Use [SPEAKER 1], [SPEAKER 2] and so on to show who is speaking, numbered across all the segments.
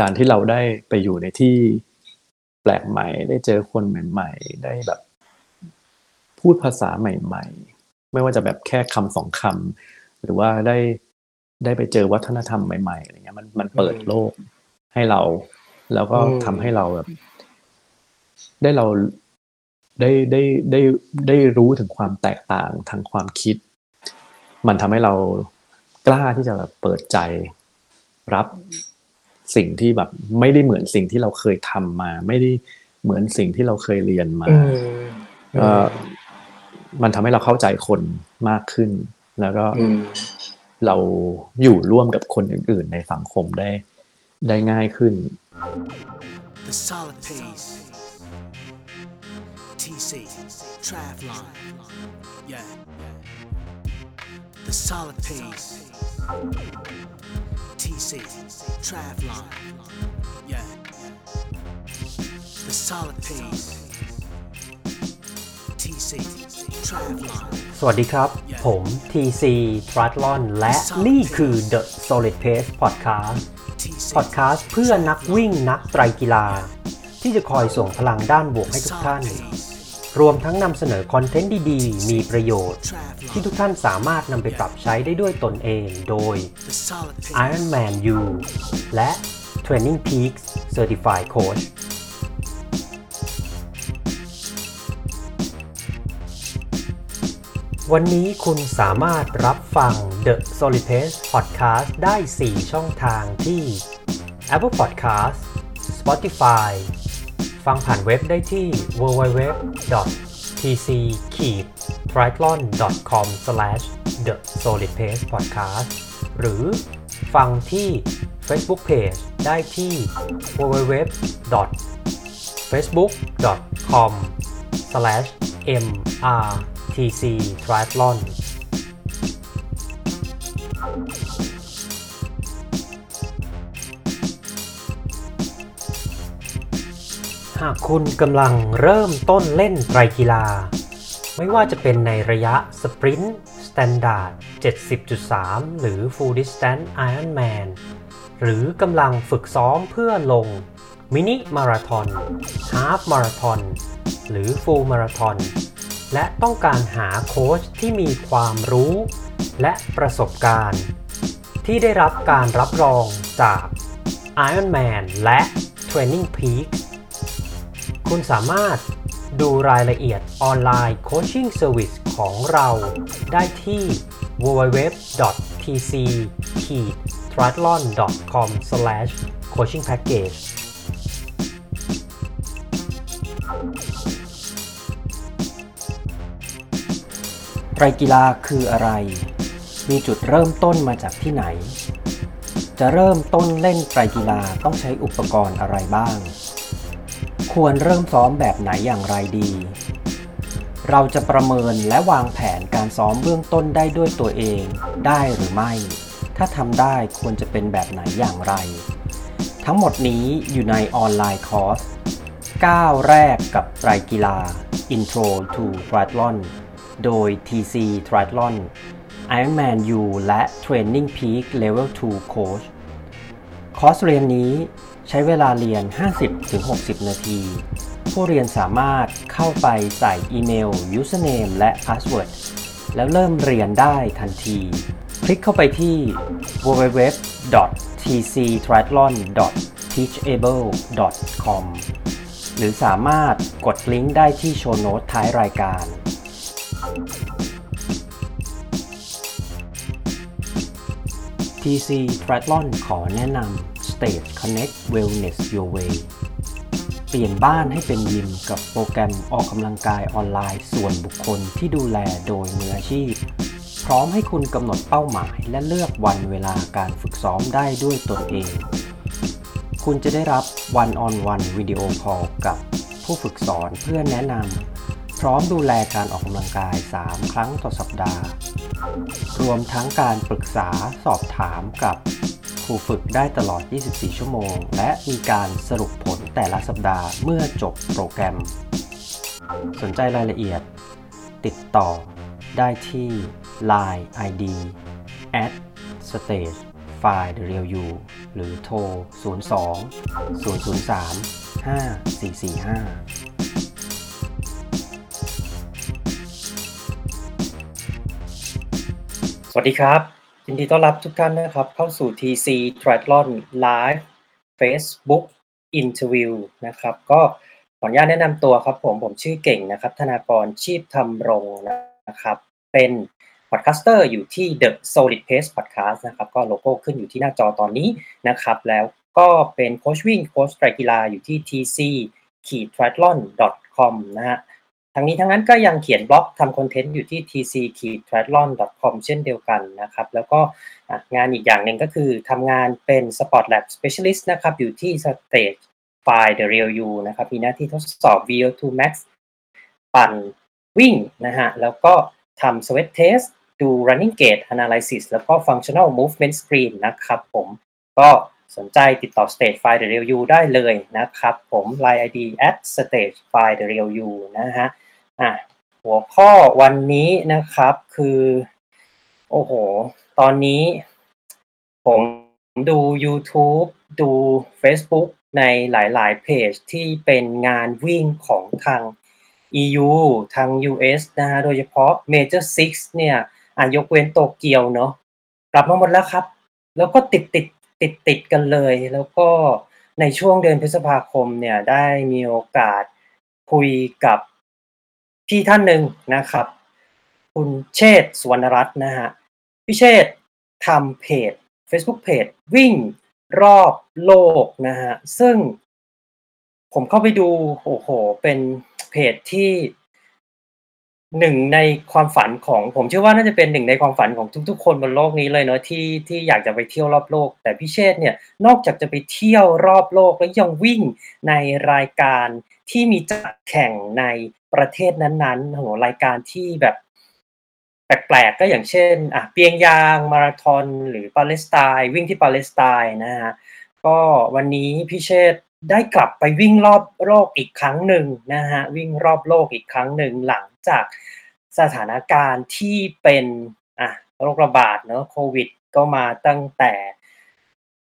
[SPEAKER 1] การที่เราได้ไปอยู่ในที่แปลกใหม่ ได้เจอคนใหม่ ๆ ได้แบบ พูดภาษาใหม่ ๆ ไม่ว่าจะแบบแค่คำสองคำหรือว่าได้ได้ไปเจอวัฒนธรรมใหม่ๆอะไรเงี้ยมันมันเปิดโลกให้เรา แล้วก็ทำให้เราแบบ ได้เราได้ได้ได้ได้รู้ถึงความแตกต่างทางความคิด มันทำให้เรากล้าที่จะแบบเปิดใจรับ สิ่งที่แบบไม่ได้เหมือนสิ่งที่เราเคยทำมา ไม่ได้เหมือนสิ่งที่เราเคยเรียนมาก็มันทำให้เราเข้าใจคนมากขึ้น แล้วก็เราอยู่ร่วมกับคนอื่น ๆ ในสังคมได้ได้ง่ายขึ้น The solid pace TC Travlon yeah The solid pace TC Travlon yeah The solid pace TC Travlon สวัสดีครับ ผม TC Triathlon และนี่คือ The Solid Pace Podcast Podcast เพื่อนักวิ่งนักไตรกีฬา ที่จะคอยส่งพลังด้านบวกให้ทุกท่าน รวมทั้งนำเสนอคอนเทนต์ดีๆ มีประโยชน์ ที่ทุกท่านสามารถนำไปปรับใช้ได้ด้วยตนเองโดย Ironman U และ Training Peaks Certified Coach วันนี้คุณสามารถรับฟัง The s o l i Pace Podcast ได้ 4 ช่องทางที่ Apple Podcast Spotify ฟังผ่านเว็บได้ที่ www.tc-triathlon.com/the solid pace podcast หรือฟังที่ Facebook Page ได้ที่ www.facebook.com/mr.tctriathlon หากคุณกำลังเริ่มต้นเล่นไตรกีฬา ไม่ว่าจะเป็นในระยะ sprint standard 70.3 หรือ Full Distance Ironman หรือกำลังฝึกซ้อมเพื่อลงมินิมาราทอน half marathon หรือ full marathon และต้องการหาโค้ชที่มีความรู้ และประสบการณ์ ที่ได้รับการรับรองจาก Ironman และ TrainingPeaks คุณสามารถดูรายละเอียด online coaching service ของเราได้ที่ www.tc-triathlon.com/coachingpackage ไตรกีฬาคืออะไร มีจุดเริ่มต้นมาจากที่ไหน จะเริ่มต้นเล่นไตรกีฬาต้องใช้อุปกรณ์อะไรบ้าง ควรเริ่มซ้อมแบบไหนอย่างไรดี เราจะประเมินและวางแผนการซ้อมเบื้องต้นได้ด้วยตัวเองได้หรือไม่ ถ้าทำได้ควรจะเป็นแบบไหนอย่างไร ทั้งหมดนี้อยู่ในออนไลน์คอร์ส9 แรกกับไตรกีฬา Intro to Triathlon โดย TC Triathlon Ironman U และ Training Peak Level 2 Coach คอร์สเรียนนี้ ใช้เวลาเรียน 50-60 นาที ผู้เรียนสามารถเข้าไปใส่อีเมล username และ password แล้วเริ่มเรียนได้ทันที คลิกเข้าไปที่ www.tctriathlon.teachable.com หรือสามารถกดลิงก์ได้ที่โชว์โน้ตท้ายรายการ TC Triathlon ขอแนะนำ Stage Connect Wellness Your Way เปลี่ยนบ้านให้เป็นยิมกับโปรแกรมออกกำลังกายออนไลน์ส่วนบุคคลที่ดูแลโดยมืออาชีพ พร้อมให้คุณกำหนดเป้าหมายและเลือกวันเวลาการฝึกซ้อมได้ด้วยตนเอง คุณจะได้รับวันออนวันวิดีโอคอลกับผู้ฝึกสอนเพื่อแนะนำพร้อมดูแลการออกกำลังกาย 3 ครั้งต่อสัปดาห์ รวมทั้งการปรึกษาสอบถามกับ รูฝึกได้ตลอด 24 ชั่วโมง และมีการสรุปผลแต่ละสัปดาห์เมื่อจบโปรแกรม สนใจรายละเอียด ติดต่อได้ที่ Line ID at stage
[SPEAKER 2] Find the Real You หรือโทร 02 003 5445สวัสดีครับ ยินดีต้อนรับทุกท่านนะครับ เข้าสู่ TC Triathlon Live Facebook Interview นะครับ ก็ขออนุญาตแนะนำตัวครับผม ผมชื่อเก่งนะครับ ธนากรชีพทำรงนะครับ เป็น podcaster อยู่ที่ The Solid Pace Podcast นะครับ ก็โลโก้ขึ้นอยู่ที่หน้าจอตอนนี้นะครับ แล้วก็เป็นโค้ชวิ่งโค้ชไตรกีฬาอยู่ที่ tc triathlon com นะฮะ ทั้งนี้ทั้งนั้นก็ยังเขียนบล็อกทำ content อยู่ที่ tc triathlon com เช่นเดียวกันนะครับ แล้วก็งานอีกอย่างหนึ่งก็คือทำงานเป็น Sport Lab Specialist นะครับอยู่ที่ Stage Find the Real You นะครับมีหน้าที่ทดสอบ VO2 Max ปั่นวิ่งนะฮะ แล้วก็ทำ Sweat Test ดู Running Gait Analysis แล้วก็ Functional Movement Screen นะครับผมก็สนใจติดต่อ Stage Find the Real You ได้เลยนะครับผม Line ID at Stage Find the Real You นะฮะ อะหัวข้อวันนี้นะครับคือ โอ้โห ตอนนี้ ผมดู YouTube ดู Facebook ในหลาย ๆ เพจที่เป็นงานวิ่งของทาง EU ทาง US นะฮะ โดยเฉพาะ Major Six เนี่ยอะยกเว้นโตเกียวเนาะกลับมาหมดแล้วครับ แล้วก็ติดติดติดติดกันเลย แล้วก็ในช่วงเดือนพฤษภาคมเนี่ยได้มีโอกาสคุยกับ พี่ท่านหนึ่งนะครับ คุณเชษฐ์สุวรรณรัตน์นะฮะพี่เชษฐ์ทำเพจ Facebook เพจวิ่งรอบโลกนะฮะซึ่งผมเข้าไปดูโอ้โห เป็นเพจที่หนึ่งในความฝันของ ผมเชื่อว่าน่าจะเป็นหนึ่งในความฝันของทุก ๆ คนบนโลกนี้เลยเนาะที่ที่อยากจะไปเที่ยวรอบโลก แต่พี่เชษฐ์เนี่ยนอกจากจะไปเที่ยวรอบโลกแล้วยังวิ่งในรายการ ที่มีจัดแข่งในประเทศนั้นๆโอ้โหรายการที่แบบแปลกๆก็อย่างเช่นอะเปียงยางมาราธอนหรือปาเลสไตน์วิ่งที่ปาเลสไตน์นะฮะก็วันนี้พี่เชษได้กลับไปวิ่งรอบโลกอีกครั้งหนึ่งนะฮะวิ่งรอบโลกอีกครั้งหนึ่งหลังจากสถานการณ์ที่เป็นอะโรคระบาดเนอะโควิด ก็มาตั้งแต่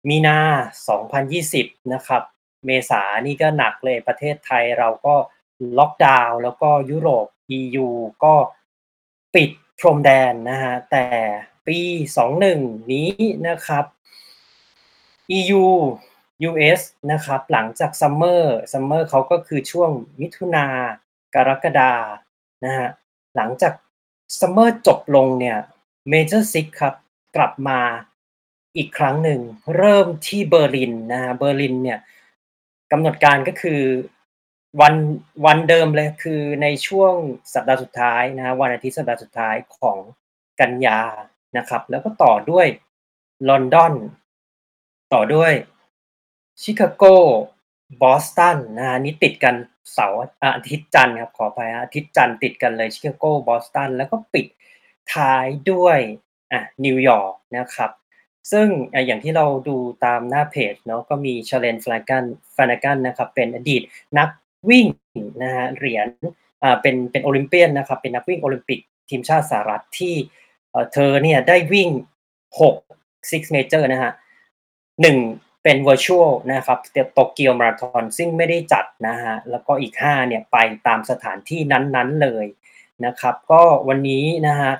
[SPEAKER 2] มีนา 2020 นะครับ เมษานี่ก็หนักเลยประเทศไทยเราก็ล็อกดาวน์แล้วก็ยุโรป EU ก็ปิดพรมแดนนะฮะแต่ปี 21 นี้นะครับ EU US นะครับหลังจากซัมเมอร์ซัมเมอร์เขาก็คือช่วงมิถุนากรกฎานะฮะหลังจากซัมเมอร์จบลงเนี่ย Major Six ครับกลับมาอีกครั้งหนึ่งเริ่มที่เบอร์ลินนะฮะเบอร์ลินเนี่ย กำหนดการก็คือวันวันเดิมเลยคือในช่วงสัปดาห์สุดท้ายนะฮะวันอาทิตย์สัปดาห์สุดท้ายของกันยานะครับ แล้วก็ต่อด้วยลอนดอน ต่อด้วยชิคาโกบอสตันนะฮะนี่ติดกันเสาร์อาทิตย์จันทร์ครับขออภัยอาทิตย์จันทร์ติดกันเลยชิคาโกบอสตันแล้วก็ปิดท้ายด้วยอะนิวยอร์กนะครับ ซึ่งอย่างที่เราดูตามหน้าเพจเนาะก็มี Shalane Flanagan Flanagan นะครับเป็นอดีตนักวิ่งนะฮะเหรียญอ่าเป็นเป็น Olympian นะครับเป็นนักวิ่งโอลิมปิกทีมชาติสหรัฐที่เธอเนี่ยได้วิ่ง6 six major นะฮะหนึ่งเป็น virtual นะครับโตเกียวมาราธอนซึ่งไม่ได้จัดนะฮะแล้วก็อีก 5 เนี่ยไปตามสถานที่นั้นๆเลยนะครับ ก็วันนี้นะฮะ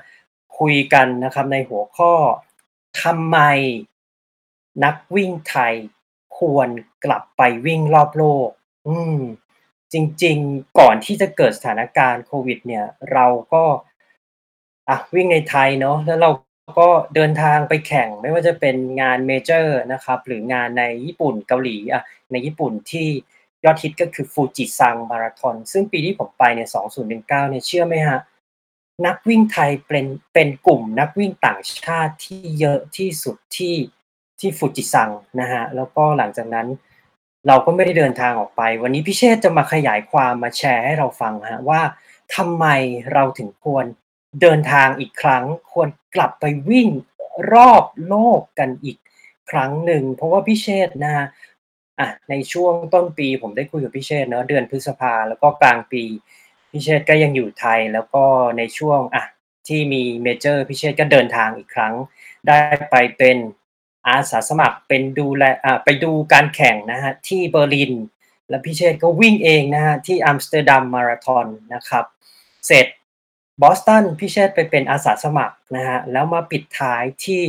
[SPEAKER 2] คุยกันนะครับในหัวข้อ ทำไมนักวิ่งไทยควรกลับไปวิ่งรอบโลก อืม จริง ๆ ก่อนที่จะเกิดสถานการณ์โควิด เนี่ย เราก็อะวิ่งในไทยเนาะแล้วเราก็เดินทางไปแข่งไม่ว่าจะเป็นงานเมเจอร์นะครับ หรืองานในญี่ปุ่นเกาหลีอะในญี่ปุ่นที่ยอดฮิตก็คือฟูจิซังมาราธอนซึ่งปีที่ผมไปเนี่ย2019เนี่ยเชื่อไหมฮะ นักวิ่งไทยเป็นเป็นกลุ่มนักวิ่งต่างชาติที่เยอะที่สุดที่ที่ฟูจิซังนะฮะแล้วก็หลังจากนั้น เราก็ไม่ได้เดินทางออกไป วันนี้พี่เชษจะมาขยายความมาแชร์ให้เราฟังฮะว่าทำไมเราถึงควรเดินทางอีกครั้ง ควรกลับไปวิ่งรอบโลกกันอีกครั้งหนึ่ง เพราะว่าพี่เชษนะอะในช่วงต้นปีผมได้คุยกับพี่เชษเนาะเดือนพฤษภาแล้วก็กลางปี พี่เชษก็ยังอยู่ไทยแล้วก็ในช่วงอะที่มี major พี่เชษก็เดินทางอีกครั้ง ได้ไปเป็นอาสาสมัครเป็นดูแลอ่าไปดูการแข่งนะฮะที่เบอร์ลิน แล้วพี่เชษก็วิ่งเองนะฮะที่อัมสเตอร์ดัมมาราธอนนะครับ เสร็จบอสตันพี่เชษไปเป็นอาสาสมัครนะฮะแล้วมาปิดท้ายที่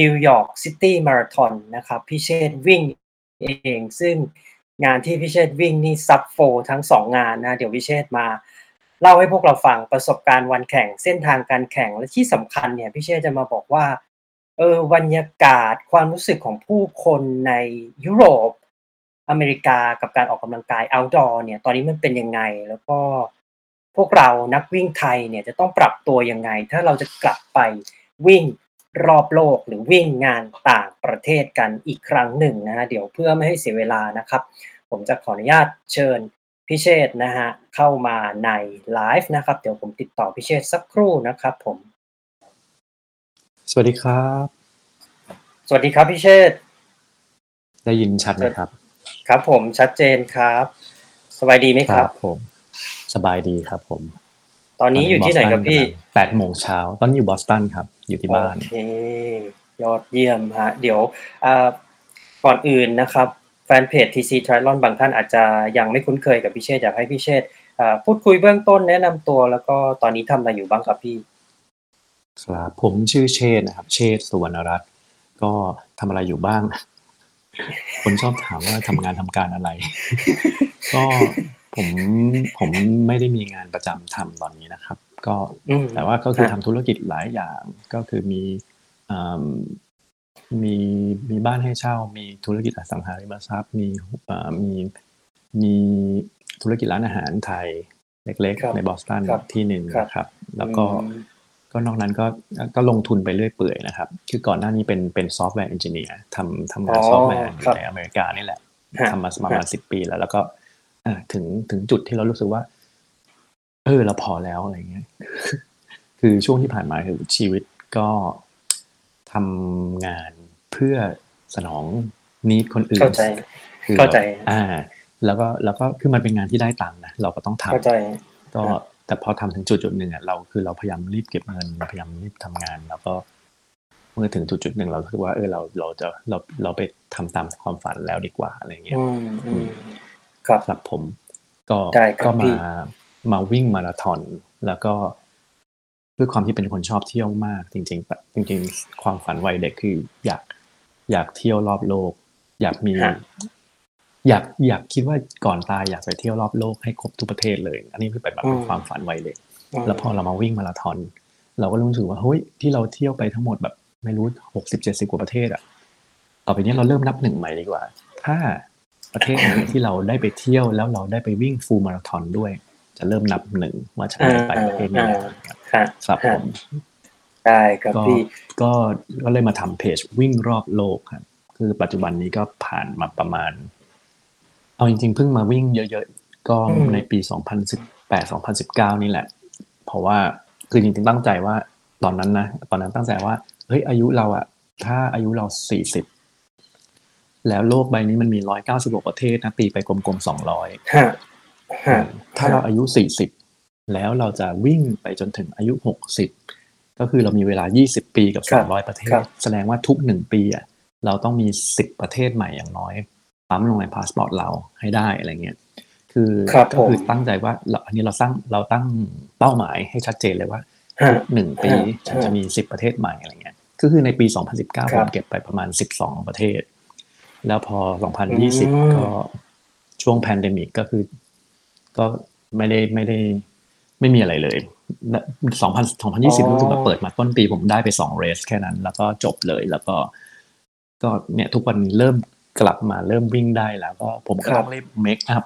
[SPEAKER 2] นิวยอร์กซิตี้มาราธอนนะครับพี่เชษวิ่งเอง ซึ่งงานที่พี่เชษวิ่งนี่ซับโฟทั้งสองงานนะเดี๋ยวพี่เชษมา เล่าให้พวกเราฟังประสบการณ์วันแข่งเส้นทางการแข่งและที่สำคัญเนี่ยพี่เชษจะมาบอกว่าเออบรรยากาศความรู้สึกของผู้คนในยุโรป อเมริกากับการออกกำลังกาย outdoor เนี่ยตอนนี้มันเป็นยังไงแล้วก็พวกเรานักวิ่งไทยเนี่ยจะต้องปรับตัวยังไง ถ้าเราจะกลับไปวิ่งรอบโลกหรือวิ่งงานต่างประเทศกันอีกครั้งหนึ่งนะฮะเดี๋ยวเพื่อไม่ให้เสียเวลานะครับ ผมจะขออนุญาตเชิญ พิเชษนะฮะเข้ามาในไลฟ์นะครับ เดี๋ยวผมติดต่อพิเชษสักครู่นะครับผม
[SPEAKER 3] สวัสดีครับ
[SPEAKER 2] สวัสดีครับพิเชษ
[SPEAKER 3] ได้ยินชัดไหมครับ
[SPEAKER 2] ครับผมชัดเจนครับ สบายดีไหมครับ
[SPEAKER 3] ผมสบายดีครับผม
[SPEAKER 2] ตอนนี้อยู่ที่ไหนครับพี่
[SPEAKER 3] แปดโมงเช้าตอนนี้อยู่บอสตันครับ อยู่ที่บ้าน
[SPEAKER 2] โอเคยอดเยี่ยมฮะ เดี๋ยวอ่าก่อนอื่นนะครับ แฟนเพจ TC Triathlon บางท่านอาจจะยังไม่คุ้นเคยกับพี่เชษฐ์อยากให้พี่เชษฐ์อ่าพูดคุยเบื้องต้นแนะนำตัว แล้วก็ตอนนี้ทำอะไรอยู่บ้างครับพี่
[SPEAKER 3] ครับผมชื่อเชษฐ์นะครับ เชษฐ์สุวรรณรัตน์ก็ทำอะไรอยู่บ้าง คนชอบถามว่าทำงานทำการอะไร ก็ผมผมไม่ได้มีงานประจำทำตอนนี้นะครับ ก็
[SPEAKER 2] อืม
[SPEAKER 3] แต่ว่าก็คือ
[SPEAKER 2] ฮะ
[SPEAKER 3] ทำธุรกิจหลายอย่างก็คือมีอ่า มีมีบ้านให้เช่า มีธุรกิจอสังหาริมทรัพย์ มีอ่ามีมีธุรกิจร้านอาหารไทยเล็ก
[SPEAKER 2] ครับ
[SPEAKER 3] ๆในบอสตัน
[SPEAKER 2] ครับ
[SPEAKER 3] ที่หนึ่ง
[SPEAKER 2] ครับ
[SPEAKER 3] นะครับ แล้วก็
[SPEAKER 2] อืม
[SPEAKER 3] ก็นอกนั้นก็ก็ลงทุนไปเรื่อยเปื่อยนะครับ คือก่อนหน้านี้เป็นเป็น software engineer ทำทำงาน
[SPEAKER 2] อ๋อ
[SPEAKER 3] ซอฟต์แวร์อยู่
[SPEAKER 2] ครับ
[SPEAKER 3] ในอเมริกานี่แหละ
[SPEAKER 2] ฮะ
[SPEAKER 3] ทำมาประมาณ
[SPEAKER 2] ฮะ
[SPEAKER 3] สิบปีแล้ว แล้วก็อ่าถึงถึงจุดที่เรารู้สึกว่า เออเราพอแล้วอะไรเงี้ย คือช่วงที่ผ่านมาคือชีวิตก็ ทำงานเพื่อสนองนิดคนอื่น
[SPEAKER 2] เข้าใจ
[SPEAKER 3] คือ
[SPEAKER 2] เข้าใจ
[SPEAKER 3] แบบอ่า แล้วก็แล้วก็คือมันเป็นงานที่ได้ตังค์นะเราก็ต้องทำ
[SPEAKER 2] เข้าใจ
[SPEAKER 3] ก็
[SPEAKER 2] ครับ
[SPEAKER 3] แต่พอทำถึงจุดจุดหนึ่งอะเราคือเราพยายามรีบเก็บเงินพยายามรีบทำงาน แล้วก็ เมื่อถึงจุดจุดหนึ่งเราคือว่าเออเราเราจะเราเราไปทำตามความฝันแล้วดีกว่าอะไรเงี้ย
[SPEAKER 2] อืมอืมครับ
[SPEAKER 3] ครับผม ก็
[SPEAKER 2] ได้ครับ
[SPEAKER 3] ก็
[SPEAKER 2] พี่
[SPEAKER 3] มามาวิ่งมาราธอนแล้วก็ ด้วยความที่เป็นคนชอบเที่ยวมาก จริงๆแบบจริง ๆ ความฝันวัยเด็กคืออยากอยากเที่ยวรอบโลก อยากมี
[SPEAKER 2] ฮะ
[SPEAKER 3] อยากอยากคิดว่าก่อนตายอยากไปเที่ยวรอบโลกให้ครบทุกประเทศเลย อันนี้คือเป็นแบบเป็นความฝันวัยเด็ก
[SPEAKER 2] ม
[SPEAKER 3] แล้วพอเรามาวิ่งมาราธอนเราก็รู้สึกว่าเฮ้ยที่เราเที่ยวไปทั้งหมดแบบไม่รู้หกสิบเจ็ดสิบกว่าประเทศอะต่อไปนี้เราเริ่มนับหนึ่งใหม่ดีกว่า ถ้าประเทศไหนที่เราได้ไปเที่ยวแล้วเราได้ไปวิ่งฟูลมาราธอนด้วย จะเริ่มนับหนึ่งว่าฉันได้ไปประเทศนี้แล้ว
[SPEAKER 2] ฮะ
[SPEAKER 3] ครับผม
[SPEAKER 2] ได้ครับ
[SPEAKER 3] ก็
[SPEAKER 2] พี่
[SPEAKER 3] ก็ก็เลยมาทำเพจวิ่งรอบโลกครับคือปัจจุบันนี้ก็ผ่านมาประมาณ เอาจริงๆเพิ่งมาวิ่งเยอะๆก็
[SPEAKER 2] อืม
[SPEAKER 3] ในปี 2018 2019 นี่แหละ เพราะว่าคือจริงๆตั้งใจว่าตอนนั้นนะตอนนั้นตั้งใจว่าเฮ้ยอายุเราอะถ้าอายุเรา40แล้วโลกใบนี้มันมี196ประเทศนะตีไปกลมๆ200
[SPEAKER 2] ฮะฮะ
[SPEAKER 3] ถ้าเราอายุ40แล้วเราจะวิ่งไปจนถึงอายุ60ก็คือเรามีเวลา 20 ปีกับ
[SPEAKER 2] ครับ
[SPEAKER 3] 200 ประเท
[SPEAKER 2] ครั
[SPEAKER 3] ศ
[SPEAKER 2] บ
[SPEAKER 3] แสดงว่าทุก 1 ปีอะเราต้องมี 10 ประเทศใหม่อย่างน้อยปั๊มลงในพาสปอร์ตเราให้ได้อะไรเงี้ยคือ
[SPEAKER 2] ครับ
[SPEAKER 3] ก็คือ
[SPEAKER 2] ผม
[SPEAKER 3] ตั้งใจว่าเราอันนี้เราตั้งเราตั้งเป้าหมายให้ชัดเจนเลยว่า
[SPEAKER 2] ฮะ
[SPEAKER 3] ทุกหนึ่งปี
[SPEAKER 2] ฮะ
[SPEAKER 3] ฉันจะมี 10 ประเทศใหม่อะไรเงี้ยก็คือในปี 2019
[SPEAKER 2] ครั
[SPEAKER 3] มเก็บไปประมาณ 12 ประเทศ แล้วพอ
[SPEAKER 2] อืม
[SPEAKER 3] 2020 ก็ช่วง pandemic ก็คือ ก็ไม่ได้ไม่ได้ไม่มีอะไรเลยสองพันสองพันยี่สิบรู้สึกว่าเปิดมาต้นปีผมได้ไปสอง race แค่นั้น แล้วก็จบเลยแล้วก็ ก็เนี่ยทุกวันนี้เริ่มกลับมาเริ่มวิ่งได้แล้ว ก็ผมก็
[SPEAKER 2] ครับ
[SPEAKER 3] ต้องรีบเมคอัพ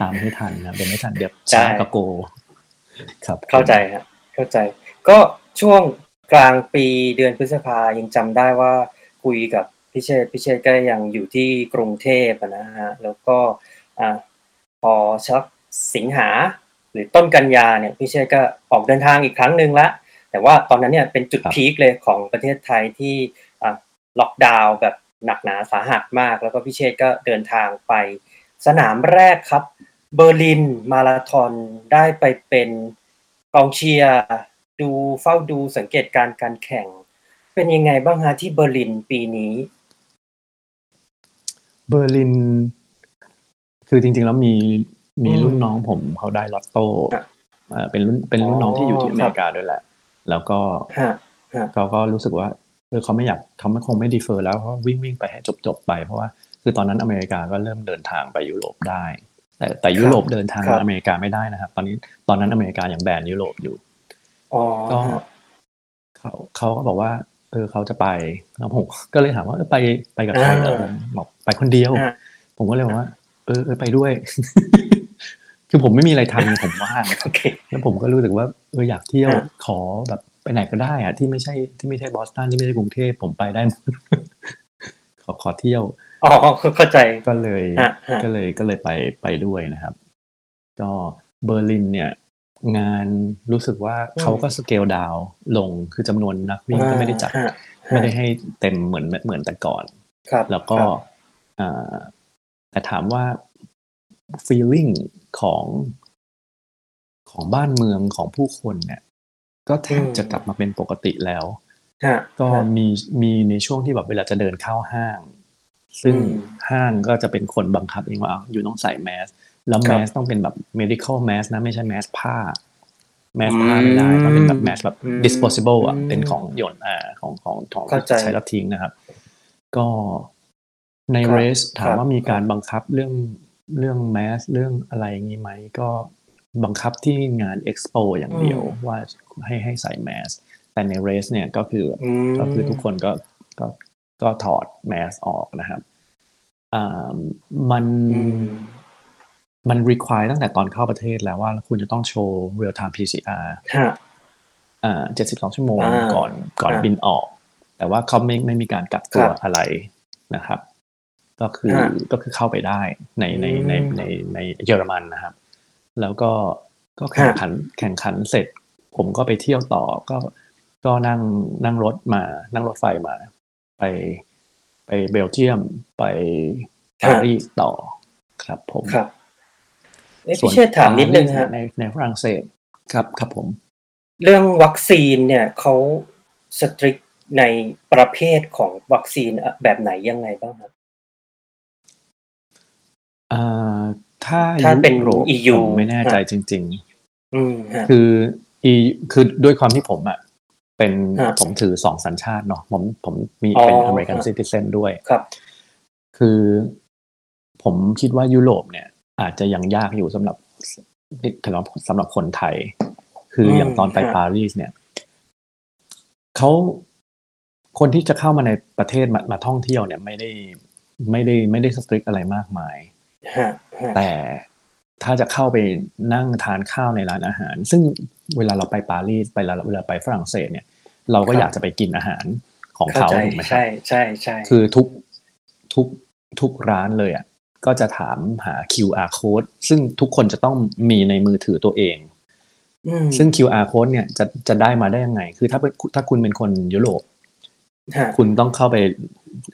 [SPEAKER 3] ตามให้ทันนะเดี๋ยวไม่ทันเดี๋ยว
[SPEAKER 2] ใช่
[SPEAKER 3] ช้ากะโก ครับ
[SPEAKER 2] เข้าใจครับเข้าใจ ก็ช่วงกลางปีเดือนพฤษภายังจำได้ว่าคุยกับพิเชษพิเชษก็ยังอยู่ที่กรุงเทพอะนะฮะแล้วก็อ่า พอชักสิงหาหรือต้นกันยาเนี่ยพิเชษก็ออกเดินทางอีกครั้งหนึ่งละแต่ว่าตอนนั้นเนี่ยเป็นจุดพีคเลยของประเทศไทยที่อ่าล็อกดาวน์แบบหนักหนาสาหัสมาก แล้วก็พี่เชษก็เดินทางไป สนามแรกครับ เบอร์ลินมาราธอนได้ไปเป็นกองเชียร์ดูเฝ้าดูสังเกตการณ์การแข่งเป็
[SPEAKER 1] นยังไงบ้างฮะที่เบอร์ลินปีนี้
[SPEAKER 3] เบอร์ลิน คือจริง ๆ แล้วมีมี
[SPEAKER 1] อืม
[SPEAKER 3] รุ่นน้องผมเขาได้ลอตโต้
[SPEAKER 1] ครับ
[SPEAKER 3] เอ่อเป็นรุ่นเป็นรุ่นน้องที่อยู่ที่
[SPEAKER 1] อ๋
[SPEAKER 3] อ
[SPEAKER 1] อ
[SPEAKER 3] เมริกาด้วยแหละ แล้วก็
[SPEAKER 1] ฮะฮะ
[SPEAKER 3] เขาก็รู้สึกว่าเออเขาไม่อยากเขาไม่คงไม่ดีเฟอร์แล้วเพราะว่าวิ่งวิ่งไปให้จบจบๆไป เพราะว่าคือตอนนั้นอเมริกาก็เริ่มเดินทางไปยุโรปได้ แต่แต่ยุโรปเดินทาง
[SPEAKER 1] ครั
[SPEAKER 3] มา
[SPEAKER 1] บ
[SPEAKER 3] อเมริกาไม่ได้นะครับ ตอนนี้ตอนนั้นอเมริกายังแบนยุโรปอยู่
[SPEAKER 1] อ๋อ
[SPEAKER 3] ก็
[SPEAKER 1] ฮะ
[SPEAKER 3] เขาเขาก็บอกว่า เออเขาจะไปแล้วผมก็เลยถามว่าเออไปไปกับใครเหรอผมบอกไปคนเดียว
[SPEAKER 1] ฮะ
[SPEAKER 3] ผมก็เลยบอกว่า เออเออไปด้วย คือผมไม่มีอะไรทำผมว่าง
[SPEAKER 1] โอเค
[SPEAKER 3] แล้วผมก็รู้สึกว่าเอออยากเที่ยว
[SPEAKER 1] ฮะ
[SPEAKER 3] ขอแบบไปไหนก็ได้อะที่ไม่ใช่ที่ไม่ใช่บอสตันที่ไม่ใช่กรุงเทพผมไปได้หมดขอขอเที่ยว
[SPEAKER 1] อ๋อเข้าใจ
[SPEAKER 3] ก็เลย
[SPEAKER 1] ฮะฮะ
[SPEAKER 3] ก็เลยก็เลยไปไปด้วยนะครับ ก็เบอร์ลินเนี่ย งานรู้สึกว่าเขาก็ scale down ลงคือจำนวนนักวิ่งก็ไม่ได้จัด
[SPEAKER 1] ฮะ
[SPEAKER 3] ไม่ได้ให้เต็มเหมือนเหมือนแต่ก่อน
[SPEAKER 1] ครับ
[SPEAKER 3] แล้วก็
[SPEAKER 1] ครับ
[SPEAKER 3] อ่า แต่ถามว่า feeling ของของบ้านเมืองของผู้คนเนี่ย ก็แทบจะกลับมาเป็นปกติแล้ว
[SPEAKER 1] ฮะ
[SPEAKER 3] ก็
[SPEAKER 1] ฮะ
[SPEAKER 3] มีมีในช่วงที่แบบเวลาจะเดินเข้าห้าง ซึ่ง
[SPEAKER 1] อืม
[SPEAKER 3] ห้างก็จะเป็นคนบังคับเองว่าอ้าวอยู่ต้องใส่แมส แล้ว
[SPEAKER 1] ครั
[SPEAKER 3] แม
[SPEAKER 1] บ
[SPEAKER 3] สต้องเป็นแบบ medical mask นะไม่ใช่แมสผ้า แมสผ้าไม่ได้ต้องเป็นแบบแมสแบบ
[SPEAKER 1] อืม
[SPEAKER 3] disposable อะ
[SPEAKER 1] อืม
[SPEAKER 3] เป็นของหย่อนอ่าของของของ
[SPEAKER 1] เข้าใจ
[SPEAKER 3] ใช้แล้วทิ้งนะครับ ก็ ใน
[SPEAKER 1] ครับ
[SPEAKER 3] เรสถาม
[SPEAKER 1] ครับ
[SPEAKER 3] ว่ามีการบังคับเรื่องเรื่องแมสเรื่องอะไรอย่างนี้ไหมก็บังคับที่งานเอ็กซ์โปอย่างเดียวว่าให้ให้ใส่แมสแต่ในเรสเนี่ยก็คือ
[SPEAKER 1] อืม
[SPEAKER 3] ก็คือทุกคนก็ก็ก็ถอดแมสออกนะครับอ่ามัน
[SPEAKER 1] อืม
[SPEAKER 3] มัน require ตั้งแต่ตอนเข้าประเทศแล้วว่าคุณจะต้องโชว์ real time PCR
[SPEAKER 1] ฮะ
[SPEAKER 3] อ่า72ชั่วโมง
[SPEAKER 1] อ่า
[SPEAKER 3] ก่อนก่อน
[SPEAKER 1] ครับ
[SPEAKER 3] บินออก แต่ว่าเขาไม่ไม่มีการกักตัว
[SPEAKER 1] ครับ
[SPEAKER 3] อะไรนะครับ ก็คือ
[SPEAKER 1] ฮะ
[SPEAKER 3] ก็คือเข้าไปได้ในในใน
[SPEAKER 1] อืม
[SPEAKER 3] ในในเยอรมันนะครับ แล้วก็ก็แข่งขันแข่งขันเสร็จ ผมก็ไปเที่ยวต่อก็ก็นั่งนั่งรถมานั่งรถไฟมา ไปไปเบลเยียมไปปารีสต่อครับผม
[SPEAKER 1] ครับเอ๊ะ
[SPEAKER 3] ส่วน
[SPEAKER 1] พี่เชษฐ์ถามนิดนึงฮะ
[SPEAKER 3] ในในฝรั่งเศสครับครับผม
[SPEAKER 1] เรื่องวัคซีนเนี่ยเขาสตริกในประเภทของวัคซีนแบบไหนยังไงบ้างครับ
[SPEAKER 3] อ่าถ้า
[SPEAKER 1] ถ้าเป็น
[SPEAKER 3] ยุโรป
[SPEAKER 1] EU
[SPEAKER 3] ผมไม่แน่ใจจริง
[SPEAKER 1] อืมฮะ
[SPEAKER 3] ๆคืออีคือด้วยความที่ผมอะเป็น
[SPEAKER 1] ฮะ
[SPEAKER 3] ผมถือสองสัญชาติเนาะผมผมมี
[SPEAKER 1] อ๋อ
[SPEAKER 3] เป็นอเมริกัน
[SPEAKER 1] ฮะ
[SPEAKER 3] ซิติเซนด้วย
[SPEAKER 1] ครับ
[SPEAKER 3] คือผมคิดว่ายุโรปเนี่ย อาจจะยังยากอยู่สำหรับสำหรับสำหรับคนไทย คือ
[SPEAKER 1] ม
[SPEAKER 3] อย่างตอนไป
[SPEAKER 1] ฮะ
[SPEAKER 3] ปารีสเนี่ยเขาคนที่จะเข้ามาในประเทศมามาท่องเที่ยวเนี่ย ไม่ได้ไม่ได้ไม่ได้สตริกอะไรมากมาย
[SPEAKER 1] ฮะฮะ
[SPEAKER 3] แต่ถ้าจะเข้าไปนั่งทานข้าวในร้านอาหาร ซึ่งเวลาเราไปปารีสไปเวลาเวลาไปฝรั่งเศสเนี่ย เราก็อยากจะไปกินอาหารของ
[SPEAKER 1] เข้า
[SPEAKER 3] เขา
[SPEAKER 1] ใจ
[SPEAKER 3] ถูกไหมครับ
[SPEAKER 1] ใช่ใช่ใช่
[SPEAKER 3] คือทุกทุกทุกร้านเลยอะก็จะถามหา QR code ซึ่งทุกคนจะต้องมีในมือถือตัวเอง
[SPEAKER 1] อืม
[SPEAKER 3] ซึ่ง QR code เนี่ยจะจะได้มาได้ยังไง คือถ้าเป็นถ้าคุณเป็นคนยุโรป
[SPEAKER 1] ฮะ
[SPEAKER 3] คุณต้องเข้าไป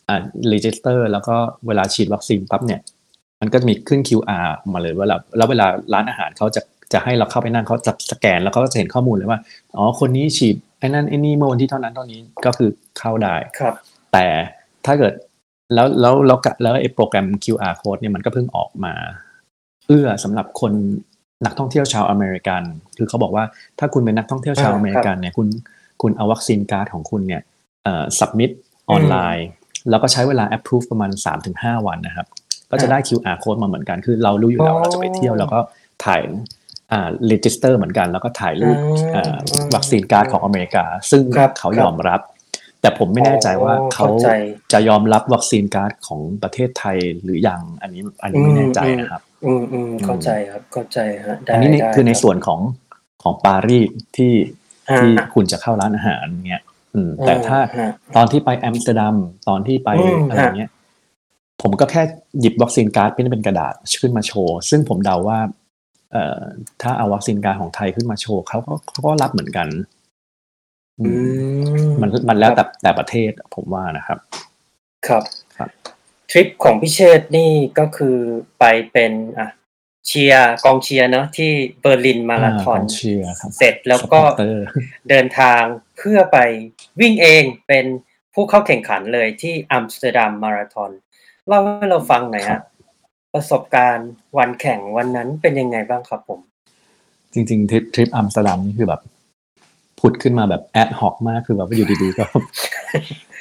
[SPEAKER 3] อ่า register แล้วก็เวลาฉีดวัคซีนปั๊บเนี่ย มันก็จะมีขึ้น QR มาเลยเวลาแล้วเวลาร้านอาหารเขาจะจะให้เราเข้าไปนั่งเขาจะสแกนแล้วเขาก็จะเห็นข้อมูลเลยว่าอ๋อคนนี้ฉีดไอ้นั่นไอ้นี่เมื่อวันที่เท่านั้นเท่านี้ก็คือเข้าได้
[SPEAKER 1] ครับ
[SPEAKER 3] แต่ถ้าเกิดแล้วแล้วแล้วกะแล้วไอ้โปรแกรม QR code เนี่ยมันก็เพิ่งออกมาเอื้อสำหรับคนนักท่องเที่ยวชาวอเมริกัน คือเขาบอกว่าถ้าคุณเป็นนักท่องเที่ยวชาว
[SPEAKER 1] อ่า
[SPEAKER 3] อเมริกันเนี่ยคุณคุณเอาวัคซีน card ของคุณเนี่ยเอ่อ submit online แล้วก็ใช้เวลา approve ประมาณ 3-5 วันนะครับ ก็จะได้ QR code มาเหมือนกัน คือเรารู้อยู่แล้ว
[SPEAKER 1] อ๋อ
[SPEAKER 3] เราจะไปเที่ยวแล้วก็ถ่ายอ่า register เหมือนกันแล้วก็ถ่ายรูป
[SPEAKER 1] อ่า
[SPEAKER 3] อ่าวัคซีน card ของอเมริกา ซึ่ง
[SPEAKER 1] ครับ
[SPEAKER 3] เขา
[SPEAKER 1] ครับ
[SPEAKER 3] ยอมรับ แต่ผมไม่แน่ใจว่า
[SPEAKER 1] อ๋อ
[SPEAKER 3] เขา
[SPEAKER 1] เข้าใจ
[SPEAKER 3] จะยอมรับวัคซีน card ของประเทศไทยหรือยังอันนี้อันนี้ไม่แน่ใจนะครับ
[SPEAKER 1] อืมอืมเข้าใจครับเข้าใจฮะได้
[SPEAKER 3] อันนี้นี่
[SPEAKER 1] ได้
[SPEAKER 3] คือใน
[SPEAKER 1] รับ
[SPEAKER 3] ส่วนของของปารีสที่
[SPEAKER 1] ฮะ
[SPEAKER 3] ที่คุณจะเข้าร้านอาหารเงี้ยอืมแต่ถ้า
[SPEAKER 1] ฮะ
[SPEAKER 3] ตอนที่ไปแอมสเตอร์ดัมตอนที่ไป
[SPEAKER 1] อืม
[SPEAKER 3] อะไรเงี้ย ผมก็แค่หยิบวัคซีน card เป็นเป็นกระดาษขึ้นมาโชว์ ซึ่งผมเดาว่าเอ่อถ้าเอาวัคซีน card ของไทยขึ้นมาโชว์เขาก็เขาก็รับเหมือนกันอื
[SPEAKER 1] อื
[SPEAKER 3] ม
[SPEAKER 1] ม
[SPEAKER 3] มันมันแล้วแต่แต่ประเทศผมว่านะครับ
[SPEAKER 1] ครับ
[SPEAKER 3] ครับ
[SPEAKER 1] ทริปของพี่เชษฐ์นี่ก็คือไปเป็นอะเชียร์กองเชียร์เนาะที่เบอร์ลินมาราธอน
[SPEAKER 3] กองเชียร์ครับ
[SPEAKER 1] เสร็จแล้วก็
[SPEAKER 3] supporter เดิ
[SPEAKER 1] นทางเพื่อไปวิ่งเองเป็นผู้เข้าแข่งขันเลยที่อัมสเตอร์ดัมมาราธอน เล่าให้เราฟังหน่อย
[SPEAKER 3] ครั
[SPEAKER 1] ฮะ
[SPEAKER 3] บ
[SPEAKER 1] ประสบการณ์วันแข่งวันนั้นเป็นยังไงบ้างครับผม
[SPEAKER 3] จริงๆทริปทริปอัมสเตอร์ดัมนี่คือแบบผุดขึ้นมาแบบ ad hoc มากคือแบบว่าอยู่ดีๆก็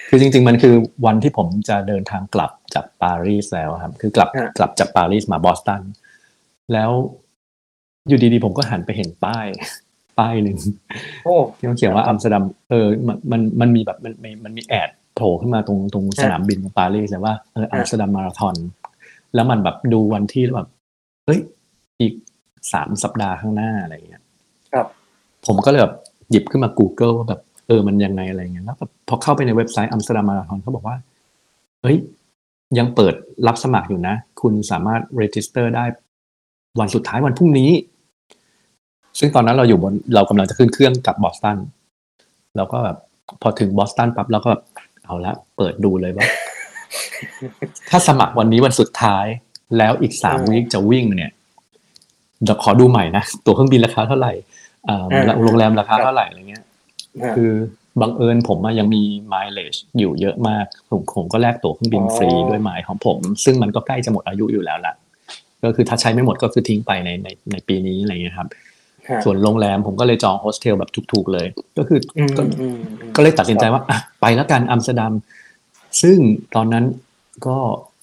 [SPEAKER 3] คือจริง ๆ มันคือวันที่ผมจะเดินทางกลับจากปารีสแล้วครับ คือกลับ
[SPEAKER 1] ฮะ
[SPEAKER 3] กลับจากปารีสมาบอสตันแล้วอยู่ดีๆ ผมก็หันไปเห็นป้าย ป้ายหนึ่ง
[SPEAKER 1] โอ้
[SPEAKER 3] ที่มันเขียนว่าอัมสเตอร์ดัมเออมันมันมันมีแบบมันมันมันมี ad โผล่ขึ้นมาตรงตรงสนามบินของปารีสเลยว่าเอออัมสเตอร์ดัมมาราธอนแล้วมันแบบดูวันที่แล้วแบบเฮ้ยอีกสามสัปดาห์ข้างหน้าอะไรอย่างเงี้ย
[SPEAKER 1] ครับ
[SPEAKER 3] ผมก็เลยแบบหยิบขึ้นมา Google ว่าแบบเออมันยังไงอะไรเงี้ยแล้วแบบพอเข้าไปในเว็บไซต์อัมสเตอร์ดัมมาราธอนเขาบอกว่าเฮ้ยยังเปิดรับสมัครอยู่นะ คุณสามารถ register ได้วันสุดท้ายวันพรุ่งนี้ ซึ่งตอนนั้นเราอยู่บนเรากำลังจะขึ้นเครื่องกลับบอสตันแล้วก็แบบพอถึงบอสตันปั๊บเราก็แบบ เอาละเปิดดูเลยว่า ถ้าสมัครวันนี้วันสุดท้าย แล้วอีกสาม
[SPEAKER 1] อืม
[SPEAKER 3] week จะวิ่งเนี่ยเดี๋ยวขอดูใหม่นะตั๋วเครื่องบินราคาเท่าไหร่อ่า
[SPEAKER 1] อ่า
[SPEAKER 3] โรงแรมราคา
[SPEAKER 1] ครับ
[SPEAKER 3] เท่าไหร่อะไรเงี้ย
[SPEAKER 1] ฮะ
[SPEAKER 3] คือบังเอิญผมอะยังมี mileage อยู่เยอะมาก ผมผมก็แลกตั๋วเครื่องบิน
[SPEAKER 1] อ๋อ
[SPEAKER 3] ฟรีด้วยไมล์ของผม ซึ่งมันก็ใกล้จะหมดอายุอยู่แล้วล่ะ ก็คือถ้าใช้ไม่หมดก็คือทิ้งไปในในในปีนี้อะไรเงี้ยครับ
[SPEAKER 1] ฮะ
[SPEAKER 3] ส่วนโรงแรมผมก็เลยจองโฮสเทลแบบถูกๆเลย ก็คืออื
[SPEAKER 1] ม
[SPEAKER 3] ก็
[SPEAKER 1] อืมอืม
[SPEAKER 3] ก็เลยตัดสินใจว่าอะไปแล้วกันอัมสเตอร์ดัม ซึ่งตอนนั้นก็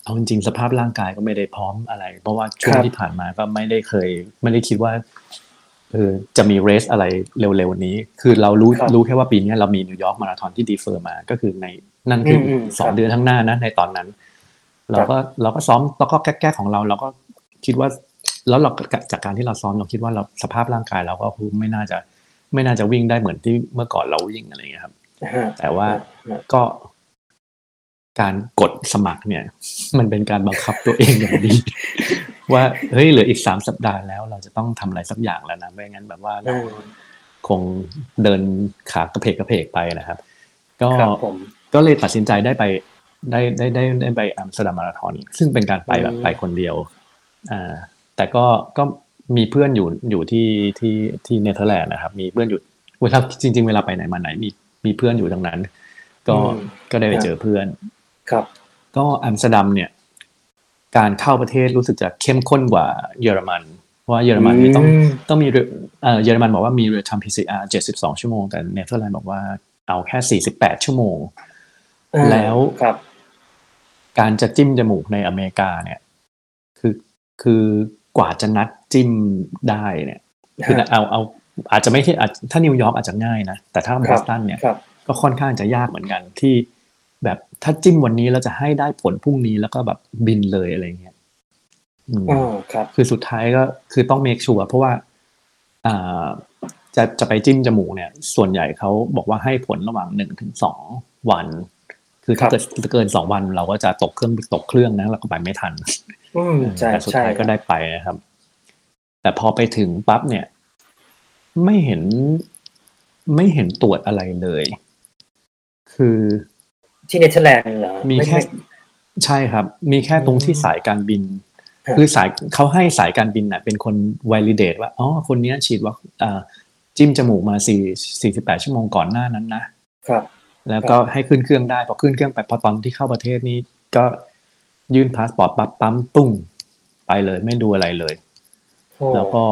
[SPEAKER 3] เอาจริงๆสภาพร่างกายก็ไม่ได้พร้อมอะไร เพราะว่าช่วง
[SPEAKER 1] ครับ
[SPEAKER 3] ที่ผ่านมาก็ไม่ได้เคย ไม่ได้คิดว่าเออจะมี race อะไรเร็วๆนี้ คือเรารู้
[SPEAKER 1] ครับ
[SPEAKER 3] รู้แค่ว่าปีนี้เรามีนิวยอร์กมาราธอนที่ defer มา ก็คือในนั่นคืออ
[SPEAKER 1] ม
[SPEAKER 3] สอ
[SPEAKER 1] ค
[SPEAKER 3] ง
[SPEAKER 1] รับ
[SPEAKER 3] เดือนข้างหน้านะในตอนนั้น เราก็เราก็ซ้อมแล้วก็แก้ๆของเรา เราก็คิดว่า แล้วเราจากการที่เราซ้อมเราคิดว่าเราสภาพร่างกายเราก็คือไม่น่าจะ ไม่น่าจะวิ่งได้เหมือนที่เมื่อก่อนเราวิ่งอะไรอย่างเงี้ยครับ
[SPEAKER 1] ฮะ
[SPEAKER 3] แต่ว่า
[SPEAKER 1] ฮะ
[SPEAKER 3] ก็การกดสมัครเนี่ย มันเป็นการบังคับตัวเองอย่างดี ว่าเฮ้ยเหลืออีกสามสัปดาห์แล้วเราจะต้องทำอะไรสักอย่างแล้วนะไม่งั้นแบบว่าเรา
[SPEAKER 1] อืม
[SPEAKER 3] คงเดินขากระเพกกระเพกไปนะครับ ก็
[SPEAKER 1] ครับผม
[SPEAKER 3] ก็เลยตัดสินใจได้ไปได้ได้ได้ได้ไปอัมสเตอร์ดัมมาราธอนซึ่งเป็นการไปแบบ
[SPEAKER 1] อืม
[SPEAKER 3] ไปคนเดียว อ่า แต่ก็ก็มีเพื่อนอยู่อยู่ที่ที่ที่เนเธอร์แลนด์นะครับ มีเพื่อนอยู่เวลาจริง ๆ เวลาไปไหนมาไหน มีมีเพื่อนอยู่ตรงนั้น ก็
[SPEAKER 1] อืม
[SPEAKER 3] ก็ได้ไปเจอเพื่อน
[SPEAKER 1] ครับ
[SPEAKER 3] ก็อัมสเตอร์ดัมเนี่ย การเข้าประเทศรู้สึกจะเข้มข้นกว่าเยอรมันเพราะว่าเยอรมันนี่ต้อง
[SPEAKER 1] อืม
[SPEAKER 3] ต้องมีเรือเอ่อเยอรมันบอกว่ามีเรือทำ PCR 72 ชั่วโมง แต่เนเธอร์แลนด์บอกว่าเอาแค่ 48 ชั่วโมง
[SPEAKER 1] อ่า
[SPEAKER 3] แล้ว
[SPEAKER 1] ครับ
[SPEAKER 3] การจะจิ้มจมูกในอเมริกาเนี่ย คือคือก ว่าจะนัดจิ้มได้เนี่ยคือเอาเอาอาจจะไม่ใช่อาจถ้านิวยอร์กอาจจะง่ายนะ แต่ถ้าบอสตันเนี่ย
[SPEAKER 1] ครับ
[SPEAKER 3] ก็ค่อนข้างจะยากเหมือนกันที่ แบบถ้าจิ้มวันนี้แล้วจะให้ได้ผลพรุ่งนี้แล้วก็แบบบินเลยอะไรเงี้ยอืม
[SPEAKER 1] อ๋อครับ
[SPEAKER 3] คือสุดท้ายก็คือต้องเมคชัวร์เพราะว่าอ่าจะจะไปจิ้มจมูกเนี่ย ส่วนใหญ่เขาบอกว่าให้ผลระหว่างหนึ่งถึงสองวัน คือถ้า
[SPEAKER 1] ครับ
[SPEAKER 3] เกิดเกินสองวันเราก็จะตกเครื่องตกเครื่องนะเราก็ไปไม่ทัน
[SPEAKER 1] อืมใช่
[SPEAKER 3] แต่สุด
[SPEAKER 1] ใช่
[SPEAKER 3] ท้ายก็ได้ไปนะครับ แต่พอไปถึงปั๊บเนี่ย ไม่เห็นไม่เห็นตรวจอะไรเลย คือ
[SPEAKER 1] ที่เนเธอร์แลนด์เหรอ
[SPEAKER 3] มี
[SPEAKER 1] ไแค่
[SPEAKER 3] ใช่ครับ มีแค่ตรงที่
[SPEAKER 1] อืม
[SPEAKER 3] สายการบิน
[SPEAKER 1] ครับ
[SPEAKER 3] คือสายเขาให้สายการบินน่ะ เป็นคน validate ว่าอ๋อคนเนี้ยฉีดว่าอ่าจิ้มจมูกมาสี่สี่สิบแปดชั่วโมงก่อนหน้านั้นนะ
[SPEAKER 1] ครับ
[SPEAKER 3] แล้วก็ให้ขึ้นเครื่องได้พอขึ้นเครื่องไปพอตอนที่เข้าประเทศนี้ก็ ยื่นพาสปอร์ตปั๊บปั๊มปุ้งไปเลย ไม่ดูอะไรเลย
[SPEAKER 1] โอ้
[SPEAKER 3] แล้วก็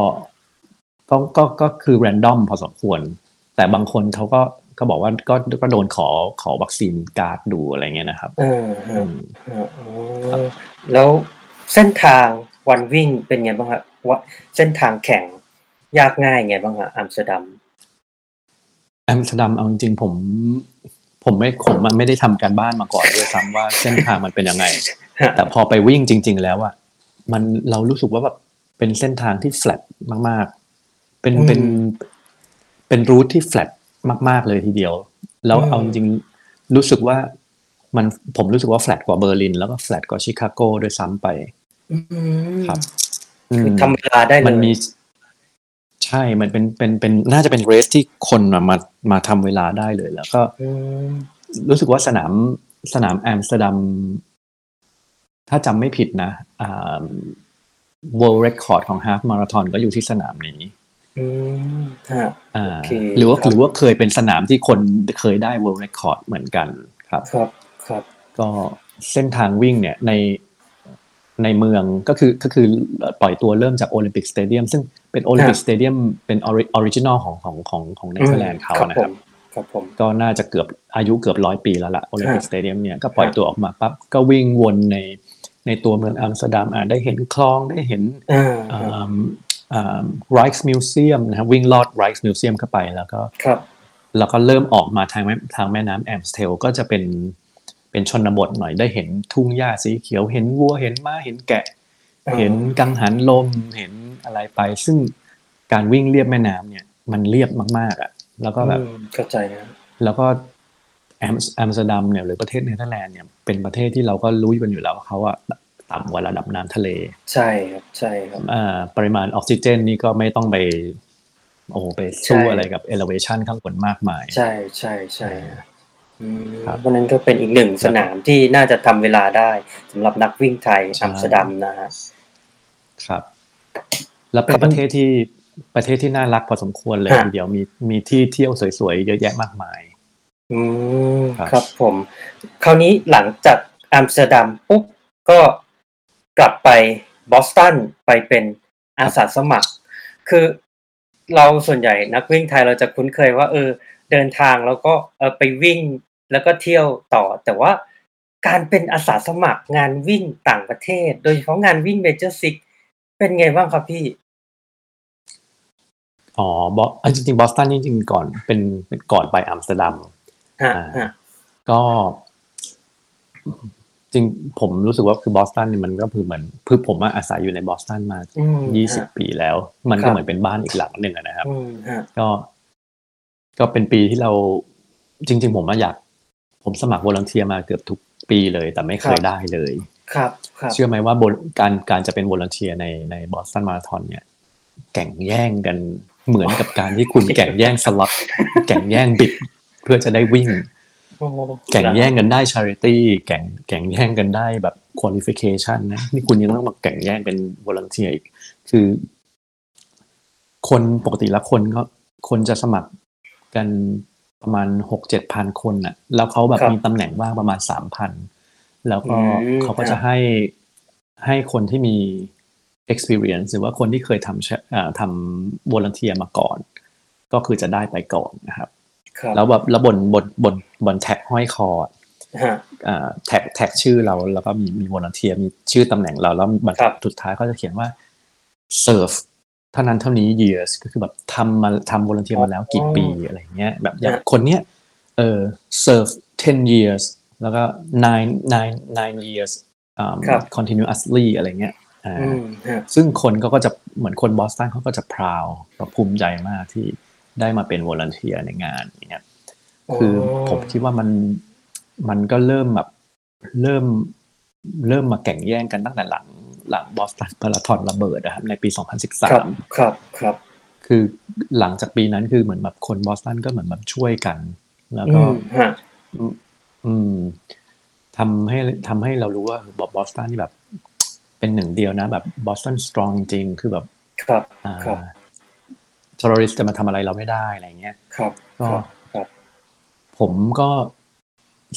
[SPEAKER 3] ก็ก็ก็คือ random พอสมควร แต่บางคนเขาก็ก็บอกว่าก็ก็โดนขอขอ vaccine card ดูอะไรเงี้ยนะครับ
[SPEAKER 1] เออ
[SPEAKER 3] อื
[SPEAKER 1] ฮะ
[SPEAKER 3] ม
[SPEAKER 1] ฮะอ๋อแล้วเส้นทางวันวิ่งเป็นไงบ้างครับว่าเส้นทางแข่งยากง่ายไงบ้างฮะอัมสเตอร์ดัม
[SPEAKER 3] แอมสเตอร์ดัมเอาจริงๆผม ผมไม่ผมมันไม่ได้ทำการบ้านมาก่อนด้วยซ้ำว่าเส้นทางมันเป็นยังไง
[SPEAKER 1] ฮะ
[SPEAKER 3] แต่พอไปวิ่งจริง ๆ แล้วอะมันเรารู้สึกว่าแบบเป็นเส้นทางที่แฟลตมาก ๆ เป็นเป็นเป็น route ที่แฟลตมาก ๆ เลยทีเดียว แล้วเอาจริงๆรู้สึกว่ามันผมรู้สึกว่าแฟลตกว่าเบอร์ลิน แล้วก็แฟลตกว่าชิคาโกด้วยซ้ำไป
[SPEAKER 1] อืม
[SPEAKER 3] ครับ
[SPEAKER 1] คือทำเวลาได้เลย
[SPEAKER 3] มันมีใช่ มันเป็นเป็นเป็นน่าจะเป็น race ที่คนมามามาทำเวลาได้เลย แล้วก็
[SPEAKER 1] อืม
[SPEAKER 3] รู้สึกว่าสนามสนามแอมสเตอร์ดัม ถ้าจำไม่ผิดนะอ่า world record ของ half marathon ก็อยู่ที่สนามนี้
[SPEAKER 2] อืมฮะ
[SPEAKER 3] อ่า
[SPEAKER 2] โอเค
[SPEAKER 3] หรือว่า
[SPEAKER 2] ครับ
[SPEAKER 3] หรือว่าเคยเป็นสนามที่คนเคยได้ world record เหมือนกันครับ
[SPEAKER 2] ครับครับ
[SPEAKER 3] ก็เส้นทางวิ่งเนี่ยในในเมืองก็คือก็คือปล่อยตัวเริ่มจาก Olympic Stadium ซึ่งเป็น Olympic Stadium เป็น original ของของของของเนเธอร์แลนด์เขา
[SPEAKER 2] ครับ
[SPEAKER 3] นะ
[SPEAKER 2] ผ
[SPEAKER 3] ครับ
[SPEAKER 2] มครับผม
[SPEAKER 3] ก็น่าจะเกือบอายุเกือบร้อยปีแล้วล่ะ Olympic
[SPEAKER 2] ฮะ
[SPEAKER 3] Stadium เนี่ยก็ปล่อย
[SPEAKER 2] ฮะ
[SPEAKER 3] ตัวออกมาปั๊บก็วิ่งวนใน ในตัวเมืองอัมสเตอร์ดัมอะได้เห็นคลองได้เห็น
[SPEAKER 2] อ่า
[SPEAKER 3] อ่าอ่า Rijksmuseum นะครับวิ่งลอด Rijksmuseum เข้าไปแล้วก็
[SPEAKER 2] ครับ
[SPEAKER 3] แล้วก็เริ่มออกมาทางแม่ทางแม่น้ำแอมสเทลก็จะเป็นเป็นชนบทหน่อยได้เห็นทุ่งหญ้าสีเขียวเห็นวัวเห็นม้าเห็นแกะ
[SPEAKER 2] อ่า
[SPEAKER 3] เห็นกังหันลมเห็นอะไรไป ซึ่งการวิ่งเลียบแม่น้ำเนี่ยมันเรียบมากๆอะ แล้วก็แบบ
[SPEAKER 2] อืมเข้าใจนะ
[SPEAKER 3] แล้วก็ แอมแอมสเตอร์ดัมเนี่ยหรือประเทศเนเธอร์แลนด์เนี่ยเป็นประเทศที่เราก็รู้กันอยู่แล้วว่าเขาอะต่ำกว่าระดับน้ำทะเล
[SPEAKER 2] ใช่ครับใช่ครับ
[SPEAKER 3] อ่าปริมาณออกซิเจนนี่ก็ไม่ต้องไป โอ้โหไปสู้
[SPEAKER 2] ใช่
[SPEAKER 3] อะไรกับเอเลเวชันข้างบนมากมาย
[SPEAKER 2] ใช่ใช่ใช่อืม
[SPEAKER 3] ครับ
[SPEAKER 2] เพราะนั้นก็เป็นอีกหนึ่งสนามที่น่าจะทำเวลาได้สำหรับนักวิ่งไทย
[SPEAKER 3] ใช่
[SPEAKER 2] อัมสเตอร์ดัมนะฮะ
[SPEAKER 3] ครับ แล้วเป็
[SPEAKER 2] ครั
[SPEAKER 3] น
[SPEAKER 2] บ
[SPEAKER 3] ประเทศที่ประเทศที่น่ารักพอสมควรเลย
[SPEAKER 2] ฮะ
[SPEAKER 3] ทีเดียวมีมีที่เที่ยวสวยๆเยอะแยะมากมาย
[SPEAKER 2] อืม
[SPEAKER 3] ครับ
[SPEAKER 2] ครับผม คราวนี้หลังจากอัมสเตอร์ดัมปุ๊บก็กลับไปบอสตันไปเป็นอาสาสมัคร คือเราส่วนใหญ่นักวิ่งไทยเราจะคุ้นเคยว่า เออ เดินทางแล้วก็เออไปวิ่งแล้วก็เที่ยวต่อ แต่ว่าการเป็นอาสาสมัครงานวิ่งต่างประเทศ โดยเฉพาะงานวิ่ง major six เป็นไงบ้างครับพี่
[SPEAKER 3] อ๋อบอสจริงๆบอสตันจริงๆก่อนเป็นเป็นก่อนไปอัมสเตอร์ดัม
[SPEAKER 2] ฮะ
[SPEAKER 3] อ่า
[SPEAKER 2] ฮะ
[SPEAKER 3] ก็จริงผมรู้สึกว่าคือบอสตันเนี่ยมันก็คือเหมือนคือผมอะอาศัยอยู่ในบอสตันมา
[SPEAKER 2] อืม
[SPEAKER 3] ยี่สิบ
[SPEAKER 2] ฮะ
[SPEAKER 3] ปีแล้ว มัน
[SPEAKER 2] ครั
[SPEAKER 3] ก็
[SPEAKER 2] บ
[SPEAKER 3] เหมือนเป็นบ้านอีกหลังหนึ่งอะนะครับ
[SPEAKER 2] อืมฮะ
[SPEAKER 3] ก็ ก็เป็นปีที่เราจริง ๆ ผมมาอยาก ผมสมัคร volunteer มาเกือบทุกปีเลย แต่ไม่เคยได้เลย
[SPEAKER 2] ครับครับ
[SPEAKER 3] เชื่อไหมว่าบนการการจะเป็น volunteer ในในบอสตันมาราธอนเนี่ย แข่งแย่งกันเหมือนกับการที่คุณแข่งแย่งสล็อตแข่งแย่ง bib เพื่อจะได้วิ่ง
[SPEAKER 2] โอ้
[SPEAKER 3] แข่งแย่งกันได้ charity แข่งแข่งแย่งกันได้แบบ qualification นะนี่คุณยังต้องมาแข่งแย่งเป็น volunteer อีก คือ คนปกติแล้วคนก็คนจะสมัครกันประมาณหกเจ็ดพันคนน่ะ แล้วเขาแบบมีตำแหน่งว่างประมาณสามพันแล้วก็เขาก็จะให้ให้คนที่มี experience หรือว่าคนที่เคยทำอ่าทำ volunteer มาก่อน ก็คือจะได้ไปก่อนนะครับ
[SPEAKER 2] ครับ
[SPEAKER 3] แล้วแบบแล้วบนบนบนบน tag ห้อยคออะ
[SPEAKER 2] ฮะ
[SPEAKER 3] อ่า tag tag ชื่อเราแล้วก็มีมี volunteer มีชื่อตำแหน่งเราแล้วบรร
[SPEAKER 2] ครั
[SPEAKER 3] ทัด
[SPEAKER 2] บ
[SPEAKER 3] สุดท้ายเขาจะเขียนว่า serve เท่านั้นเท่านี้ years ก็คือแบบทำมาทำ volunteer มาแล้วกี่ปีอะไรเงี้ยแบบอย่างคนเนี้ยเออ serve 10 years แล้วก็ nine nine nine years อ่า
[SPEAKER 2] ครับ
[SPEAKER 3] continuously อะไรเงี้ยอ่า
[SPEAKER 2] อืมฮะ
[SPEAKER 3] ซึ่งคนก็ก็จะเหมือนคนบอสตันเขาก็จะ proud กับภูมิใจมากที่ ได้มาเป็น volunteer ในงานอย่างเงี้ยคือผมคิดว่ามันมันก็เริ่มแบบเริ่มเริ่มมาแข่งแย่งกันตั้งแต่หลังหลังบอสตันมาราธอนระเบิดนะครับในปี
[SPEAKER 2] ครับ
[SPEAKER 3] 2013
[SPEAKER 2] ครับครับ
[SPEAKER 3] คือหลังจากปีนั้นคือเหมือนแบบคนบอสตันก็เหมือนแบบช่วยกัน แล้ว
[SPEAKER 2] อื
[SPEAKER 3] ก็
[SPEAKER 2] มฮะ
[SPEAKER 3] อืมอืมทำให้ทำให้เรารู้ว่าบอบอสตันนี่แบบ เป็นหนึ่งเดียวนะ แบบ Boston Strong จริงคือแบบ
[SPEAKER 2] ครับ
[SPEAKER 3] อ่า
[SPEAKER 2] ครับ
[SPEAKER 3] terrorist จะมาทำอะไรเราไม่ได้อะไรเงี้ย
[SPEAKER 2] ครับ
[SPEAKER 3] ก็
[SPEAKER 2] ครับครับผม
[SPEAKER 3] ผมก็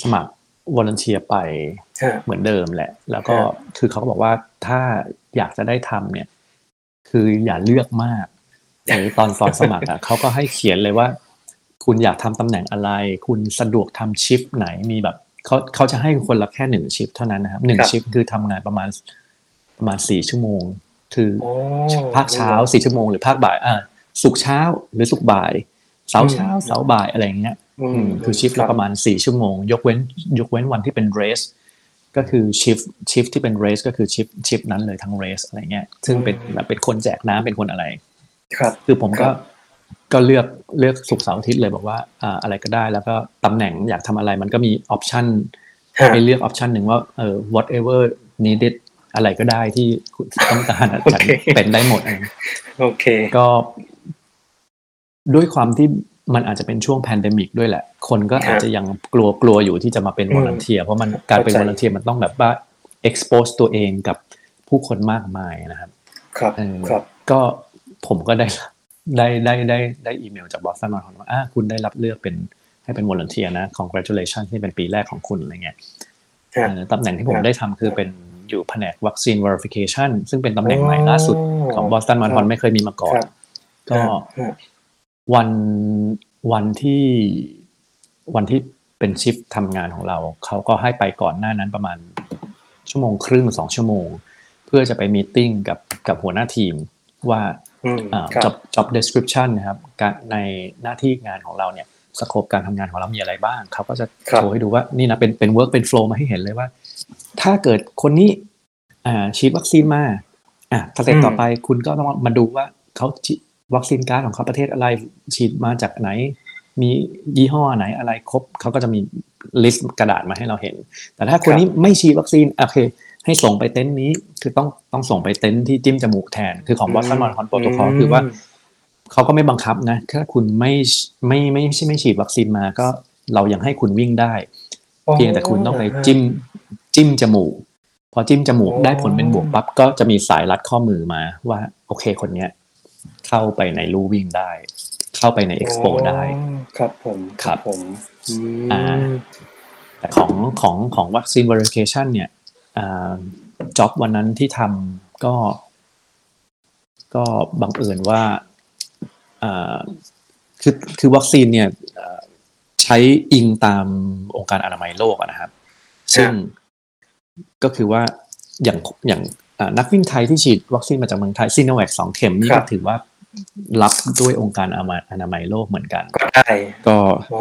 [SPEAKER 3] สมัคร volunteer ไป
[SPEAKER 2] ฮะ
[SPEAKER 3] เหมือนเดิมแหละ แล้วก็
[SPEAKER 2] ครับ
[SPEAKER 3] คือเขาก็บอกว่าถ้าอยากจะได้ทำเนี่ย คืออย่าเลือกมากในตอนตอนสมัครอะเขาก็ให้เขียนเลยว่า คุณอยากทำตำแหน่งอะไร คุณสะดวกทำชิฟไหนมีแบบเขาเขาจะให้คนละแค่หนึ่งชิฟเท่านั้นนะครับหนึ่ง
[SPEAKER 2] ครับ
[SPEAKER 3] ชิฟคือทำงานประมาณประมาณสี่ชั่วโมง คือ
[SPEAKER 2] โอ้
[SPEAKER 3] ภาคเช้าสี่ชั่วโมงหรือภาคบ่ายอ่า สุกร์เช้าหรือสุกร์บ่าย เสาร์เช้าเสาร์บ่ายอะไรอย่างเงี้ย
[SPEAKER 2] อื
[SPEAKER 3] อื
[SPEAKER 2] ม
[SPEAKER 3] มคือชิฟต์เราประมาณสี่ชั่วโมง ยกเว้นยกเว้นวันที่เป็นเรสก็คือชิฟชิฟที่เป็นเรสก็คือชิฟชิฟนั้นเลยทั้งเรสอะไรเงี้ยซึ่งเป็นแบบเป็นคนแจกน้ำเป็นคนอะไร
[SPEAKER 2] ครับ
[SPEAKER 3] คือผมก็
[SPEAKER 2] ครับ
[SPEAKER 3] ก็เลือกเลือกศุกร์เสาร์อาทิตย์เลยบอกว่าอ่าอะไรก็ได้แล้วก็ตำแหน่งอยากทำอะไรมันก็มี option
[SPEAKER 2] ฮะ
[SPEAKER 3] ให้เลือก option หนึ่งว่าเออ whatever needed อะไรก็ได้ที่คุณต้องการอะ
[SPEAKER 2] โอเค
[SPEAKER 3] ฉันเป็นได้หมดเอง
[SPEAKER 2] โอเค
[SPEAKER 3] ก็ ด้วยความที่มันอาจจะเป็นช่วง pandemic ด้วยแหละ คนก็อาจจะยังกลัวกลัวอยู่ที่จะมาเป็น
[SPEAKER 2] อืม
[SPEAKER 3] volunteer เพราะมันการเป็น
[SPEAKER 2] เข้าใจ
[SPEAKER 3] วอลเนเทียมันต้องแบบว่า expose ตัวเองกับผู้คนมากมายนะครับ
[SPEAKER 2] ครับ
[SPEAKER 3] เออ
[SPEAKER 2] ครับ
[SPEAKER 3] ก็ผมก็ได้ได้ได้ได้ได้อีเมลจากบอสตันมาราธอนว่าอะคุณได้รับเลือกเป็นให้เป็น volunteer นะ congratulation ที่เป็นปีแรกของคุณอะไรเงี้ย
[SPEAKER 2] ฮะ
[SPEAKER 3] เออตำแหน่งที่ผม
[SPEAKER 2] ครับ
[SPEAKER 3] ได้ทำคือเป็นอยู่แผนกวัคซีน verification ซึ่งเป็นตำแหน่งใหม่ล่าสุดของบอสตันมาราธอนไม่เคยมีมาก่อน
[SPEAKER 2] ครับ
[SPEAKER 3] ก็
[SPEAKER 2] ฮะ
[SPEAKER 3] วันวันที่วันที่เป็น shift ทำงานของเรา เขาก็ให้ไปก่อนหน้านั้นประมาณชั่วโมงครึ่งสองชั่วโมง เพื่อจะไป meeting กับกับหัวหน้าทีมว่า
[SPEAKER 2] อืม
[SPEAKER 3] อ่า
[SPEAKER 2] ครับ
[SPEAKER 3] job job description นะครับการในหน้าที่งานของเราเนี่ย scope การทำงานของเรามีอะไรบ้างเขาก็จะ
[SPEAKER 2] ครับ
[SPEAKER 3] โชว์ให้ดูว่านี่นะเป็นเป็น work เป็น flow มาให้เห็นเลยว่า ถ้าเกิดคนนี้อ่าฉีดวัคซีนมาอะ step ต่อไปคุณก็ต้องมาดูว่าเขาฉีด วัคซีน card ของเขาประเทศอะไรฉีดมาจากไหน มียี่ห้อไหนอะไรครบเขาก็จะมี list กระดาษมาให้เราเห็น แต่ถ้าคนนี้ไม่ฉีดวัคซีนโอเค ให้ส่งไปเต็นท์นี้คือต้องต้องส่งไปเต็นท์ที่จิ้มจมูกแทน คือของบอสตันมาราธอนคอนโปรโตคอลคือว่าเขาก็ไม่บังคับนะถ้าคุณไม่ไม่ไม่ไม่ใช่ไม่ฉีดวัคซีนมาก็เรายังให้คุณวิ่งได้ เพียงแต่คุณต้องไปจิ้มจิ้มจมูกพอจิ้มจมูกได้ผลเป็นบวกปั๊บก็จะมีสายรัดข้อมือมาว่า โอเคคนเนี้ย เข้าไปในลู่วิ่งได้ เข้าไปในเอ็กซ์โปได้
[SPEAKER 2] อ๋อครับผม
[SPEAKER 3] ครับ
[SPEAKER 2] ผมอืม
[SPEAKER 3] อ่าแต่ของของของวัคซีน verification เนี่ยจ็อบวันนั้นที่ทำก็ ก็บังเอิญว่าอ่าคือคือวัคซีนเนี่ยอ่าใช้อิงตามองค์การอนามัยโลกอะนะครับ ซึ่งก็คือว่าอย่างอย่างอ่านักวิ่งไทยที่ฉีดวัคซีนมาจากเมืองไทยซีโนแวคสองเข็มนี่
[SPEAKER 2] ครั
[SPEAKER 3] ก็
[SPEAKER 2] บ
[SPEAKER 3] ถือว่า รับด้วยองค์การอนามัยอนามัยโลกเหมือนกัน
[SPEAKER 2] ก็ได้
[SPEAKER 3] ก็
[SPEAKER 2] อ๋อ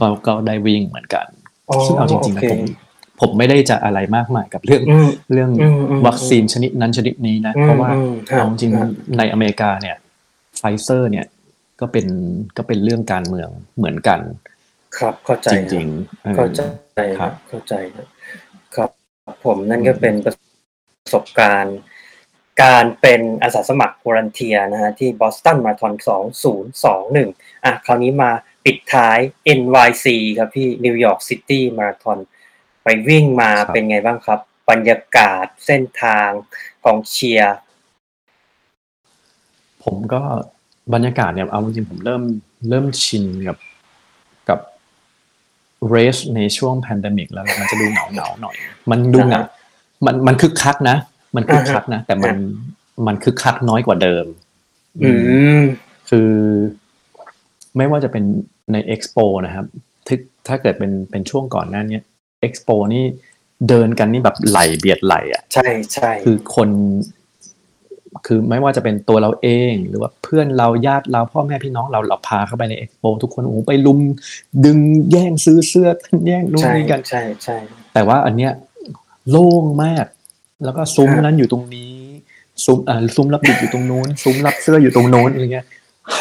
[SPEAKER 3] ก็ก็ได้วิ่งเหมือนกัน
[SPEAKER 2] อ๋อ
[SPEAKER 3] ซึ่งเอาจริงๆนะ
[SPEAKER 2] โอเค
[SPEAKER 3] ผมผมไม่ได้จะอะไรมากมายกับเรื่อง
[SPEAKER 2] อืม
[SPEAKER 3] เรื่อง
[SPEAKER 2] อืมอืม
[SPEAKER 3] วัคซีนชนิดนั้นชนิดนี้นะ
[SPEAKER 2] อืม
[SPEAKER 3] เพราะว่า
[SPEAKER 2] อืมครับ
[SPEAKER 3] เอาจริง
[SPEAKER 2] ครับ
[SPEAKER 3] ๆในอเมริกาเนี่ยไฟเซอร์เนี่ยก็เป็นก็เป็นเรื่องการเมืองเหมือนกัน
[SPEAKER 2] ครับเข้าใจครับจ
[SPEAKER 3] ริงๆเออ
[SPEAKER 2] เข้าใจ
[SPEAKER 3] ค
[SPEAKER 2] ค
[SPEAKER 3] รั
[SPEAKER 2] รัครับเข้าใจครับครับ ผมนั่นก็เป็นประสบการณ์ การเป็นอาสาสมัคร volunteer นะฮะที่บอสตันมาราธอน2021 อะ คราวนี้มาปิดท้าย NYC ครับพี่นิวยอร์กซิตี้มาราธอนไปวิ่งมา
[SPEAKER 3] ครับ
[SPEAKER 2] เป็นไงบ้างครับ บรรยากาศเส้นทางกองเชียร์
[SPEAKER 3] ผมก็บรรยากาศเนี่ยเอาจริงๆผมเริ่มเริ่มชินกับกับ race ในช่วง pandemic แล้วมันจะดูเหงาเหงาๆหน่อย มันดูเหงา
[SPEAKER 2] อ่าฮะ
[SPEAKER 3] มันมันคึกคักนะ มันคึกคักนะแต่มัน
[SPEAKER 2] อ่ะ
[SPEAKER 3] มันคึกคักน้อยกว่าเดิม
[SPEAKER 2] อืม
[SPEAKER 3] คือไม่ว่าจะเป็นในเอ็กซ์โปนะครับถ้าถ้าเกิดเป็นเป็นช่วงก่อนหน้านี้เอ็กซ์โปนี่เดินกันนี่แบบไหลเบียดไหลอะ
[SPEAKER 2] ใช่ใช่
[SPEAKER 3] คือคน คือไม่ว่าจะเป็นตัวเราเอง หรือว่าเพื่อนเราญาติเราพ่อแม่พี่น้องเราเราพาเข้าไปในเอ็กซ์โปทุกคนโอ้โหไปลุมดึงแย่งซื้อเสื้อกันแย่งนู่น
[SPEAKER 2] ใช่
[SPEAKER 3] นี่กัน
[SPEAKER 2] ใช่ใช่
[SPEAKER 3] แต่ว่าอันเนี้ยโล่งมาก แล้วก็ซุ้ม
[SPEAKER 2] ครับ
[SPEAKER 3] นั้นอยู่ตรงนี้ ซุ้มอ่าซุ้มรับบิดอยู่ตรงนู้น ซุ้มรับเสื้ออยู่ตรงโน้นอะไรเงี้ย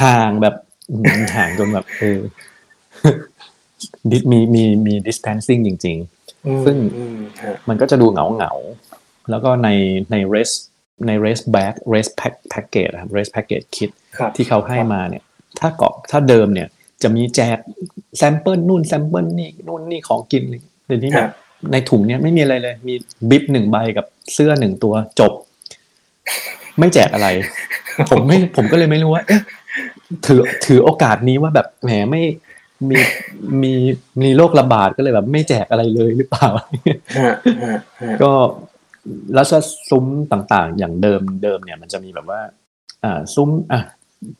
[SPEAKER 3] ห่างแบบอืมห่างจนแบบเออดิมีมีมี distancing จริง
[SPEAKER 2] อืม
[SPEAKER 3] ซึ่ง
[SPEAKER 2] อืมฮะ
[SPEAKER 3] ๆมันก็จะดูเหงาเหงาๆแล้วก็ในใน race ใน race bag race pack package นะครับ race package kit
[SPEAKER 2] ครับ
[SPEAKER 3] ที่เขาให้มาเนี่ย ถ้าเกิดถ้าเดิมเนี่ย จะมีแจก sample นู่น sample นี่นู่นนี่ของกินเลยเดี๋ยวนี้แบ
[SPEAKER 2] ครับ
[SPEAKER 3] ในถุงเนี่ยไม่มีอะไรเลย มี bib หนึ่งใบกับเสื้อหนึ่งตัวจบ ไม่แจกอะไร ผมไม่ผมก็เลยไม่รู้ว่าเอ๊ะถือถือโอกาสนี้ว่าแบบแหมไม่มีมีมีโรคระบาดก็เลยแบบ ไม่แจกอะไรเลยหรือเปล่า
[SPEAKER 2] ฮะฮะฮะ
[SPEAKER 3] ก็แล้วก็ซุ้มต่างๆ อย่างเดิมเดิมเนี่ย มันจะมีแบบว่า อ่า ซุ้มอะ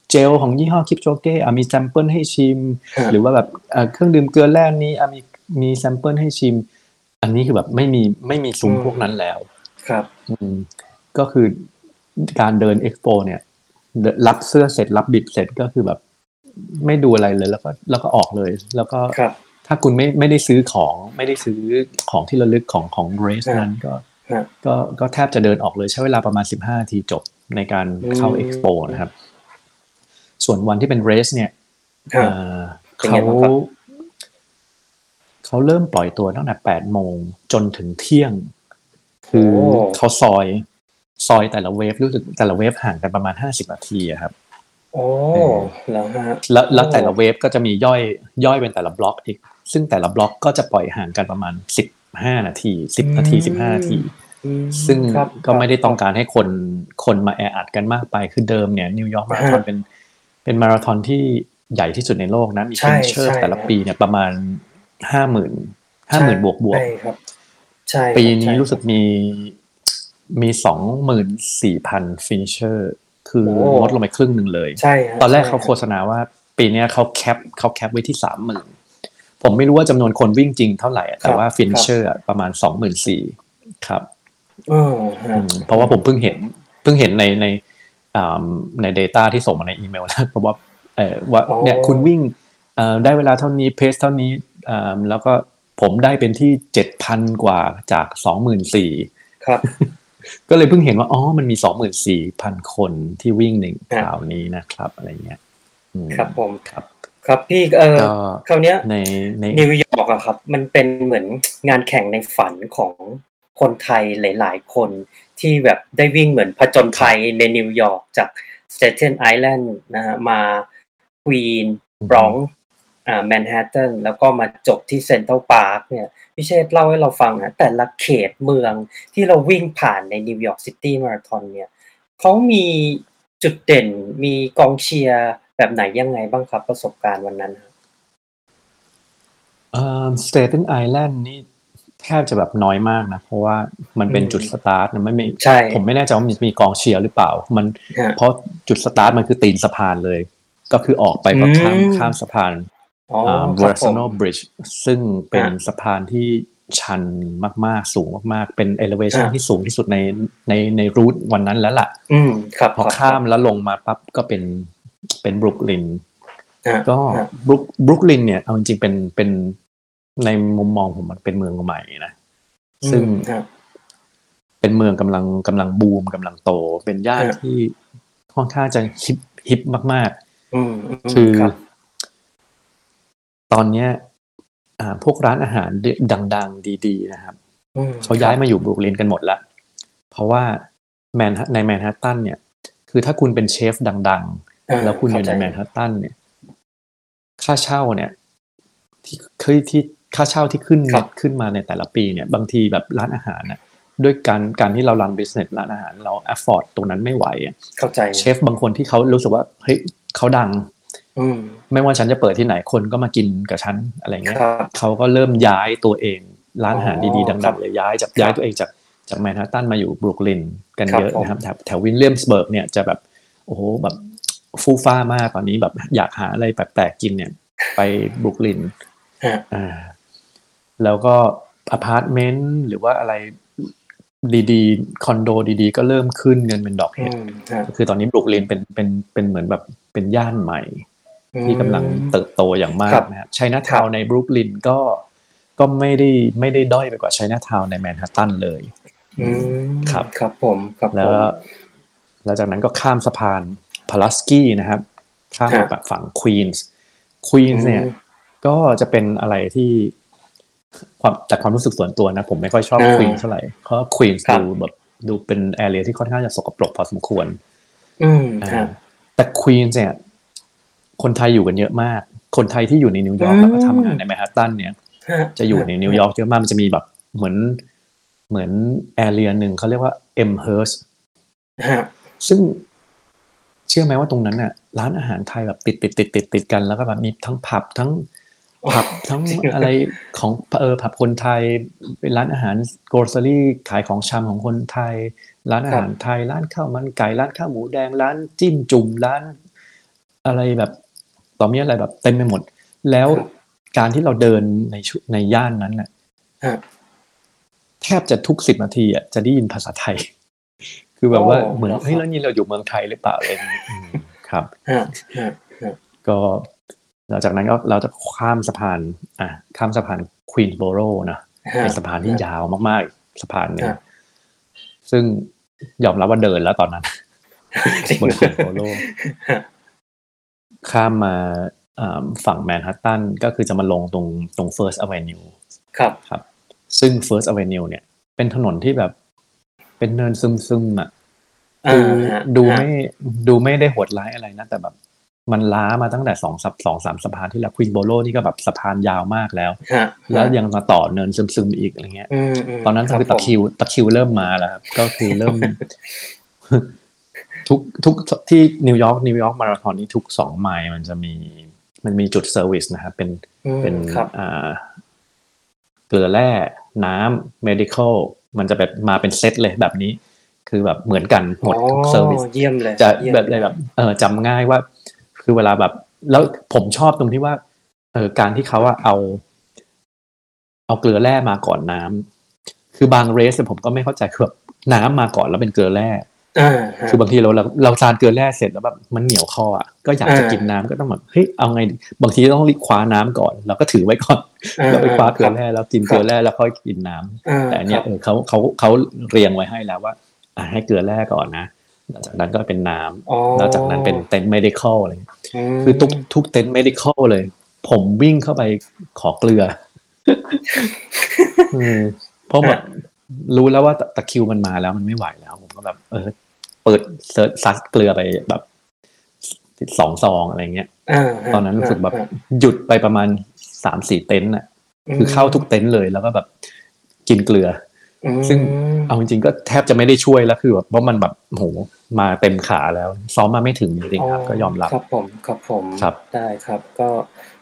[SPEAKER 3] เจลของยี่ห้อคิปโชเก้อะมี sample ให้ชิม
[SPEAKER 2] ฮะ
[SPEAKER 3] หรือว่าแบบอะเครื่องดื่มเกลือแร่นี้อะมีมี sample ให้ชิม อันนี้คือแบบไม่มีไม่มีซุ้มพวกนั้นแล้ว
[SPEAKER 2] ครับ
[SPEAKER 3] อืมก็คือการเดินเอ็กโปเนี่ยเดินรับเสื้อเสร็จรับบิดเสร็จก็คือแบบ ไม่ดูอะไรเลยแล้วก็แล้วก็ออกเลย แล้วก็
[SPEAKER 2] ครับ
[SPEAKER 3] ถ้าคุณไม่ไม่ได้ซื้อของไม่ได้ซื้อของที่ระลึกของของเรส
[SPEAKER 2] ครับ
[SPEAKER 3] นั้นก็
[SPEAKER 2] ฮะ
[SPEAKER 3] ก็ก็แทบจะเดินออกเลยใช้เวลาประมาณ 15นาทีจบในการเข้า
[SPEAKER 2] อืม
[SPEAKER 3] เอ็กซ์โปนะครับ ส่วนวันที่เป็นเรสเนี่ย
[SPEAKER 2] ฮะ
[SPEAKER 3] เอ่อ
[SPEAKER 2] เป็นไง
[SPEAKER 3] เขา
[SPEAKER 2] บ้างครับ
[SPEAKER 3] เขาเริ่มปล่อยตัวตั้งแต่8โมงจนถึงเที่ยง คือ
[SPEAKER 2] โอ้
[SPEAKER 3] เขาซอย ซอยแต่ละ wave รู้สึกแต่ละ wave ห่างกันประมาณ50นาทีอะครับ
[SPEAKER 2] โอ้แล้วฮะ
[SPEAKER 3] แล้วแล้ว
[SPEAKER 2] โอ้
[SPEAKER 3] แต่ละ wave ก็จะมีย่อยย่อยเป็นแต่ละบล็อกอีก ซึ่งแต่ละบล็อกก็จะปล่อยห่างกันประมาณ15นาที10นาที15นาที
[SPEAKER 2] อืม
[SPEAKER 3] ซึ่ง
[SPEAKER 2] ครับ
[SPEAKER 3] ก็ไม่ได้ต้อง
[SPEAKER 2] ครับ
[SPEAKER 3] การให้คนคนมาแออัดกันมากไปคือเดิมเนี่ยนิวยอร์กมาราธอน
[SPEAKER 2] ฮะ
[SPEAKER 3] เป็นเป็นมาราธอนที่ใหญ่ที่สุดในโลกนะมี
[SPEAKER 2] ใช่
[SPEAKER 3] finisher
[SPEAKER 2] ใช่
[SPEAKER 3] แต่ละ
[SPEAKER 2] ฮะ
[SPEAKER 3] ปีเนี่ยประมาณ ห้าหมื่นห้าหมื่นบวกบวก
[SPEAKER 2] ใช่ครับ ใช่ครับ
[SPEAKER 3] ปีนี้
[SPEAKER 2] ใช่
[SPEAKER 3] รู้สึกมีมีสองหมื่นสี่พัน finisher คือ
[SPEAKER 2] โอ้
[SPEAKER 3] ลดลงไปครึ่งหนึ่งเลย
[SPEAKER 2] ใช่ฮะ
[SPEAKER 3] ตอนแรก
[SPEAKER 2] ใช่
[SPEAKER 3] เขาโฆษณาว่า ปีเนี้ยเขา cap เขา cap ไว้ที่สามหมื่นผมไม่รู้ว่าจำนวนคนวิ่งจริงเท่าไหร่อะแต่ว่า finisher ประมาณสองหมื่นสี่ครับ
[SPEAKER 2] อืมฮะ
[SPEAKER 3] อืมเพราะว่าผมเพิ่งเห็นเพิ่งเห็นในในอ่าใน Data ที่ส่งมาในอีเมลแล้วเพราะว่าเออว่าเนี่ยคุณวิ่งเอ่อได้เวลาเท่านี้เพสเท่านี้อ่า แล้วก็ผมได้เป็นที่เจ็ดพันกว่าจากสองหมื่นสี่
[SPEAKER 2] ครับ
[SPEAKER 3] ก็เลยเพิ่งเห็นว่า อ๋อ มันมีสองหมื่นสี่พันคนที่วิ่งหนึ่ง
[SPEAKER 2] ครับ
[SPEAKER 3] คราวนี้นะครับ อะไรเงี้ยอืม
[SPEAKER 2] ครับผม
[SPEAKER 3] ครับ
[SPEAKER 2] ครับพี่เออ
[SPEAKER 3] ก็
[SPEAKER 2] คราวเนี้ย
[SPEAKER 3] ในใน
[SPEAKER 2] นิวยอร์กอะครับ มันเป็นเหมือนงานแข่งในฝันของคนไทยหลาย ๆ คนที่แบบได้วิ่งเหมือนผจญภัยในนิวยอร์กจากสเต t นไอแลนด์นะฮะมาควีนส์บรองซ์ อ่าแมนฮัตตันแล้วก็มาจบที่เซ็นทรัลพาร์คเนี่ยพี่เชษฐ์เล่าให้เราฟังนะแต่ละเขตเมืองที่เราวิ่งผ่านในนิวยอร์กซิตี้มาราธอนเนี่ยเขามีจุดเด่นมีกองเชียร์แบบไหนยังไงบ้างครับประสบการณ์วันนั้นครับ
[SPEAKER 3] เอ่อสเตเทนไอแลนด์นี่แทบจะแบบน้อยมากนะ เพราะว่ามันเป็น
[SPEAKER 2] อืม
[SPEAKER 3] จุดสตาร์ทนะไม่มี
[SPEAKER 2] ใช่
[SPEAKER 3] ผมไม่แน่ใจว่ามันมีกองเชียร์หรือเปล่า มัน
[SPEAKER 2] ฮะ
[SPEAKER 3] เพราะจุดสตาร์ทมันคือตีนสะพานเลย ก็คือออกไปก็ข้าม
[SPEAKER 2] อืม
[SPEAKER 3] ข้ามสะพาน
[SPEAKER 2] อ๋อ
[SPEAKER 3] อ่า
[SPEAKER 2] ค
[SPEAKER 3] b
[SPEAKER 2] รั
[SPEAKER 3] r
[SPEAKER 2] บ
[SPEAKER 3] a
[SPEAKER 2] ผ
[SPEAKER 3] s
[SPEAKER 2] ม
[SPEAKER 3] n o Bridge ซึ่งเป็น
[SPEAKER 2] ฮะ
[SPEAKER 3] สะพานที่ชันมากๆ สูงมากๆ เป็น elevation
[SPEAKER 2] ฮะ
[SPEAKER 3] ที่สูงที่สุดในในในรูทวันนั้นแล้วล่ะ
[SPEAKER 2] อืมครับ
[SPEAKER 3] พอ
[SPEAKER 2] ครับ
[SPEAKER 3] ข้ามแล้วลงมาปั๊บก็เป็นเป็นบรุกลิน
[SPEAKER 2] ฮะ
[SPEAKER 3] ก็
[SPEAKER 2] ฮะ
[SPEAKER 3] บรุกบรุกลินเนี่ยเอาจริงๆเป็นเป็นในมุมมองผมมันเป็นเมืองใหม่นะซึ่ง
[SPEAKER 2] อืมฮะ
[SPEAKER 3] เป็นเมืองกำลังกำลังบูมกำลังโต เป็นย่าน
[SPEAKER 2] ฮะ
[SPEAKER 3] ที่ค่อนข้างจะฮิปฮิปมาก
[SPEAKER 2] อืมม
[SPEAKER 3] ๆคือ
[SPEAKER 2] รับ
[SPEAKER 3] ตอนเนี้ยอ่าพวกร้านอาหารดัง ๆ ดีๆ นะครับ
[SPEAKER 2] อืม
[SPEAKER 3] เขาย้ายมาอยู่บรุกลินกันหมดละเพราะว่าแมนในแมนฮัตตันเนี่ย คือถ้าคุณเป็นเชฟดัง
[SPEAKER 2] อ่า
[SPEAKER 3] ๆแล้วคุณอยู่ใน
[SPEAKER 2] เข้าใจ
[SPEAKER 3] แมนฮัตตันเนี่ย ค่าเช่าเนี่ย ที่คือที่ค่าเช่าที่ขึ้น
[SPEAKER 2] ครับ
[SPEAKER 3] ขึ้นมาในแต่ละปีเนี่ย บางทีแบบร้านอาหารน่ะด้วยการการที่เรา run business ร้านอาหารเรา afford ตรงนั้นไม่ไหวอะ
[SPEAKER 2] เข้าใจ
[SPEAKER 3] เชฟบางคนที่เขารู้สึกว่าเฮ้ยเขาดัง
[SPEAKER 2] อืม
[SPEAKER 3] ไม่ว่าฉันจะเปิดที่ไหนคนก็มากินกับฉันอะไรเงี้ย
[SPEAKER 2] ครับ
[SPEAKER 3] เขาก็เริ่มย้ายตัวเองร้านอาหาร
[SPEAKER 2] อ๋อ
[SPEAKER 3] ดีๆ
[SPEAKER 2] ครั
[SPEAKER 3] ดั
[SPEAKER 2] บ
[SPEAKER 3] งๆเลยย้ายจาก
[SPEAKER 2] ครับ
[SPEAKER 3] ย้ายตัวเองจากจากแมนฮัตตันมาอยู่บรุกลินกัน
[SPEAKER 2] ครับ
[SPEAKER 3] เยอะ
[SPEAKER 2] ผม
[SPEAKER 3] นะครับแถวแถววิลเลียมสเบิร์กเนี่ยจะแบบโอ้โหแบบฟูฟ้ามากตอนนี้แบบอยากหาอะไรแปลกๆกินเนี่ย ไปบรุกลิน
[SPEAKER 2] ฮะ
[SPEAKER 3] อ่าแล้วก็อพาร์ตเมนต์หรือว่าอะไรดีๆ คอนโดดีๆ ก็เริ่มขึ้นกันเป็นดอก
[SPEAKER 2] อื
[SPEAKER 3] เห็ดอื
[SPEAKER 2] มฮะ
[SPEAKER 3] คือตอนนี้บรุกลินเป็นเป็นเป็นเหมือนแบบเป็นย่านใหม่ ที่กำลัง
[SPEAKER 2] อืม
[SPEAKER 3] เติบโตอย่างมาก
[SPEAKER 2] ครับ
[SPEAKER 3] นะครับไชน่าทาวน์ครับในบรุกลินก็ก็ไม่ได้ไม่ได้ด้อยไปกว่าไชน่าทาวน์ในแมนฮัตตันเลย
[SPEAKER 2] อืม
[SPEAKER 3] ครับ
[SPEAKER 2] ครับผมครับ
[SPEAKER 3] แล้ว
[SPEAKER 2] ผม
[SPEAKER 3] แล้วจากนั้นก็ข้ามสะพานพูลาสกี้นะครับ ข้ามมาครั
[SPEAKER 2] บ
[SPEAKER 3] แบบฝั่งควีนส์ควีนส์เนี่ย
[SPEAKER 2] อืม
[SPEAKER 3] ก็จะเป็นอะไรที่ความจากความรู้สึกส่วนตัวนะ ผมไม่ค่อยชอบ
[SPEAKER 2] อ่า
[SPEAKER 3] ควีนส์เท่าไหร่เพราะควีนส์
[SPEAKER 2] ครับ
[SPEAKER 3] ดูแบบดูเป็น area ที่ค่อนข้างจะสกปรกพอสมควร
[SPEAKER 2] อืม
[SPEAKER 3] อ่า
[SPEAKER 2] ฮะ
[SPEAKER 3] แต่ควีนส์เนี่ย คนไทยอยู่กันเยอะมาก คนไทยที่อยู่ในนิวยอร์ก
[SPEAKER 2] อืม
[SPEAKER 3] แล้วก็ทำงานในแมนฮัตตันเนี่ย
[SPEAKER 2] ฮะ
[SPEAKER 3] จะอยู่ในนิวยอร์กเยอะมากมันจะมีแบบเหมือนเหมือน area หนึ่งเขาเรียกว่าเอล์มเฮิร์สต์
[SPEAKER 2] ฮะ
[SPEAKER 3] ซึ่งเชื่อไหมว่าตรงนั้นน่ะ ร้านอาหารไทยแบบติดติดติดติดติดกันแล้วก็แบบมีทั้งผับทั้งผับทั้ง
[SPEAKER 2] จริงเหรออ
[SPEAKER 3] อะไรของเออผับคนไทยเป็นร้านอาหาร grocery ขายของชำของคนไทย ร้านอาหารไทย ร้านข้าวมันไก่ร้านข้าวหมูแดงร้านจิ้มจุ่มร้าน อะไรแบบ ต่อมีอะไรแบบเต็มไปหมด แล้วการที่เราเดินในชุในย่านนั้นน่ะ
[SPEAKER 2] ฮะ
[SPEAKER 3] แทบจะทุกสิบนาทีอะจะได้ยินภาษาไทย คือแบบว่า
[SPEAKER 2] โอ้
[SPEAKER 3] เหมือน
[SPEAKER 2] เหรอครับ
[SPEAKER 3] เฮ้ยแล้วนี่เราอยู่เมืองไทยหรือเปล่าอะไรอย่างงี้อืมครับ
[SPEAKER 2] ฮะฮะฮะ
[SPEAKER 3] ก็หลังจากนั้นก็เราจะข้ามสะพาน อะข้ามสะพานควีนโบโรนะ
[SPEAKER 2] ฮะ
[SPEAKER 3] เป็นสะพานที่ยาวมากๆสะพานหนึ่ง
[SPEAKER 2] ฮะ
[SPEAKER 3] ซึ่งยอมรับว่าเดินแล้วตอนนั้น
[SPEAKER 2] จริง
[SPEAKER 3] บน
[SPEAKER 2] เหรอ
[SPEAKER 3] ควีนโบโร
[SPEAKER 2] ฮะ
[SPEAKER 3] ข้ามมาอ่าฝั่งแมนฮัตตันก็คือจะมาลงตรงตรง First Avenue
[SPEAKER 2] ครับ
[SPEAKER 3] ครับ ซึ่ง First Avenue เนี่ย เป็นถนนที่แบบเป็นเนินซึมๆอะ
[SPEAKER 2] อ่า
[SPEAKER 3] คือ
[SPEAKER 2] ฮะ
[SPEAKER 3] ดู
[SPEAKER 2] ฮะ
[SPEAKER 3] ไม่ดูไม่ได้โหดร้ายอะไรนะ แต่แบบมันล้ามาตั้งแต่สองสัปสองสามสะพานที่แล้วควีนโบโลนี่ก็แบบสะพานยาวมากแล้ว
[SPEAKER 2] ฮะ
[SPEAKER 3] แล้วยังมาต่อเนินซึมๆอีกอะไรเงี้ย
[SPEAKER 2] อืม
[SPEAKER 3] ตอนนั้นค
[SPEAKER 2] รับ
[SPEAKER 3] คือตะคริวตะคริวเริ่มมาแล้วครับก็คือเริ่ม ทุกทุกที่นิวยอร์กนิวยอร์กมาราธอนนี้ทุกสองไมล์มันจะมีมันมีจุด service นะครับเป็น
[SPEAKER 2] อืม
[SPEAKER 3] เป็น
[SPEAKER 2] ครับ
[SPEAKER 3] อ่าเกลือแร่น้ำ medical มันจะแบบมาเป็นเซตเลยแบบนี้ คือแบบเหมือนกันหมดทุก service
[SPEAKER 2] เยี่ยมเลย
[SPEAKER 3] จะ
[SPEAKER 2] เยี่ยม
[SPEAKER 3] แบบเลยแบบเออจำง่ายว่า คือเวลาแบบ แล้วผมชอบตรงที่ว่า เออการที่เขาอะเอา เอาเกลือแร่มาก่อนน้ำคือบางเรสผมก็ไม่เข้าใจคือแบบน้ำมาก่อนแล้วเป็นเกลือแร่
[SPEAKER 2] อ่าฮะ
[SPEAKER 3] คือบางทีเราเราเราทานเกลือแร่เสร็จแล้วแบบมันเหนียวคออะก็อยากจะ
[SPEAKER 2] อ่ากิ
[SPEAKER 3] กินน้ำก็ต้องแบบเฮ้ยเอาไงดีบางทีต้องรีบคว้าน้ำก่อนเราก็ถือไว้ก่อน
[SPEAKER 2] อ่า
[SPEAKER 3] แล้วไปคว้าเกลือ
[SPEAKER 2] ครับ
[SPEAKER 3] แร่แล้วกินเกลือแร่แล้วค่อยกินน้ำ
[SPEAKER 2] อ่า
[SPEAKER 3] แต่อันเนี้ย
[SPEAKER 2] ครับ
[SPEAKER 3] เออเขาเขาเขาเรียงไว้ให้แล้วว่าอ่าให้เกลือแร่ก่อนนะหลังจากนั้นก็เป็นน้ำ
[SPEAKER 2] อ๋อ
[SPEAKER 3] แล้วจากนั้นเป็นเต็นท์ medical อะไรอย่างเงี้ยอื
[SPEAKER 2] ม
[SPEAKER 3] คือทุกทุกเต็นท์ medical เลย ผมวิ่งเข้าไปขอเกลืออืมเพราะแบบรู้แล้วว่าตะตะคริวมันมาแล้วมันไม่ไหวแล้ว ผมก็แบบเออ เปิดเซิร์ชซัดเกลือไปแบบสองซองอะไรเงี้ย
[SPEAKER 2] อ่าฮะ
[SPEAKER 3] ตอนนั้นรู้สึกแบบ
[SPEAKER 2] อ่า
[SPEAKER 3] หยุดไปประมาณสามสี่เต็นท์น่ะ คือเข้าทุกเต็นท์เลยแล้วก็แบบกินเกลือ
[SPEAKER 2] อืม
[SPEAKER 3] ซึ่งเอาจริงๆก็แทบจะไม่ได้ช่วยแล้วคือแบบเพราะมันแบบโหมาเต็มขาแล้ว ซ้อมมาไม่ถึงจริงๆครับ ก็ยอมรับ
[SPEAKER 2] ครับผมครับผม
[SPEAKER 3] ครับ
[SPEAKER 2] ได้ครับ ก็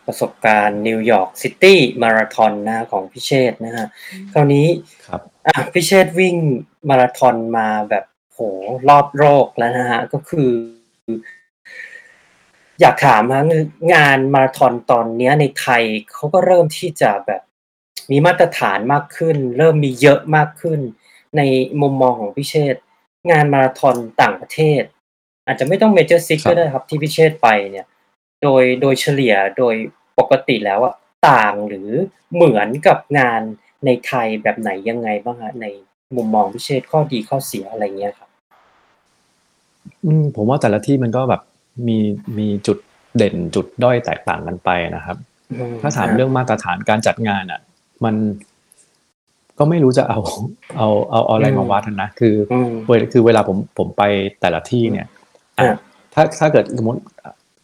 [SPEAKER 2] ประสบการณ์นิวยอร์กซิตี้มาราธอนนะฮะของพิเชษนะฮะคราวนี้
[SPEAKER 3] ครับ
[SPEAKER 2] อะพิเชษวิ่งมาราธอนมาแบบโหรอบโลกแล้วนะฮะก็คือ อยากถามฮะงานมาราธอนตอนเนี้ยในไทยเขาก็เริ่มที่จะแบบมีมาตรฐานมากขึ้น เริ่มมีเยอะมากขึ้น ในมุมมองของพิเชษงานมาราธอนต่างประเทศ อาจจะไม่ต้องเมเจอร์ซิก
[SPEAKER 3] ครับ
[SPEAKER 2] ก็ได้ครับที่พิเชษไปเนี่ย โดยโดยเฉลี่ยโดยปกติแล้วอะต่างหรือเหมือนกับงานในไทยแบบไหนยังไงบ้างฮะในมุมมองพิเชษข้อดีข้อเสียอะไรเงี้ยครับ
[SPEAKER 3] อืม ผมว่าแต่ละที่มันก็แบบมีมีจุดเด่นจุดด้อยแตกต่างกันไปนะครับถ้าถามเรื่องมาตรฐานการจัดงานอะ มันก็ไม่รู้จะเอาเอาเอาเอาอะไรมาวัดนะคือ
[SPEAKER 2] อืม
[SPEAKER 3] เวลคือเวลาผมผมไปแต่ละที่เนี่ย อะ
[SPEAKER 2] อะ
[SPEAKER 3] ถ้าถ้าเกิดสมมติ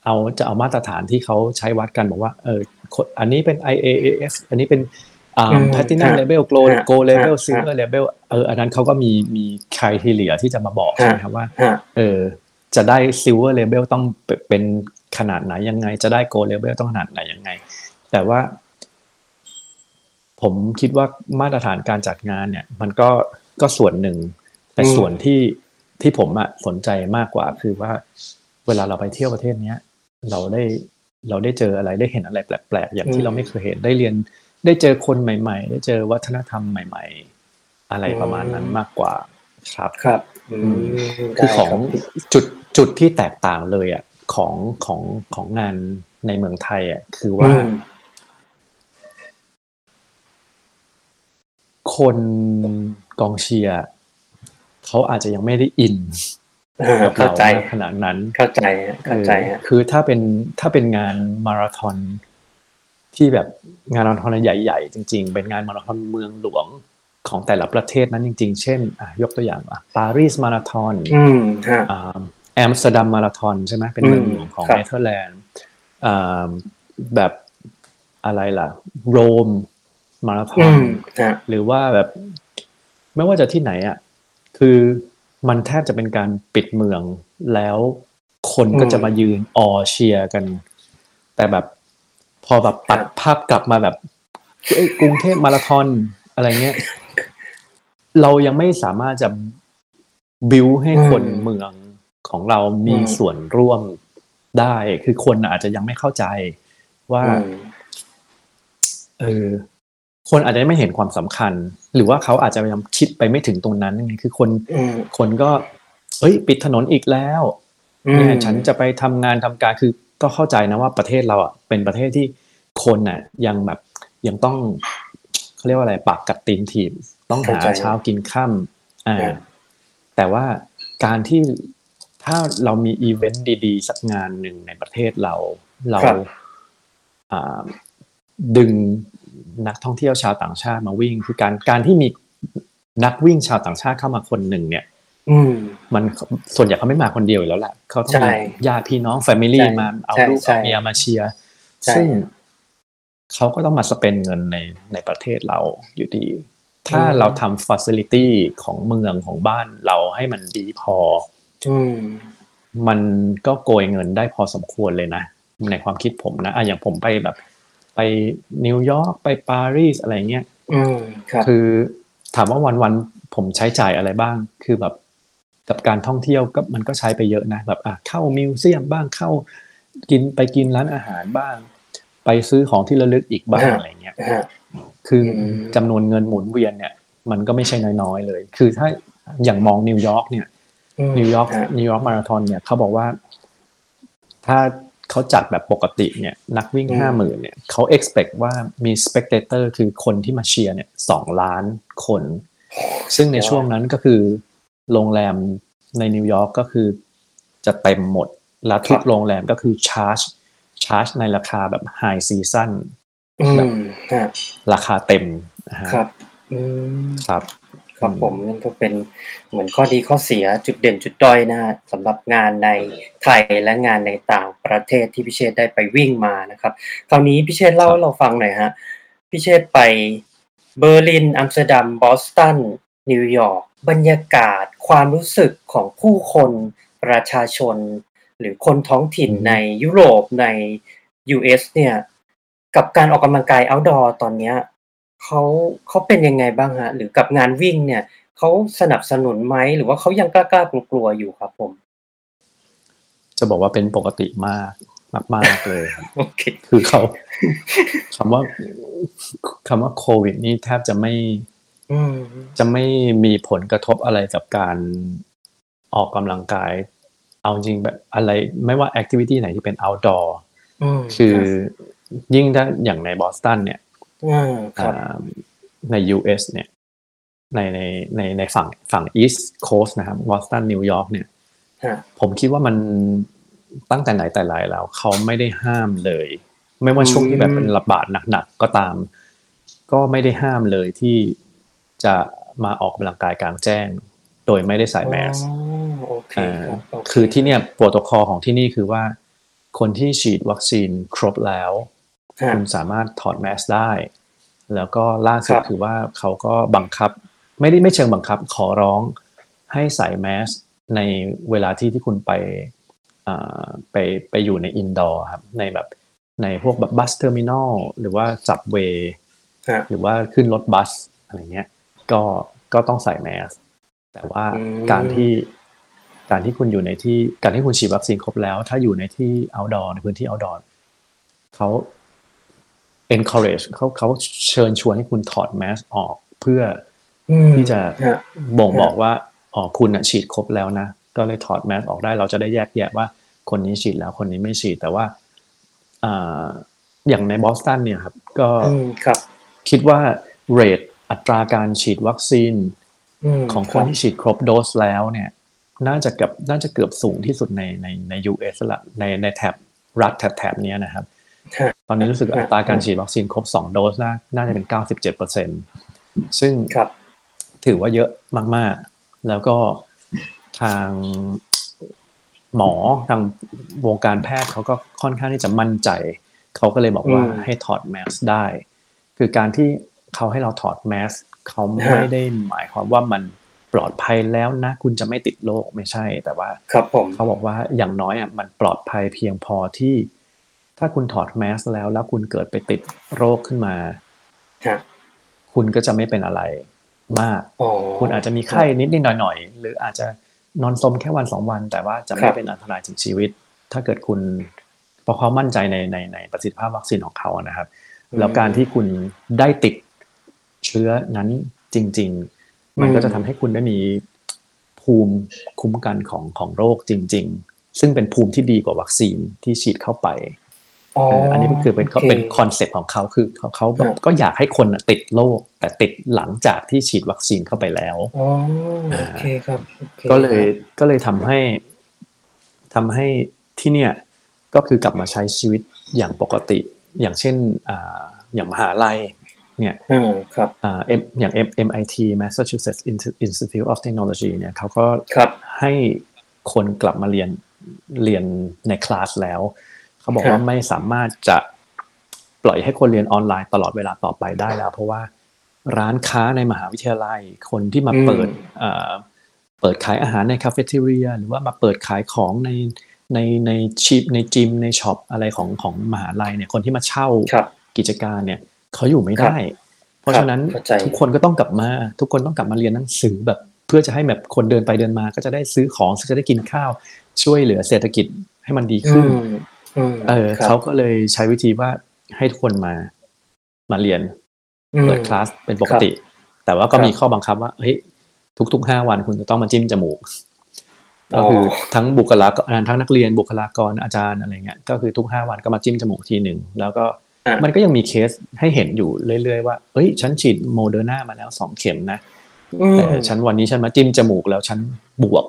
[SPEAKER 3] เอาจะเอามาตรฐานที่เขาใช้วัดกันบอกว่า เออคนอันนี้เป็น IAAS อันนี้เป็น อ่า
[SPEAKER 2] อืม
[SPEAKER 3] Platinum
[SPEAKER 2] ฮะ
[SPEAKER 3] Level Gold
[SPEAKER 2] ฮะ
[SPEAKER 3] Gold Level
[SPEAKER 2] ฮะ
[SPEAKER 3] Silver Level เอออันนั้นเขาก็มีมีค r i ทีเลียที่จะมาบอกใช่ไหมครับว่า
[SPEAKER 2] ฮะ
[SPEAKER 3] เออจะได้ Silver Level ต้องเป็นเป็นขนาดไหนยังไง จะได้ Gold Level ต้องขนาดไหนยังไง แต่ว่า ผมคิดว่ามาตรฐานการจัดงานเนี่ย มันก็ก็ส่วนหนึ่ง แต่
[SPEAKER 2] อืม
[SPEAKER 3] ส่วนที่ที่ผมอะสนใจมากกว่าคือว่า เวลาเราไปเที่ยวประเทศเนี้ย เราได้เราได้เจออะไรได้เห็นอะไรแปลกๆอย่างที่เราไม่เคยเห็นได้เรียน ได้เจอคนใหม่ ๆ ได้เจอวัฒนธรรมใหม่ ๆ อะไรประมาณนั้นมากกว่าครับ
[SPEAKER 2] ครับอืม
[SPEAKER 3] คือของ
[SPEAKER 2] ได้รับ
[SPEAKER 3] จุดจุดที่แตกต่างเลยอะของของของงานในเมืองไทยอะคือว่า
[SPEAKER 2] อืม
[SPEAKER 3] คนกองเชียร์เขาอาจจะยังไม่ได้อิน
[SPEAKER 2] อ่า
[SPEAKER 3] กับ
[SPEAKER 2] เข้า
[SPEAKER 3] เรา
[SPEAKER 2] ใจ
[SPEAKER 3] มากขนาดนั้น
[SPEAKER 2] เข้าใจฮะเข้าใจฮะ
[SPEAKER 3] เออคือถ้าเป็นถ้าเป็นงานมาราธอน ที่แบบงานมาราธอนใหญ่ ๆ จริง ๆ เป็นงานมาราธอนเมืองหลวงของแต่ละประเทศนั้นจริง ๆ เช่นอะยกตัวอย่างอะปารีสมาราธอน
[SPEAKER 2] อืมฮะ
[SPEAKER 3] อ่าแอมสเตอร์ดัมมาราธอนใช่ไหมเป็นเมืองหลวงของ
[SPEAKER 2] ครับ
[SPEAKER 3] เนเธอร์แลนด์อ่าแบบอะไรล่ะ โรมมาราธอนอื
[SPEAKER 2] มฮะ
[SPEAKER 3] หรือว่าแบบไม่ว่าจะที่ไหนอะคือมันแทบจะเป็นการปิดเมืองแล้วคนก็
[SPEAKER 2] อืม
[SPEAKER 3] จะมายืนออเชียร์กัน แต่แบบ พอแบบตัด
[SPEAKER 2] ครับ
[SPEAKER 3] ภาพกลับมาแบบเอ้ยกรุงเทพมาราธอนอะไรเงี้ย เรายังไม่สามารถจะบิวให้คน
[SPEAKER 2] อืม
[SPEAKER 3] เมืองของเรามี
[SPEAKER 2] อืม
[SPEAKER 3] ส่วนร่วมได้ คือคนอาจจะยังไม่เข้าใจว่า
[SPEAKER 2] อืม
[SPEAKER 3] เออคนอาจจะไม่เห็นความสำคัญ หรือว่าเขาอาจจะยังคิดไปไม่ถึงตรงนั้นไงคือคน
[SPEAKER 2] อืม
[SPEAKER 3] คนก็ เอ้ย ปิดถนนอีกแล้ว
[SPEAKER 2] อืม
[SPEAKER 3] เนี่ยฉันจะไปทำงานทำการคือ ก็เข้าใจนะว่าประเทศเราอะเป็นประเทศที่คนน่ะยังแบบยังต้องเขาเรียกว่าอะไรปากกัดตีนถีบต้องหา
[SPEAKER 2] เข้าใจ
[SPEAKER 3] เช้ากินค่ำอ่า
[SPEAKER 2] อ่า
[SPEAKER 3] แต่ว่าการที่ถ้าเรามีอีเวนต์ดีๆ สักงานหนึ่งในประเทศเรา เรา
[SPEAKER 2] ครับ
[SPEAKER 3] อ่าดึงนักท่องเที่ยวชาวต่างชาติมาวิ่ง คือการการที่มีนักวิ่งชาวต่างชาติเข้ามาคนหนึ่งเนี่ย
[SPEAKER 2] อืม
[SPEAKER 3] มันส่วนใหญ่เขาไม่มาคนเดียวอยู่แล้วแหละเขาต้อง
[SPEAKER 2] ใช่
[SPEAKER 3] มีญาติพี่น้อง family
[SPEAKER 2] ใช่
[SPEAKER 3] มาเอา
[SPEAKER 2] ใช่
[SPEAKER 3] ลูก
[SPEAKER 2] ใช่
[SPEAKER 3] เอาเมียมาเชียร์
[SPEAKER 2] ใช่
[SPEAKER 3] ซึ่งเขาก็ต้องมา spend เงินในในประเทศเราอยู่ดี ถ้าเราทำ facility ของเมืองของบ้านเราให้มันดีพอ
[SPEAKER 2] อืม
[SPEAKER 3] มันก็โกยเงินได้พอสมควรเลยนะ ในความคิดผมนะอะอย่างผมไปแบบ ไปนิวยอร์กไปปารีสอะไรเงี้ย
[SPEAKER 2] อืมครับ
[SPEAKER 3] คือถามว่าวันวันๆผมใช้จ่ายอะไรบ้าง คือแบบ กับการท่องเที่ยวก็มันก็ใช้ไปเยอะนะแบบอะเข้า museum บ้างเข้ากินไปกินร้านอาหารบ้าง ไปซื้อของที่ระลึกอีกบ้าง
[SPEAKER 2] ฮะ
[SPEAKER 3] อะไรเงี้ย
[SPEAKER 2] ฮะ
[SPEAKER 3] คืออื
[SPEAKER 2] ม
[SPEAKER 3] จำนวนเงินหมุนเวียนเนี่ย มันก็ไม่ใช่น้อยๆเลย คือถ้าอย่างมองนิวยอร์กเนี่ย
[SPEAKER 2] ม
[SPEAKER 3] นิวยอร์ก
[SPEAKER 2] ฮะ
[SPEAKER 3] นิวยอร์กมาราธอนเนี่ยเขาบอกว่า ถ้าเขาจัดแบบปกติเนี่ย นักวิ่ง
[SPEAKER 2] อืม
[SPEAKER 3] ห้าหมื่นเนี่ยเขา expect ว่ามี spectator คือคนที่มาเชียร์เนี่ยสองล้านคน ซึ่งในช่วงนั้นก็คือ โรงแรมในนิวยอร์กก็คือจะเต็มหมด และทุกโรงแรมก็คือ charge charge ในราคาแบบ high season
[SPEAKER 2] อืมฮะ
[SPEAKER 3] ราคาเต็มนะฮะ
[SPEAKER 2] ครับอืม
[SPEAKER 3] ครับ
[SPEAKER 2] ครับผมนั่นก็เป็นเหมือนข้อดีข้อเสียจุดเด่นจุดด้อยนะฮะสำหรับงานในไทยและงานในต่างประเทศที่พิเชษได้ไปวิ่งมานะครับ คราวนี้พิเชษเล่า
[SPEAKER 3] ครับ
[SPEAKER 2] ให้เราฟังหน่อยฮะพิเชษไปเบอร์ลินอัมสเตอร์ดัมบอสตัน นิวยอร์กบรรยากาศความรู้สึกของผู้คนประชาชน หรือคนท้องถิ่นในยุโรปใน US เนี่ย กับการออกกำลังกาย outdoor ตอนเนี้ยเขาเขาเป็นยังไงบ้างฮะ หรือกับงานวิ่งเนี่ยเขาสนับสนุนไหมหรือว่าเขายังกล้าๆกลัวๆอยู่ครับผม
[SPEAKER 3] จะบอกว่าเป็นปกติมากมากๆเลยครับ
[SPEAKER 2] โอเค
[SPEAKER 3] คือเขาคำว่าคำว่าโควิด นี่แทบจะไม่
[SPEAKER 2] อืม
[SPEAKER 3] จะไม่มีผลกระทบอะไรกับการออกกำลังกาย เอาจริงแบบอะไรไม่ว่าแอคทิวิตี้ไหนที่เป็น outdoor
[SPEAKER 2] อืม
[SPEAKER 3] คือยิ่งถ้าอย่างในบอสตันเนี่ย
[SPEAKER 2] อ่าครับ
[SPEAKER 3] อ่าใน US เนี่ยในในในในฝั่งฝั่ง East Coast นะครับบอสตันนิวยอร์กเนี่ย
[SPEAKER 2] ฮะ
[SPEAKER 3] ผมคิดว่ามันตั้งแต่ไหนแต่ไรแล้ว เขาไม่ได้ห้ามเลย ไม่ว่าช่วงที่แบบเป็นระบาดหนักๆก็ตาม ก็ไม่ได้ห้ามเลยที่ จะมาออกกำลังกายกลางแจ้ง โดยไม่ได้ใส่แมสก์
[SPEAKER 2] อ๋อโอเค
[SPEAKER 3] อ่า
[SPEAKER 2] ครับโเคื
[SPEAKER 3] อที่เนี่ยโปรโตคอลของที่นี่คือว่า คนที่ฉีดวัคซีนครบแล้ว
[SPEAKER 2] ฮะ
[SPEAKER 3] คุณสามารถถอดแมสได้ แล้วก็ล่าสุด
[SPEAKER 2] ครับ
[SPEAKER 3] คือว่าเขาก็บังคับ ไม่ได้ไม่เชิงบังคับขอร้องให้ใส่แมสในเวลาที่ที่คุณไปอ่าไปไปอยู่ใน indoor ครับในแบบในพวกแบบ bus terminal หรือว่า subway
[SPEAKER 2] ฮะ
[SPEAKER 3] หรือว่าขึ้นรถบัสอะไรเงี้ย ก็ก็ต้องใส่แมสแต่ว่า
[SPEAKER 2] อืม
[SPEAKER 3] การที่การที่คุณอยู่ในที่การที่คุณฉีดวัคซีนครบแล้ว ถ้าอยู่ในที่ outdoor ในพื้นที่ outdoor เขา encourage เขาเขาเชิญชวนให้คุณถอดแมสออกเพื่อ
[SPEAKER 2] อืม
[SPEAKER 3] ที่จะ
[SPEAKER 2] ฮะ
[SPEAKER 3] บ่ง
[SPEAKER 2] ฮะ
[SPEAKER 3] บอกว่าอ๋อคุณน่ะฉีดครบแล้วนะก็เลยถอดแมสออกได้ เราจะได้แยกแยะว่าคนนี้ฉีดแล้วคนนี้ไม่ฉีดแต่ว่าอ่าอย่างในบอสตันเนี่ยครับ ก็
[SPEAKER 2] อืมครับ
[SPEAKER 3] คิดว่าเรท อัตราการฉีดวัคซีน
[SPEAKER 2] ม
[SPEAKER 3] ของคนที่ฉีดครบโดสแล้วเนี่ย น่าจะเกือบน่าจะเกือบสูงที่สุดในในใน US ละในในแถบรัฐแถบแถบเนี้ยนะครับ
[SPEAKER 2] ฮะ
[SPEAKER 3] ตอนนี้รู้สึก
[SPEAKER 2] ฮะ
[SPEAKER 3] อัตราการฉีดวัคซีนครบ2โดสน่าน่าจะเป็น97%ซึ่ง
[SPEAKER 2] ครับ
[SPEAKER 3] ถือว่าเยอะมาก ๆ แล้วก็ทางหมอทางวงการแพทย์เขาก็ค่อนข้างที่จะมั่นใจ เขาก็เลยบอกว่า
[SPEAKER 2] อืม
[SPEAKER 3] ให้ถอดแมสได้ คือการที่ เขาให้เราถอดแมสเขาไม่ได้หมายความว่ามันปลอดภัยแล้วนะ คุณจะไม่ติดโรคไม่ใช่ แต่ว่า
[SPEAKER 2] ครับผม
[SPEAKER 3] เขาบอกว่าอย่างน้อยอะมันปลอดภัยเพียงพอที่ ถ้าคุณถอดแมสแล้วแล้วคุณเกิดไปติดโรคขึ้นมา
[SPEAKER 2] ฮะ
[SPEAKER 3] คุณก็จะไม่เป็นอะไรมาก
[SPEAKER 2] อ๋อ
[SPEAKER 3] คุณอาจจะมีไข้นิดนิดหน่อยหน่อยๆหรืออาจจะนอนสมแค่วันสองวัน แต่ว่าจะ
[SPEAKER 2] ค
[SPEAKER 3] ไม่
[SPEAKER 2] รับ
[SPEAKER 3] เป็นอันตรายถึงชีวิต ถ้าเกิดคุณเพราะเขามั่นใจในในในประสิทธิภาพวัคซีนของเขานะครับ แล้วการที่คุณได้ติดเชื้อนั้นจริง ๆ มันก็จะทำให้คุณได้มีภูมิคุ้มกันของของโรคจริง ๆ ซึ่งเป็นภูมิที่ดีกว่าวัคซีนที่ฉีดเข้าไป
[SPEAKER 2] อ๋อ
[SPEAKER 3] เอออันนี้ก็คือเป็น
[SPEAKER 2] โอเค
[SPEAKER 3] เป็น concept ของเขาคือเขาเขาแบบ
[SPEAKER 2] ครับ
[SPEAKER 3] ก็อยากให้คนน่ะติดโรคแต่ติดหลังจากที่ฉีดวัคซีนเข้าไปแล้ว
[SPEAKER 2] อ๋อโอเคครับโอค
[SPEAKER 3] ก็เลยก็เลยทำให้ทำให้ที่เนี่ยก็คือกลับมาใช้ชีวิตอย่างปกติ อย่างเช่นอ่าอย่างมหาลัย เนี่ย
[SPEAKER 2] อืมครับ
[SPEAKER 3] อ่า M อย่าง M MIT Massachusetts Institute of Technology เนี่ยเขาก็
[SPEAKER 2] ครับ
[SPEAKER 3] ให้คนกลับมาเรียนเรียนในคลาสแล้ว เขาบอก
[SPEAKER 2] ครับ
[SPEAKER 3] ว่าไม่สามารถจะปล่อยให้คนเรียนออนไลน์ตลอดเวลาต่อไปได้แล้ว เพราะว่าร้านค้าในมหาวิทยาลัย คนที่มาเปิดเอ่อเปิดขายอาหารในคาเฟ่เทเรียหรือว่ามาเปิดขายของในในในชิปในจิมในช็อปอะไรของของมหาลัยเนี่ยคนที่มาเช่า
[SPEAKER 2] ครับ
[SPEAKER 3] กิจการเนี่ย เขาอยู่ไม่ได้ เพราะฉะนั้น
[SPEAKER 2] เข้าใจ
[SPEAKER 3] ทุกคนก็ต้องกลับมา ทุกคนต้องกลับมาเรียนหนังสือแบบ เพื่อจะให้แบบคนเดินไปเดินมา ก็จะได้ซื้อของจะได้กินข้าว ช่วยเหลือเศรษฐกิจให้มันดี
[SPEAKER 2] อื
[SPEAKER 3] ขึ้น
[SPEAKER 2] มอืม
[SPEAKER 3] เออ
[SPEAKER 2] ครับ
[SPEAKER 3] เขาก็เลยใช้วิธีว่าให้ทุกคนมามาเรียน
[SPEAKER 2] อืม
[SPEAKER 3] เปิดคลาสเป็นปกติ แต่ว่าก็มีข้อบังคับว่าเฮ้ยทุกๆห้าวันคุณจะต้องมาจิ้มจมูกก็คือทั้งบุคลากรทั้งนักเรียนบุคลากรอาจารย์อะไรเงี้ยก็คือทุกห้าวันก็มาจิ้มจมูกทีหนึ่งแล้วก็
[SPEAKER 2] อะ
[SPEAKER 3] มันก็ยังมีเคสให้เห็นอยู่เรื่อยๆว่าเอ้ยฉันฉีดโมเดอร์นามาแล้วสองเข็มนะ
[SPEAKER 2] อืม
[SPEAKER 3] แต่ฉันวันนี้ฉันมาจิ้มจมูกแล้วฉันบวก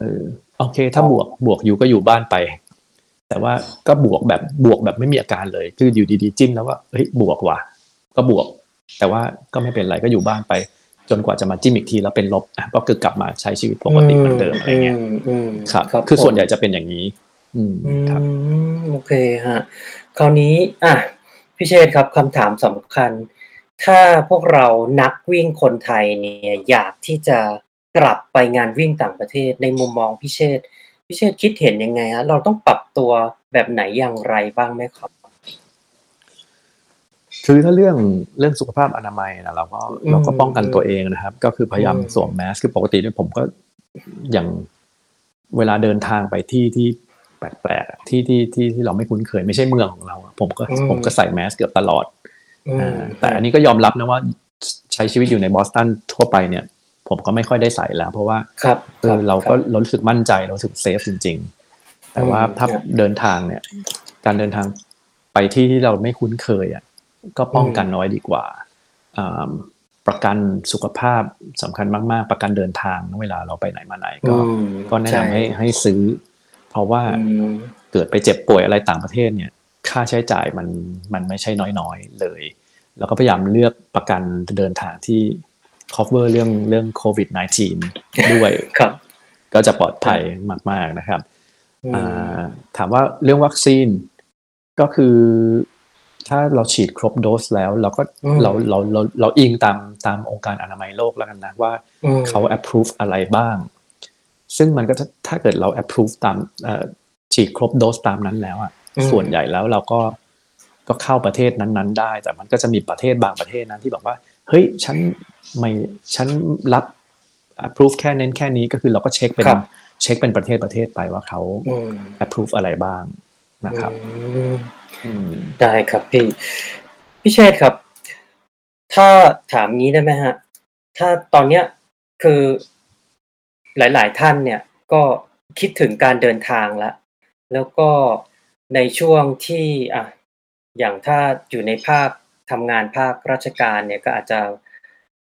[SPEAKER 3] เออโอเค ถ้าบวกบวกอยู่ก็อยู่บ้านไป แต่ว่าก็บวกแบบบวกแบบไม่มีอาการเลย คืออยู่ดีๆจิ้มแล้วว่าเฮ้ยบวกว่ะ ก็บวก แต่ว่าก็ไม่เป็นไรก็อยู่บ้านไป จนกว่าจะมาจิ้มอีกทีแล้วเป็นลบอะก็คือกลับมาใช้ชีวิตปกติเหมือนเดิมอะไรเงี้ย
[SPEAKER 2] มอืม
[SPEAKER 3] ครับ
[SPEAKER 2] ครับ
[SPEAKER 3] คือส่วน
[SPEAKER 2] ผม
[SPEAKER 3] ใหญ่จะเป็นอย่างนี้ อืม
[SPEAKER 2] อื
[SPEAKER 3] ครับ
[SPEAKER 2] มโอเคฮะ คราวนี้อะพี่เชษฐ์ครับคำถามสำคัญ ถ้าพวกเรานักวิ่งคนไทยเนี่ยอยากที่จะกลับไปงานวิ่งต่างประเทศในมุมมองพี่เชษฐ์พี่เชษฐ์คิดเห็นยังไงฮะเราต้องปรับตัวแบบไหนอย่างไรบ้างไหมครับ
[SPEAKER 3] คือถ้าเรื่องเรื่องสุขภาพอนามัยนะเราก็
[SPEAKER 2] อืม
[SPEAKER 3] เราก็ป้องกันตัวเองนะครับ ก็คือพยายาม
[SPEAKER 2] อืม
[SPEAKER 3] สวมแมสคือปกติเนี่ยผมก็อย่างเวลาเดินทางไปที่ที่ แปลกๆอะที่ที่ที่ที่เราไม่คุ้นเคยไม่ใช่เมืองของเราอะผมก็ผมก็ใส่แมสเกือบตลอด
[SPEAKER 2] อืม
[SPEAKER 3] อ่าแต่อันนี้ก็ยอมรับนะว่าใช้ชีวิตอยู่ในบอสตันทั่วไปเนี่ย ผมก็ไม่ค่อยได้ใส่แล้ว เพราะว่า
[SPEAKER 2] ครับ
[SPEAKER 3] เออเรา
[SPEAKER 2] ค
[SPEAKER 3] ก็
[SPEAKER 2] บ
[SPEAKER 3] เรารู้สึกมั่นใจเรารู้สึกเซฟจริง ๆ แต่ว่า
[SPEAKER 2] อืม
[SPEAKER 3] ถ้า
[SPEAKER 2] ครับ
[SPEAKER 3] เดินทางเนี่ย การเดินทางไปที่ที่เราไม่คุ้นเคยอะก็ป้องกันน้อยดีกว่าอ่าประกันสุขภาพสำคัญมาก ๆ ประกันเดินทางเวลาเราไปไหนมาไหนก็
[SPEAKER 2] อืม
[SPEAKER 3] ก็แนะนำให้
[SPEAKER 2] ช่
[SPEAKER 3] ให้ซื้อ เพราะว่า
[SPEAKER 2] อืม
[SPEAKER 3] เกิดไปเจ็บป่วยอะไรต่างประเทศเนี่ย ค่าใช้จ่ายมันมันไม่ใช่น้อยๆเลย แล้วก็พยายามเลือกประกันเดินทางที่ cover เรื่องเรื่องโควิด -19 ด้วย
[SPEAKER 2] ครับ
[SPEAKER 3] ก็จะปลอดภัยมาก ๆนะครับ
[SPEAKER 2] อืม
[SPEAKER 3] อ่าถามว่าเรื่องวัคซีนก็คือ ถ้าเราฉีดครบโดสแล้ว เราก็
[SPEAKER 2] อืม
[SPEAKER 3] เราเราเราเราอิงตามตามองค์การอนามัยโลกแล้วกันนะว่า
[SPEAKER 2] อืม
[SPEAKER 3] เขา approve อะไรบ้าง ซึ่งมันก็จะถ้าเกิดเรา approve ตามเอ่อฉีดครบโดสตามนั้นแล้วอะ
[SPEAKER 2] อืม
[SPEAKER 3] ส่วนใหญ่แล้วเราก็ก็เข้าประเทศนั้น ๆ ได้ แต่มันก็จะมีประเทศบางประเทศนั้นที่บอกว่า เฮ้ยฉันไม่ฉันรับ approve แค่เน้นแค่นี้ก็คือเราก็เช็คเป็น
[SPEAKER 2] ครับ
[SPEAKER 3] เช็คเป็นประเทศประเทศไปว่าเขา
[SPEAKER 2] อืม
[SPEAKER 3] approve อะไรบ้างนะครับ
[SPEAKER 2] อืม
[SPEAKER 3] อืม
[SPEAKER 2] ได้ครับพี่พี่เชษฐ์ครับ ถ้าถามงี้ได้ไหมฮะ ถ้าตอนเนี้ยคือ หลาย ๆ ท่านเนี่ยก็คิดถึงการเดินทางแล้วแล้วก็ในช่วงที่อะอย่างถ้าอยู่ในภาคทำงานภาคราชการเนี่ยก็อาจจะ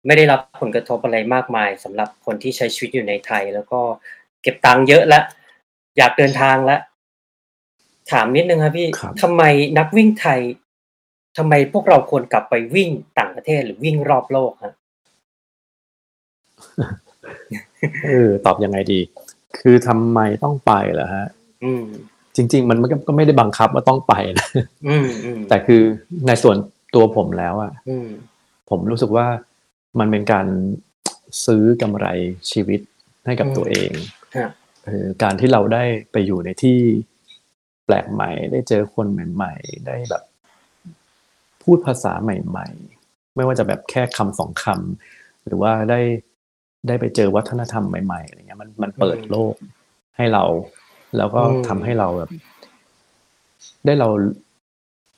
[SPEAKER 2] ไม่ได้รับผลกระทบอะไรมากมายสำหรับคนที่ใช้ชีวิตอยู่ในไทย แล้วก็เก็บตังค์เยอะแล้วอยากเดินทางแล้วถามนิดนึงครับพี่
[SPEAKER 3] ครับ
[SPEAKER 2] ทำไมนักวิ่งไทยทำไมพวกเราควรกลับไปวิ่งต่างประเทศหรือวิ่งรอบโลกฮะ
[SPEAKER 3] เออตอบยังไงดี คือทำไมต้องไปเหรอฮะ
[SPEAKER 2] อืม
[SPEAKER 3] จริง ๆ มันก็ก็ไม่ได้บังคับว่าต้องไปนะ
[SPEAKER 2] อืมอืม
[SPEAKER 3] แต่คือในส่วนตัวผมแล้วอะ
[SPEAKER 2] อืม
[SPEAKER 3] ผมรู้สึกว่ามันเป็นการซื้อกำไรชีวิตให้กับ
[SPEAKER 2] อืม
[SPEAKER 3] ตัวเอง
[SPEAKER 2] ฮะ
[SPEAKER 3] เออการที่เราได้ไปอยู่ในที่แปลกใหม่ ได้เจอคนใหม่ ๆ ได้แบบ พูดภาษาใหม่ ๆ ไม่ว่าจะแบบแค่คำสองคำหรือว่าได้ ได้ไปเจอวัฒนธรรมใหม่ๆอะไรเงี้ยมันมันเปิดโลกให้เรา แล้วก็
[SPEAKER 2] อืม
[SPEAKER 3] ทำให้เราแบบ ได้เรา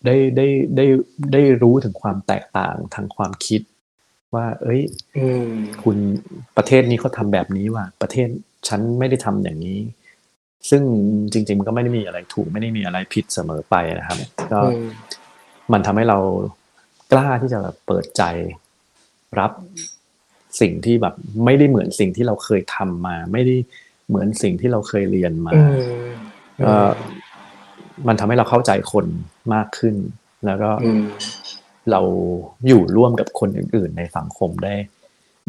[SPEAKER 3] ได้ได้ได้ได้รู้ถึงความแตกต่างทางความคิด ว่า เอ้ย
[SPEAKER 2] อืม
[SPEAKER 3] คุณประเทศนี้เขาทำแบบนี้ว่ะประเทศฉันไม่ได้ทำอย่างนี้ ซึ่งจริง ๆ มันก็ไม่ได้มีอะไรถูก ไม่ได้มีอะไรผิดเสมอไปนะครับ ก็
[SPEAKER 2] อืม
[SPEAKER 3] มันทำให้เรากล้าที่จะแบบเปิดใจรับ สิ่งที่แบบไม่ได้เหมือนสิ่งที่เราเคยทำมา ไม่ได้เหมือนสิ่งที่เราเคยเรียนมา
[SPEAKER 2] อืม
[SPEAKER 3] ก็มันทำให้เราเข้าใจคนมากขึ้น แล้วก็
[SPEAKER 2] อืม
[SPEAKER 3] เราอยู่ร่วมกับคนอื่น ๆ ในสังคมได้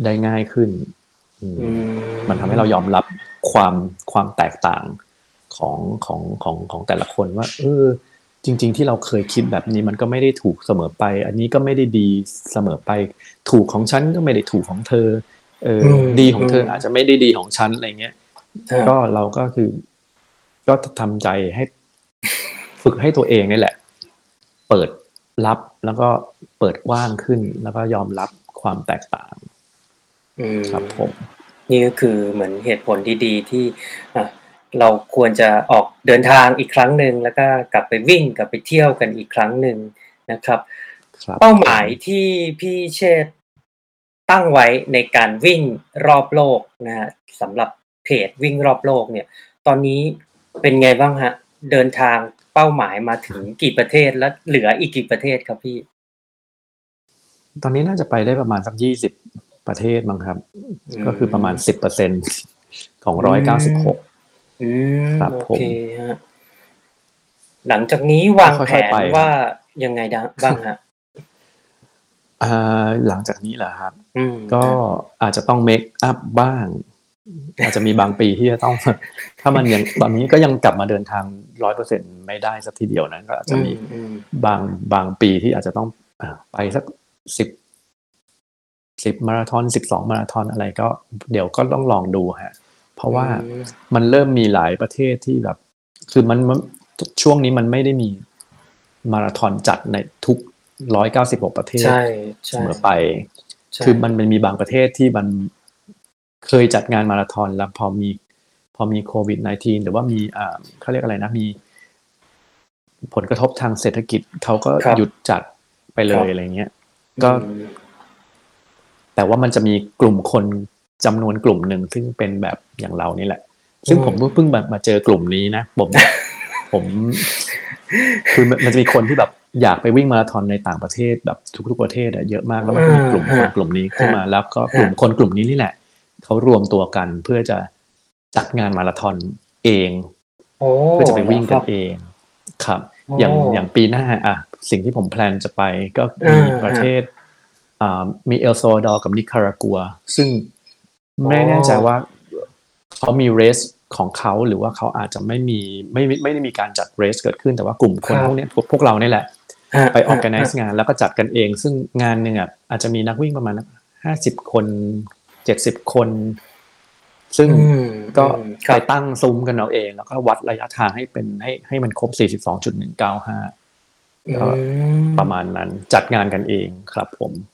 [SPEAKER 3] ได้ง่ายขึ้นอืม
[SPEAKER 2] อื
[SPEAKER 3] มันทำให้เรายอมรับความความแตกต่างของของของของแต่ละคนว่า เออ จริง ๆ ที่เราเคยคิดแบบนี้มันก็ไม่ได้ถูกเสมอไป อันนี้ก็ไม่ได้ดีเสมอไป ถูกของฉันก็ไม่ได้ถูกของเธอ เอออดีของเธออาจจะไม่ได้ดีของฉันอะไรเงี้ย
[SPEAKER 2] ฮะ
[SPEAKER 3] ก็เราก็คือ ก็ทำใจให้ฝึกให้ตัวเองนี่แหละ เปิดรับแล้วก็เปิดกว้างขึ้น แล้วก็ยอมรับความแตกต่าง
[SPEAKER 2] อืม
[SPEAKER 3] ครับผม
[SPEAKER 2] นี่ก็คือเหมือนเหตุผลที่ดีที่อะ เราควรจะออกเดินทางอีกครั้งหนึ่งแล้วก็กลับไปวิ่งกลับไปเที่ยวกันอีกครั้งหนึ่งนะครับ
[SPEAKER 3] ครับ
[SPEAKER 2] เป้าหมายที่พี่เชษฐ์ตั้งไว้ในการวิ่งรอบโลกนะฮะสำหรับเพจวิ่งรอบโลกเนี่ย ตอนนี้เป็นไงบ้างฮะ เดินทางเป้าหมายมาถึงกี่ประเทศแล้วเหลืออีกกี่ประเทศครับพี่
[SPEAKER 3] ตอนนี้น่าจะไปได้ประมาณสักยี่สิบประเทศมั้งครับ
[SPEAKER 2] อืม
[SPEAKER 3] ก็คือประมาณสิบเปอร์เซ็นของร้อยเก้าสิบหก
[SPEAKER 2] อืม
[SPEAKER 3] ครับ
[SPEAKER 2] โอ
[SPEAKER 3] ผม
[SPEAKER 2] เคฮะหลังจากนี้วาง
[SPEAKER 3] ค่อยๆ
[SPEAKER 2] แผน
[SPEAKER 3] ไป
[SPEAKER 2] ว่ายังไงดะบ้างฮะ
[SPEAKER 3] อ่าหลังจากนี้เหรอครับ
[SPEAKER 2] อืม
[SPEAKER 3] ก็อาจจะต้องเมคอัพบ้าง อาจจะมีบางปีที่จะต้อง ถ้ามันยังตอนนี้ก็ยังกลับมาเดินทางร้อยเปอร์เซ็นไม่ได้สักทีเดียวนะก็อาจจะมี
[SPEAKER 2] อืม
[SPEAKER 3] บางบางปีที่อาจจะต้องอ่าไปสักสิบสิบมาราธอนสิบสองมาราธอนอะไรก็ เดี๋ยวก็ต้องลองดูฮะเพ ราะว่า
[SPEAKER 2] อืม
[SPEAKER 3] มันเริ่มมีหลายประเทศที่แบบ คือมันมันช่วงนี้มันไม่ได้มีมาราธอนจัดในทุกร้อยเก้าสิบหกประเทศ
[SPEAKER 2] ใช่
[SPEAKER 3] เส
[SPEAKER 2] ใช่
[SPEAKER 3] มอไป
[SPEAKER 2] ใช่
[SPEAKER 3] คือมันมันมีบางประเทศที่มันเคยจัดงานมาราธอนแล้วพอมี พอมีโควิด -19 หรือว่ามีอ่าเขาเรียกอะไรนะมี ผลกระทบทางเศรษฐกิจเขาก็
[SPEAKER 2] ครับ
[SPEAKER 3] หยุดจัดไปเล
[SPEAKER 2] ครั
[SPEAKER 3] ย
[SPEAKER 2] บ
[SPEAKER 3] อะไรเงี้ย ก็
[SPEAKER 2] อืม
[SPEAKER 3] แต่ว่ามันจะมีกลุ่มคน จำนวนกลุ่มหนึ่งซึ่งเป็นแบบอย่างเรานี่แหละ ซึ่งผมเพิ่งเพิ่งมามาเจอกลุ่มนี้นะผมผมคือมันมันจะมีคนที่แบบอยากไปวิ่งมาราธอนในต่างประเทศแบบทุกๆประเทศอะเยอะมากแล้วมันก็มีกลุ่มคนกลุ่มนี้ขึ้นมาแล้วก็กลุ่มคนกลุ่มนี้นี่แหละเขารวมตัวกันเพื่อจะจัดงานมาราธอนเอง
[SPEAKER 2] โอ้
[SPEAKER 3] เพื่อจะไปวิ่งกัน
[SPEAKER 2] ครับ
[SPEAKER 3] เอง ครับ
[SPEAKER 2] โอ้
[SPEAKER 3] อย่างอย่างปีหน้าอะสิ่งที่ผม plan จะไปก็
[SPEAKER 2] อ่า
[SPEAKER 3] มีประเทศอ่ามีเอลซาวาดอร์กับนิคารากัว ซึ่ง ไม่แน่ใจว่าเขามี race ของเขาหรือว่าเขาอาจจะไม่มีไม่ไม่ไม่ได้มีการจัด race เกิดขึ้นแต่ว่ากลุ่มคนพวกเนี้ยพวกพวกเราเนี่ยแหละ
[SPEAKER 2] ฮะ
[SPEAKER 3] ไปออ g a แก z e งานแล้วก็จัดกันเอง ซึ่งงานหนึ่งอะอาจจะมีนักวิ่งประมาณห้าสิบคนเจ็ดสิบคน ซึ่ง
[SPEAKER 2] อืม
[SPEAKER 3] ก็
[SPEAKER 2] อืมค
[SPEAKER 3] ไป
[SPEAKER 2] รับ
[SPEAKER 3] ตั้งซุ้มกันเอาเอง แล้วก็วัดระยะทางให้เป็นให้ให้มันครบ42.195ก็
[SPEAKER 2] อืม
[SPEAKER 3] ประมาณนั้นจัดงานกันเองครับผม
[SPEAKER 2] อืม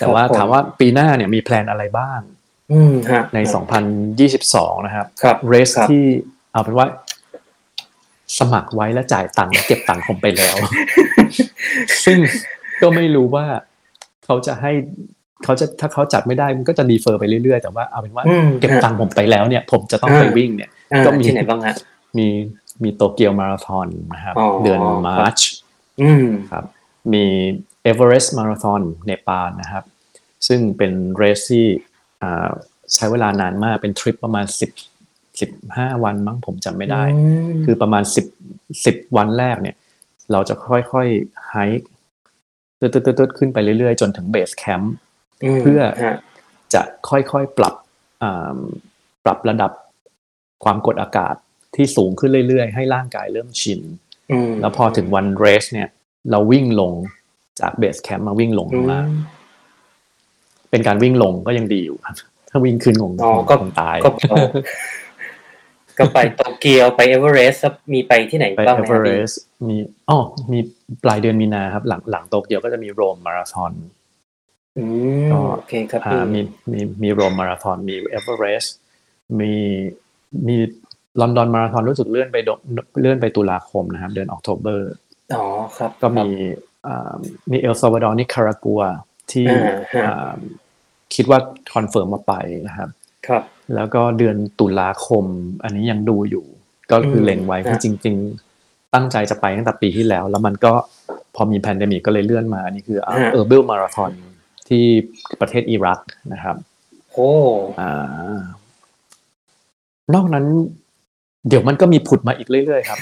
[SPEAKER 3] แต่ว่า
[SPEAKER 2] ครับผ
[SPEAKER 3] ถามว่าปีหน้าเนี่ยมีแพลนอะไรบ้าง
[SPEAKER 2] อืมฮะ
[SPEAKER 3] ใน 2022 นะครับ
[SPEAKER 2] ครับ
[SPEAKER 3] เรส
[SPEAKER 2] ครับ
[SPEAKER 3] ที่เอาเป็นว่า สมัครไว้แล้วจ่ายตังค์เก็บตังค์ผมไปแล้ว ซึ่งก็ไม่รู้ว่าเขาจะให้เขาจะถ้าเขาจัดไม่ได้มันก็จะ defer ไปเรื่อยๆ แต่ว่าเอาเป็นว่า
[SPEAKER 2] อืม
[SPEAKER 3] เก็บตังค์ผมไปแล้วเนี่ย ผมจะต้องไปวิ่งเนี่ย
[SPEAKER 2] อ่า
[SPEAKER 3] ก็มี
[SPEAKER 2] ที่ไหนบ้างฮะ
[SPEAKER 3] มีมีโตเกียวมาราธอนนะครับ
[SPEAKER 2] อ๋อ
[SPEAKER 3] เดือน March
[SPEAKER 2] อืม
[SPEAKER 3] ครับ มี เอเวอ race ต์มาราธอนเนปาลนะครับ ซึ่งเป็นเรสที่อ่าใช้เวลานานมากเป็นทริปประมาณ 10 15 วันมั้งผมจำไม่ได้
[SPEAKER 2] ม
[SPEAKER 3] คือประมาณ 10 10 วันแรกเนี่ย เราจะค่อยๆ hike ตึ๊ดๆๆขึ้นไปเรื่อยๆ จนถึง base campมเพื่อ
[SPEAKER 2] ฮะ
[SPEAKER 3] จะค่อยๆปรับอ่าปรับระดับความกดอากาศที่สูงขึ้นเรื่อยๆ ให้ร่างกายเริ่มชิน
[SPEAKER 2] อืม
[SPEAKER 3] แล้วพอถึงวัน race เนี่ย เราวิ่งลง จาก base camp มาวิ่งลง
[SPEAKER 2] อื
[SPEAKER 3] ข้างล่าง
[SPEAKER 2] ม
[SPEAKER 3] เป็นการวิ่งลงก็ยังดีอยู่ครับ ถ้าวิ่งขึ้นคง
[SPEAKER 2] อ๋อก็
[SPEAKER 3] คงตาย
[SPEAKER 2] ก็ก็ก็ไปโตเกียวไปเอเวอเรสต์แล้วมีไปที่ไหน
[SPEAKER 3] ไป
[SPEAKER 2] บ้าง
[SPEAKER 3] เอ
[SPEAKER 2] ไหม
[SPEAKER 3] เวอ
[SPEAKER 2] ฮะ
[SPEAKER 3] เร
[SPEAKER 2] พี่
[SPEAKER 3] สต์มีอ๋อมีปลายเดือนมีนาครับ หลังหลังโตเกียวก็จะมีโรมมาราธอน
[SPEAKER 2] อืม
[SPEAKER 3] ก็
[SPEAKER 2] โอเคครับ
[SPEAKER 3] อ่า
[SPEAKER 2] พี่
[SPEAKER 3] มีมีมีโรมมาราธอนมีเอเวอเรสต์มีมีลอนดอนมาราธอนรู้สึกเลื่อนไปดเลื่อนไปตุลาคมนะครับ เดือนออกโทเบอร์
[SPEAKER 2] อ๋อครับ
[SPEAKER 3] ก็มีอ่า มีเอลซาวาดอร์นิคารากัวที่
[SPEAKER 2] อ่าฮะ
[SPEAKER 3] อ่าคิดว่า confirm มาไปนะครับ
[SPEAKER 2] ครับ
[SPEAKER 3] แล้วก็เดือนตุลาคม อันนี้ยังดูอยู่ ก็คือเล็งไว้
[SPEAKER 2] อืม
[SPEAKER 3] คือจริง ๆ ตั้งใจจะไปตั้งแต่ปีที่แล้ว แล้วมันก็พอมี pandemic ก็เลยเลื่อนมาอันนี้คือเออร์บิลมาราธอนที่ประเทศอิรักนะครับ
[SPEAKER 2] โอ้
[SPEAKER 3] อ่านอกนั้น เดี๋ยวมันก็มีผุดมาอีกเรื่อยๆครับ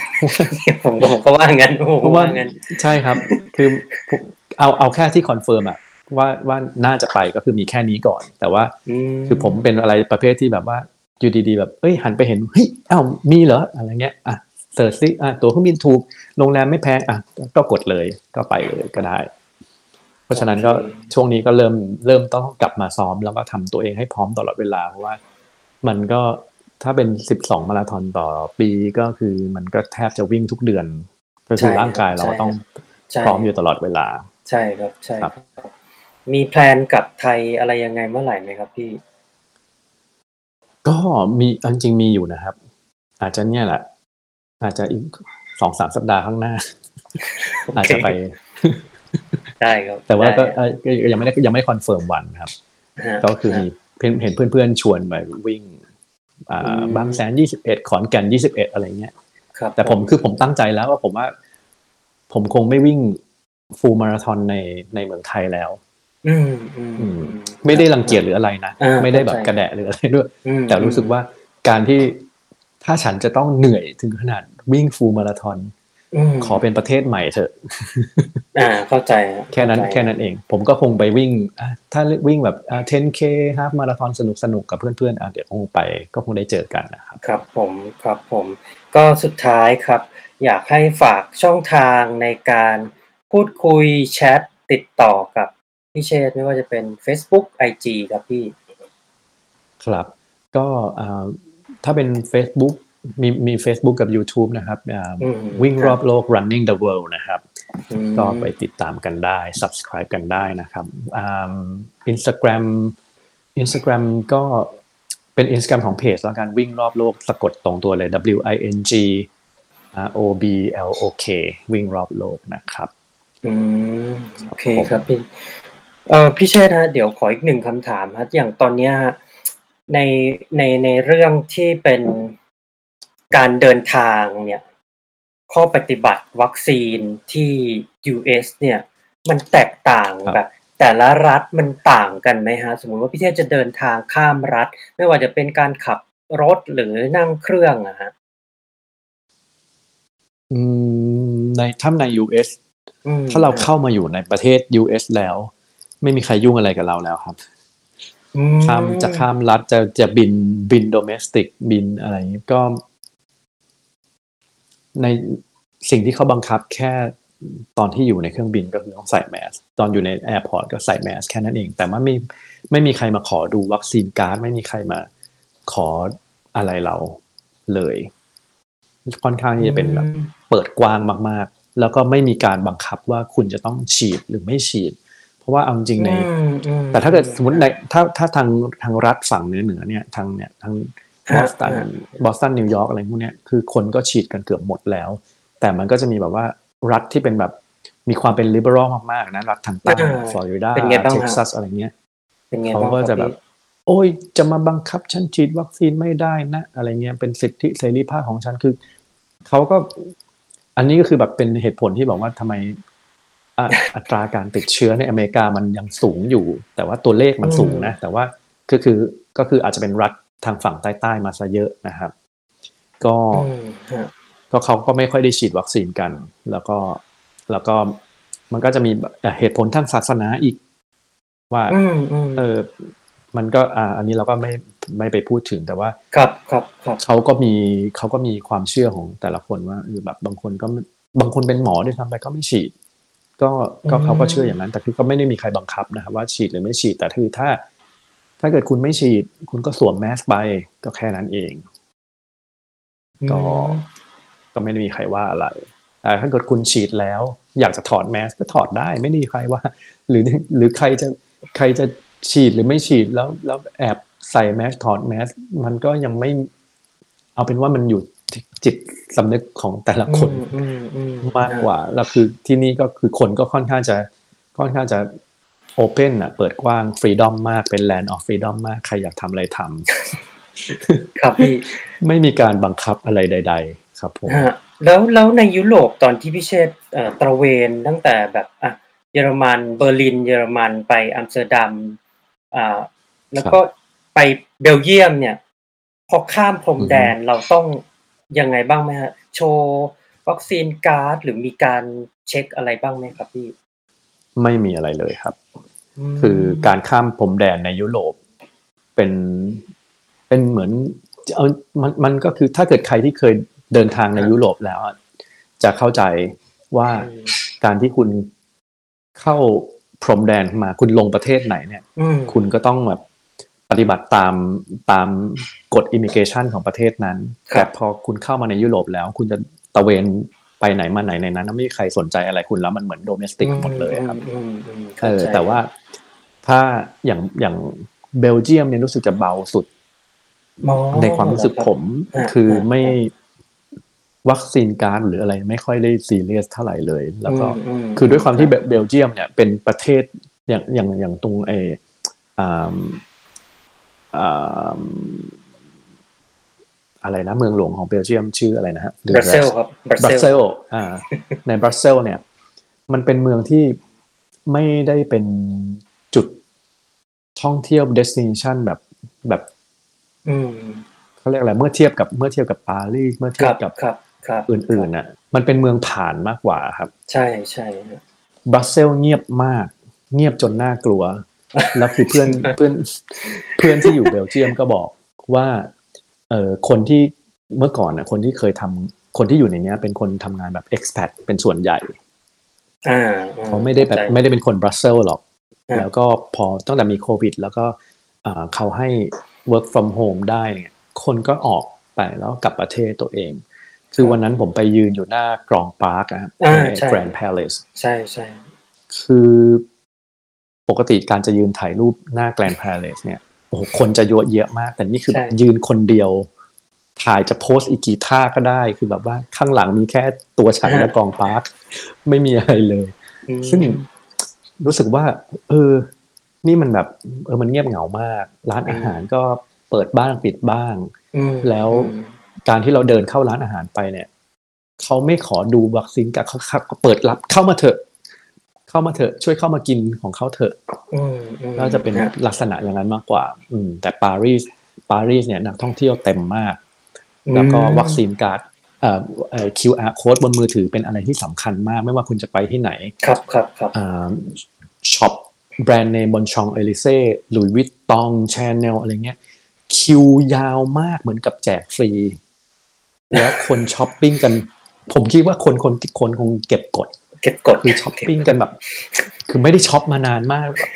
[SPEAKER 2] ผมก็ผมก็ว่างั้นผม
[SPEAKER 3] เพ
[SPEAKER 2] ก็
[SPEAKER 3] ราะว่า
[SPEAKER 2] ว่างั้น
[SPEAKER 3] ใช่ครับ คือผมเอาเอาแค่ที่ confirm อะว่าว่าน่าจะไปก็คือมีแค่นี้ก่อน แต่ว่าคือผมเป็นอะไรประเภทที่แบบว่าอยู่ดีๆแบบเอ้ยหันไปเห็นเฮ้ยอ้าวมีเหรออะไรเงี้ยอะ search ซิอะตั๋วเครื่องบินถูกโรงแรมไม่แพงอะก็กดเลยก็ไปเลยก็ได้ เพราะฉะนั้นก็
[SPEAKER 2] โอเค
[SPEAKER 3] ช่วงนี้ก็เริ่มเริ่มต้องกลับมาซ้อมแล้วก็ทำตัวเองให้พร้อมตลอดเวลาเพราะว่า มันก็ ถ้าเป็นสิบสองมาราธอนต่อปีก็คือมันก็แทบจะวิ่งทุกเดือน ก็คือ
[SPEAKER 2] ใช่
[SPEAKER 3] ร่างกายเรา
[SPEAKER 2] ใช่
[SPEAKER 3] ต้อง
[SPEAKER 2] ใช่
[SPEAKER 3] พร้อมอยู่ตลอดเวลา
[SPEAKER 2] ใช่ครับใช่
[SPEAKER 3] ครับ
[SPEAKER 2] ครับ มี plan กลับไทยอะไรยังไงเมื่อไหร่ไหมครับพี่
[SPEAKER 3] ก็มีเอาจริงๆมีอยู่นะครับ อาจจะเนี่ยแหละ อาจจะอีกสองสามสัปดาห์ข้างหน้า อาจจะไป
[SPEAKER 2] ได้ครับ
[SPEAKER 3] แต่ว่าก็
[SPEAKER 2] ได้
[SPEAKER 3] เอ่อก็ยังไม่ได้ยังไม่ confirm วันครับ
[SPEAKER 2] ฮะ
[SPEAKER 3] ก็คือมีเพื่อนเห็นเพื่อนๆชวนไปวิ่งอ่
[SPEAKER 2] อืา
[SPEAKER 3] ม บางแสนยี่สิบเอ็ดขอนแก่นยี่สิบเอ็ดอะไรเงี้ย
[SPEAKER 2] ครับ
[SPEAKER 3] แต่ผมคือผมตั้งใจแล้วว่าผมว่า ผมคงไม่วิ่งฟูลมาราธอนในในเมืองไทยแล้ว
[SPEAKER 2] อืมอืม
[SPEAKER 3] อืมไม่ได้รังเกียจหรืออะไรนะ
[SPEAKER 2] อ่า
[SPEAKER 3] ไม่ได้แบบ
[SPEAKER 2] เข้าใจ
[SPEAKER 3] กระแดะหรืออะไรด้วย
[SPEAKER 2] อืม
[SPEAKER 3] แต่รู้สึกว่าการที่ถ้าฉันจะต้องเหนื่อยถึงขนาดวิ่งฟูลมาราธอน
[SPEAKER 2] ม
[SPEAKER 3] ขอเป็นประเทศใหม่เถอะ
[SPEAKER 2] อ่า เข้าใจฮะ
[SPEAKER 3] แค่นั้น
[SPEAKER 2] เข้าใจ
[SPEAKER 3] แค่นั้นเอง ผมก็คงไปวิ่งอะถ้าวิ่งแบบอะ 10k ฮาฟมาราธอนสนุกสนุกกับเพื่อนๆอะเดี๋ยวคงไปก็คงได้เจอกันนะครับ
[SPEAKER 2] ครับผมครับผม ก็สุดท้ายครับ อยากให้ฝากช่องทางในการพูดคุยแชทติดต่อกับพี่เชษฐ์ไม่ว่าจะเป็น Facebook IG ครับพี่
[SPEAKER 3] ครับ ก็อ่าถ้าเป็น Facebook มีมี Facebook กับ YouTube นะครับอ่า
[SPEAKER 2] อืม
[SPEAKER 3] วิ่ง
[SPEAKER 2] ครับ
[SPEAKER 3] รอบโลก running the world นะครับ
[SPEAKER 2] อืม
[SPEAKER 3] ก็ไปติดตามกันได้ subscribe กันได้นะครับอ่า Instagram Instagram ก็เป็น Instagram ของเพจแล้วกันวิ่งรอบโลกสะกดตรงตัวเลย W I N G R O B L O K วิ่งรอบโลกนะครับ
[SPEAKER 2] อืมโอเคครับพี่เออพี่เชษฐ์ฮะเดี๋ยวขออีกหนึ่งคำถามครับอย่างตอนเนี้ยฮะในในในเรื่องที่เป็น การเดินทางเนี่ยข้อปฏิบัติวัคซีนที่ US เนี่ยมันแตกต่าง
[SPEAKER 3] ครับ
[SPEAKER 2] แบบ แต่ละรัฐมันต่างกันไหมฮะ สมมุติว่าพี่เทพจะเดินทางข้ามรัฐ ไม่ว่าจะเป็นการขับรถหรือนั่งเครื่องอะฮะ
[SPEAKER 3] อืมในถ้าใน US
[SPEAKER 2] อืม
[SPEAKER 3] ถ้าเราเข้ามาอยู่ในประเทศ US แล้ว ไม่มีใครยุ่งอะไรกับเราแล้วครับ
[SPEAKER 2] อื
[SPEAKER 3] ข้ามจะข้ามรัฐจะจะบินบิน domestic บินอะไรอย่างนี้ก็ ในสิ่งที่เขาบังคับแค่ตอนที่อยู่ในเครื่องบินก็คือต้องใส่แมสตอนอยู่ใน airport ก็ใส่แมสแค่นั้นเอง แต่ว่าไม่ไม่มีใครมาขอดู vaccine card ไม่มีใครมาขออะไรเราเลย ค่อนข้างที่จะเป็นแบบเปิดกว้างมาก ๆ แล้วก็ไม่มีการบังคับว่าคุณจะต้องฉีดหรือไม่ฉีด เพราะว่าเอาจริงๆใน
[SPEAKER 2] อืมอืม
[SPEAKER 3] แต่ถ้าเกิดสมมติในถ้าถ้าทางทางรัฐฝั่งเหนือเหนือเนี่ยทางเนี่ยทาง บ
[SPEAKER 2] ฮะ
[SPEAKER 3] อสตัน
[SPEAKER 2] ฮะ
[SPEAKER 3] บอสตันนิวยอร์กอะไรพวกเนี้ยคือคนก็ฉีดกันเกือบหมดแล้ว แต่มันก็จะมีแบบว่ารัฐที่เป็นแบบมีความเป็น liberal มากๆนะรัฐทางใต้
[SPEAKER 2] อ่า
[SPEAKER 3] ฟลอริดา
[SPEAKER 2] เป็นไงบ้างฮะ
[SPEAKER 3] เท็กซัสอะไรเงี้ย
[SPEAKER 2] เป็นไง
[SPEAKER 3] เขา
[SPEAKER 2] บ้าง
[SPEAKER 3] ก็
[SPEAKER 2] ค
[SPEAKER 3] จะ
[SPEAKER 2] รับ
[SPEAKER 3] แบบ
[SPEAKER 2] พี่
[SPEAKER 3] โอ้ยจะมาบังคับฉันฉีดวัคซีนไม่ได้นะอะไรเงี้ยเป็นสิทธิเสรีภาพของฉันคือเขาก็ อันนี้ก็คือแบบเป็นเหตุผลที่บอกว่าทำไมอะอัตราการติดเชื้อในอเมริกามันยังสูงอยู่ แต่ว่าตัวเลขมันสูงนะ แต่ว่าก็คือก็คืออาจจะเป็นรัฐ ทางฝั่งใต้ๆมาซะเยอะนะครับ ก็
[SPEAKER 2] อืมฮะ
[SPEAKER 3] ก็เขาก็ไม่ค่อยได้ฉีดวัคซีนกัน แล้วก็แล้วก็มันก็จะมีเอ่อเหตุผลทางศาสนาอีก ว่า
[SPEAKER 2] อืมอืม
[SPEAKER 3] เออมันก็อ่า อันนี้เราก็ไม่ไม่ไปพูดถึงแต่ว่า
[SPEAKER 2] ครับครับครับ
[SPEAKER 3] เขาก็มีเขาก็มีความเชื่อของแต่ละคนว่าเออแบบบางคนก็ไม่บางคนเป็นหมอด้วยซ้ำไปก็ไม่ฉีด ก็ก็
[SPEAKER 2] อืม
[SPEAKER 3] เขาก็เชื่ออย่างนั้น แต่คือก็ไม่ได้มีใครบังคับนะครับว่าฉีดหรือไม่ฉีดแต่คือถ้า ถ้าเกิดคุณไม่ฉีด คุณก็สวมแมสไปก็แค่นั้นเอง ก็ก็ไม่ได้มีใครว่าอะไรแต่ถ้าเกิดคุณฉีดแล้ว อยากจะถอดแมสก็ถอดได้ไม่ได้มีใครว่า หรือหรือใครจะใครจะฉีดหรือไม่ฉีดแล้วแล้วแอบใส่แมสถอดแมสมันก็ยังไม่ เอาเป็นว่ามันอยู่ที่จิตสำนึกของแต่ละคน
[SPEAKER 2] อืมอืม
[SPEAKER 3] มากกว่าแล้วคือที่นี่ก็คือคนก็ค่อนข้างจะค่อนข้างจะ open อะเปิดกว้าง freedom มากเป็น land of freedom มาก ใครอยากทำอะไรทำ
[SPEAKER 2] ครับพี่
[SPEAKER 3] ไม่มีการบังคับอะไรใด ๆ ครับผม
[SPEAKER 2] ฮะแล้วแล้วในยุโรปตอนที่พี่เชษฐ์เอ่อตระเวนตั้งแต่แบบอะเยอรมันเบอร์ลิน เยอรมันไปอัมสเตอร์ดัมอ่าแล้วก็ไปเบลเยียมเนี่ย พอข้ามพรมแดนเราต้องยังไงบ้างไหมฮะ โชว์วัคซีนการ์ดหรือมีการเช็คอะไรบ้างไหมครับพี่
[SPEAKER 3] ไม่มีอะไรเลยครับ
[SPEAKER 2] ม
[SPEAKER 3] คือการข้ามพรมแดนในยุโรปเป็นเป็นเหมือนเอามันมันก็คือถ้าเกิดใครที่เคยเดินทางในยุโรปแล้วอะจะเข้าใจว่า
[SPEAKER 2] อืม
[SPEAKER 3] การที่คุณเข้าพรมแดนมาคุณลงประเทศไหนเนี่ย
[SPEAKER 2] อืม
[SPEAKER 3] คุณก็ต้องแบบปฏิบัติตามตามกฎ immigration ของประเทศนั้น
[SPEAKER 2] ครับ
[SPEAKER 3] แต่พอคุณเข้ามาในยุโรปแล้ว คุณจะตระเวน ไปไหนมาไหนในนั้นไม่มีใครสนใจอะไรคุณแล้วมันเหมือน domestic หมดเลยครับ
[SPEAKER 2] อืมอืม
[SPEAKER 3] เออ
[SPEAKER 2] เข้าใจ
[SPEAKER 3] แต่ว่าถ้าอย่างอย่างเบลเยียมเนี่ยรู้สึกจะเบาสุด
[SPEAKER 2] อ๋อ
[SPEAKER 3] ในความรู้สึกผม
[SPEAKER 2] อ่า
[SPEAKER 3] คืออาไม่
[SPEAKER 2] อ่
[SPEAKER 3] วัคซีนการ์ดหรืออะไรไม่ค่อยได้ซีเรียสเท่าไหร่เลย แล้วก็
[SPEAKER 2] อืม
[SPEAKER 3] คือด้วยความที่เบเบลเยียมเนี่ยเป็นประเทศอย่างอย่างอย่างตรงเออ อ่าอ่าอะไรนะเมืองหลวงของเบลเยียมชื่ออะไรนะฮะ
[SPEAKER 2] บรัสเซลครับบรัส
[SPEAKER 3] บรัส
[SPEAKER 2] เซ
[SPEAKER 3] เซ
[SPEAKER 2] ล
[SPEAKER 3] ลอ่าในบรัสเซลเนี่ย มันเป็นเมืองที่ไม่ได้เป็นจุดท่องเที่ยว destination แบบแบบ
[SPEAKER 2] อืม
[SPEAKER 3] เขาเรียกอะไรเมื่อเทียบกับเมื่อเทียบกับปารีสเมื่อ
[SPEAKER 2] ค
[SPEAKER 3] เทีย
[SPEAKER 2] รั
[SPEAKER 3] บบกับ
[SPEAKER 2] ครับครับ
[SPEAKER 3] อื่นๆน่ะ มันเป็นเมืองผ่านมากกว่าครับ
[SPEAKER 2] ใช่ใช่ฮะ
[SPEAKER 3] บรัสเซลเงียบมาก เงียบจนน่ากลัว แล้วคือเพื่อนเพื่อนเพื่อนที่อยู่เบลเยียมก็บอกว่า เออคนที่เมื่อก่อนน่ะคนที่เคยทำคนที่อยู่ในเนี้ย เป็นคนทำงานแบบ expat เป็นส่วนใหญ่
[SPEAKER 2] อ่า
[SPEAKER 3] เขาไม่ได้แบบ
[SPEAKER 2] เข้าใจ
[SPEAKER 3] ไม่ได้เป็นคนบรัสเซลหรอก
[SPEAKER 2] อ่า
[SPEAKER 3] แล้วก็พอตั้งแต่มีโควิด แล้วก็อ่าเขาให้ work from home ได้เนี่ยคนก็ออกไปแล้วกลับประเทศตัวเอง คือวันนั้นผมไปยืนอยู่หน้ากรองปาร์คนะครับ
[SPEAKER 2] อ่า
[SPEAKER 3] ใน
[SPEAKER 2] ใช่
[SPEAKER 3] Grand Palace
[SPEAKER 2] ใช่ใช่
[SPEAKER 3] คือปกติการจะยืนถ่ายรูปหน้า Grand Palace เนี่ย โอ้โหคนจะเยอะเยอะมาก แต่นี่คือแบบยืนคนเดียว ถ่ายจะโพสต์อีกกี่ท่าก็ได้คือแบบว่าข้างหลังมีแค่ตัวฉันและกรองปาร์คไม่มีอะไรเลย
[SPEAKER 2] อืม
[SPEAKER 3] ซึ่งรู้สึกว่า เออ นี่มันแบบ เออมันเงียบเหงามาก ร้านอาหารก็เปิดบ้างปิดบ้าง
[SPEAKER 2] อืม
[SPEAKER 3] แล้ว
[SPEAKER 2] อืม
[SPEAKER 3] การที่เราเดินเข้าร้านอาหารไปเนี่ยเขาไม่ขอดูวัคซีนกับเขาเขาเปิดรับเข้ามาเถอะ เข้ามาเถอะช่วยเข้ามากินของเขาเถอะ
[SPEAKER 2] อืมอืม
[SPEAKER 3] ก็จะเป็น
[SPEAKER 2] ฮะ
[SPEAKER 3] ลักษณะอย่างนั้นมากกว่า อืม แต่ปารีสปารีสเนี่ยนักท่องเที่ยวเต็มมาก แล้วก็วัคซีนการ์ดเอ่อเอ่อ QR code บนมือถือเป็นอะไรที่สำคัญมาก ไม่ว่าคุณจะไปที่ไหน
[SPEAKER 2] ครับครับครับ
[SPEAKER 3] อ่าช็อปแบรนด์เนมบนชองเอลิเซ่หลุยวิตตองชาแนลอะไรเงี้ย คิวยาวมากเหมือนกับแจกฟรี แล้วคนช้อปปิ้งกัน ผมคิดว่าคนคนคนคงเก็บกด
[SPEAKER 2] เก็บกด
[SPEAKER 3] คือช้อปปิ้งกันแบบ คือไม่ได้ช็อปมานานมากแบบ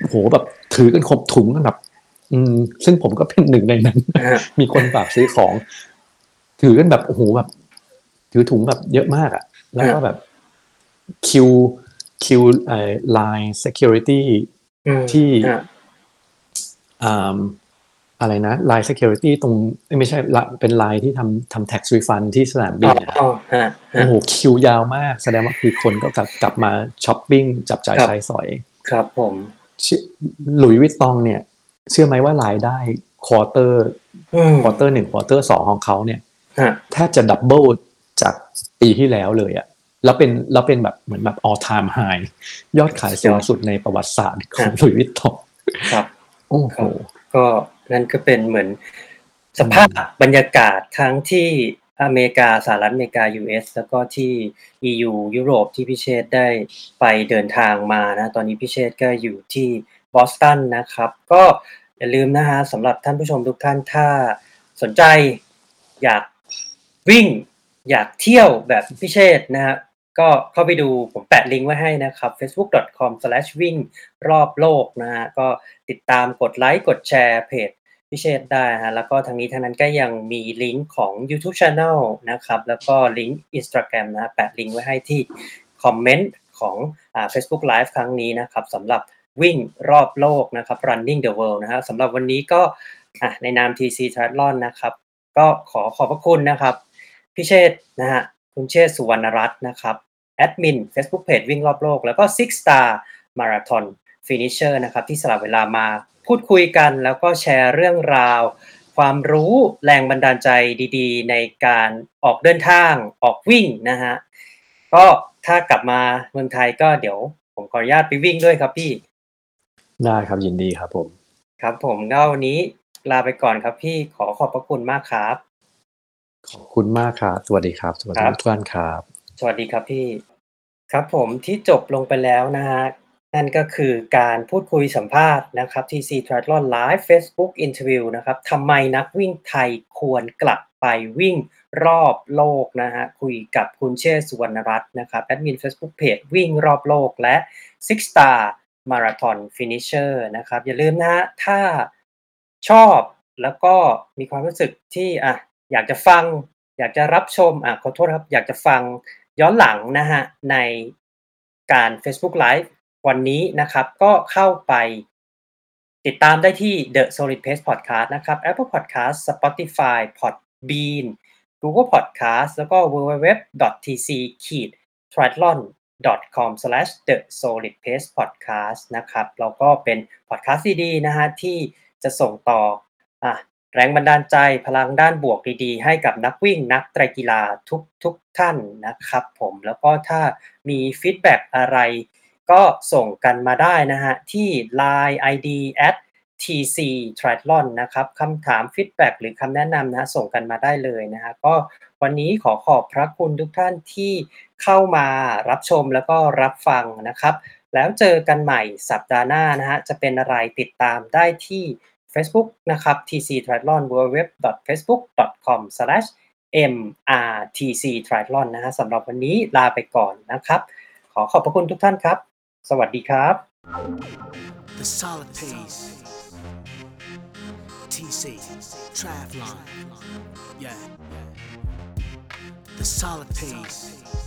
[SPEAKER 3] โหแบบถือกันครบถุงกันแบบอืมซึ่งผมก็เป็นหนึ่งในนั้น
[SPEAKER 2] ฮะ
[SPEAKER 3] มีคนฝากซื้อของ ถือกันแบบโอ้โหแบบ ถือถุงแบบเยอะมากอะแล้วก็แบบคิวคิวไอ้ line security
[SPEAKER 2] อืม
[SPEAKER 3] ที่
[SPEAKER 2] ฮะ
[SPEAKER 3] อ่าอะไรนะ line security ตรงเอ้ยไม่ใช่ละเป็น line ที่ทำทำ tax refund ที่สนามบิ
[SPEAKER 2] อ๋
[SPEAKER 3] น
[SPEAKER 2] อ
[SPEAKER 3] นะ
[SPEAKER 2] อ๋อฮะฮะ
[SPEAKER 3] โอ้โหคิวยาวมาก แสดงว่าคือคนก็กลับกลับมาช้อปปิ้งจับจ่าย
[SPEAKER 2] ครับ
[SPEAKER 3] ใช้สอย
[SPEAKER 2] ครับผม
[SPEAKER 3] ชื่อหลุยส์วิตตองเนี่ย เชื่อไหมว่ารายได้ quarter อื
[SPEAKER 2] ม
[SPEAKER 3] quarter หนึ่ง quarter สองของเขาเนี่ย
[SPEAKER 2] ฮะ
[SPEAKER 3] แทบจะ double จากปีที่แล้วเลยอะแล้วเป็นแล้วเป็นแบบเหมือนแบบ all time high ยอดขายสูงสุดในประวัติศาสตร์ของหลุยส์วิตตอง
[SPEAKER 2] ครับ
[SPEAKER 3] โอ้โห
[SPEAKER 2] ก็ นั่นก็เป็นเหมือนสภาพบรรยากาศทั้งที่อเมริกาสหรัฐอเมริกา US แล้วก็ที่ EU ยุโรปที่พิเชษได้ไปเดินทางมานะ ตอนนี้พิเชษก็อยู่ที่บอสตันนะครับ ก็อย่าลืมนะฮะสำหรับท่านผู้ชมทุกท่านถ้าสนใจอยากวิ่ง อยากเที่ยวแบบพิเชษนะฮะ ก็เข้าไปดูผมแปะลิงก์ไว้ให้นะครับ facebook.com/ วิ่งรอบโลกนะฮะก็ติดตามกดไลค์กดแชร์เพจพิเชษได้ฮะแล้วก็ทางนี้ทางนั้นก็ยังมีลิงก์ของ YouTube Channel นะครับ แล้วก็ลิงก์ Instagram นะแปะลิงก์ไว้ให้ที่คอมเมนต์ของอ่า Facebook Live ครั้งนี้นะครับสำหรับวิ่งรอบโลกนะครับ Running the World นะฮะสำหรับวันนี้ก็อ่ในนาม TC Triathlon นะครับ ก็ขอขอบพระคุณนะครับ พิเชษนะฮะ คุณเชษฐ์สุวรรณรัตน์นะครับแอดมิน Facebook Page วิ่งรอบโลก แล้วก็ Six Star Marathon Finisher นะครับที่สลับเวลามาพูดคุยกัน แล้วก็แชร์เรื่องราว ความรู้แรงบันดาลใจดีๆ ในการออกเดินทางออกวิ่งนะฮะก็ถ้ากลับมาเมืองไทยก็เดี๋ยวผมขออนุญาตไปวิ่งด้วยครับพี่
[SPEAKER 3] ได้ครับยินดีครับผม
[SPEAKER 2] ครับผมก็วันนี้ลาไปก่อนครับพี่ขอขอบพระคุณมากครับ
[SPEAKER 3] ขอบคุณมากครับสวัสดีครับ สวัสดี
[SPEAKER 2] ครับ
[SPEAKER 3] ทุกท่านครับ
[SPEAKER 2] สวัสดีครับพี่ ครับผมที่จบลงไปแล้วนะฮะนั่นก็คือการพูดคุยสัมภาษณ์นะครับ TC Triathlon Live Facebook Interview นะครับทำไมนักวิ่งไทยควรกลับไปวิ่งรอบโลกนะฮะคุยกับคุณเชษฐ์สุวรรณรัตน์นะครับแอดมิน Facebook Page วิ่งรอบโลกและ Six Star Marathon Finisher นะครับอย่าลืมนะฮะถ้าชอบแล้วก็มีความรู้สึกที่อะ อยากจะฟัง อยากจะรับชมอะขอโทษครับ อยากจะฟังย้อนหลังนะฮะในการ Facebook Live วันนี้นะครับก็เข้าไปติดตามได้ที่ The Solid Pace Podcast นะครับ Apple Podcast Spotify Podbean Google Podcast แล้วก็ www.tc-triathlon.com/the solid pace podcast นะครับแล้วก็เป็นพอดแคสต์ดีๆนะฮะที่จะส่งต่ออะ แรงบันดาลใจพลังด้านบวกดีๆ ให้กับนักวิ่งนักไตรกีฬาทุกทุกท่านนะครับผมแล้วก็ถ้ามี feedback อะไร ก็ส่งกันมาได้นะฮะ ที่ Line ID at TC Triathlon นะครับคำถาม feedback หรือคำแนะนำนะส่งกันมาได้เลยนะฮะก็วันนี้ขอขอบพระคุณทุกท่านที่เข้ามารับชมแล้วก็รับฟังนะครับ แล้วเจอกันใหม่สัปดาห์หน้านะฮะจะเป็นอะไรติดตามได้ที่ Facebook นะครับ TC Triathlon www.facebook.com/mrtc triathlon นะฮะสำหรับวันนี้ลาไปก่อนนะครับ ขอขอบพระคุณทุกท่านครับ สวัสดีครับ
[SPEAKER 4] The solid pace. TC. Triathlon. Yeah. The solid pace.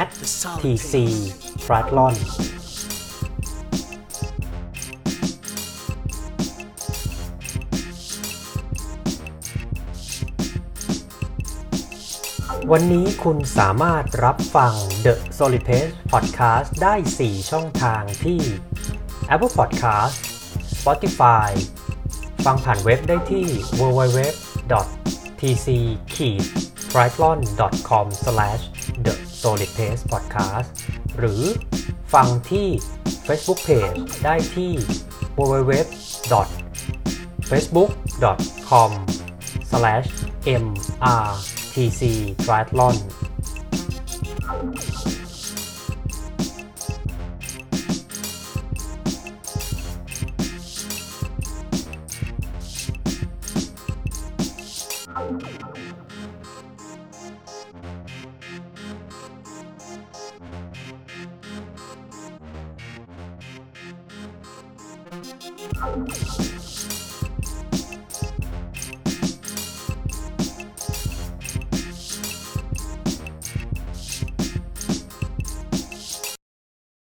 [SPEAKER 1] at tc triathlon วันนี้คุณสามารถรับฟัง The Solid Pace Podcast ได้ 4 ช่องทางที่ Apple Podcast Spotify ฟังผ่านเว็บได้ที่ www tc triathlon com the solid pace podcast หรือฟังที่ Facebook Page ได้ที่ www facebook com mrtc triathlon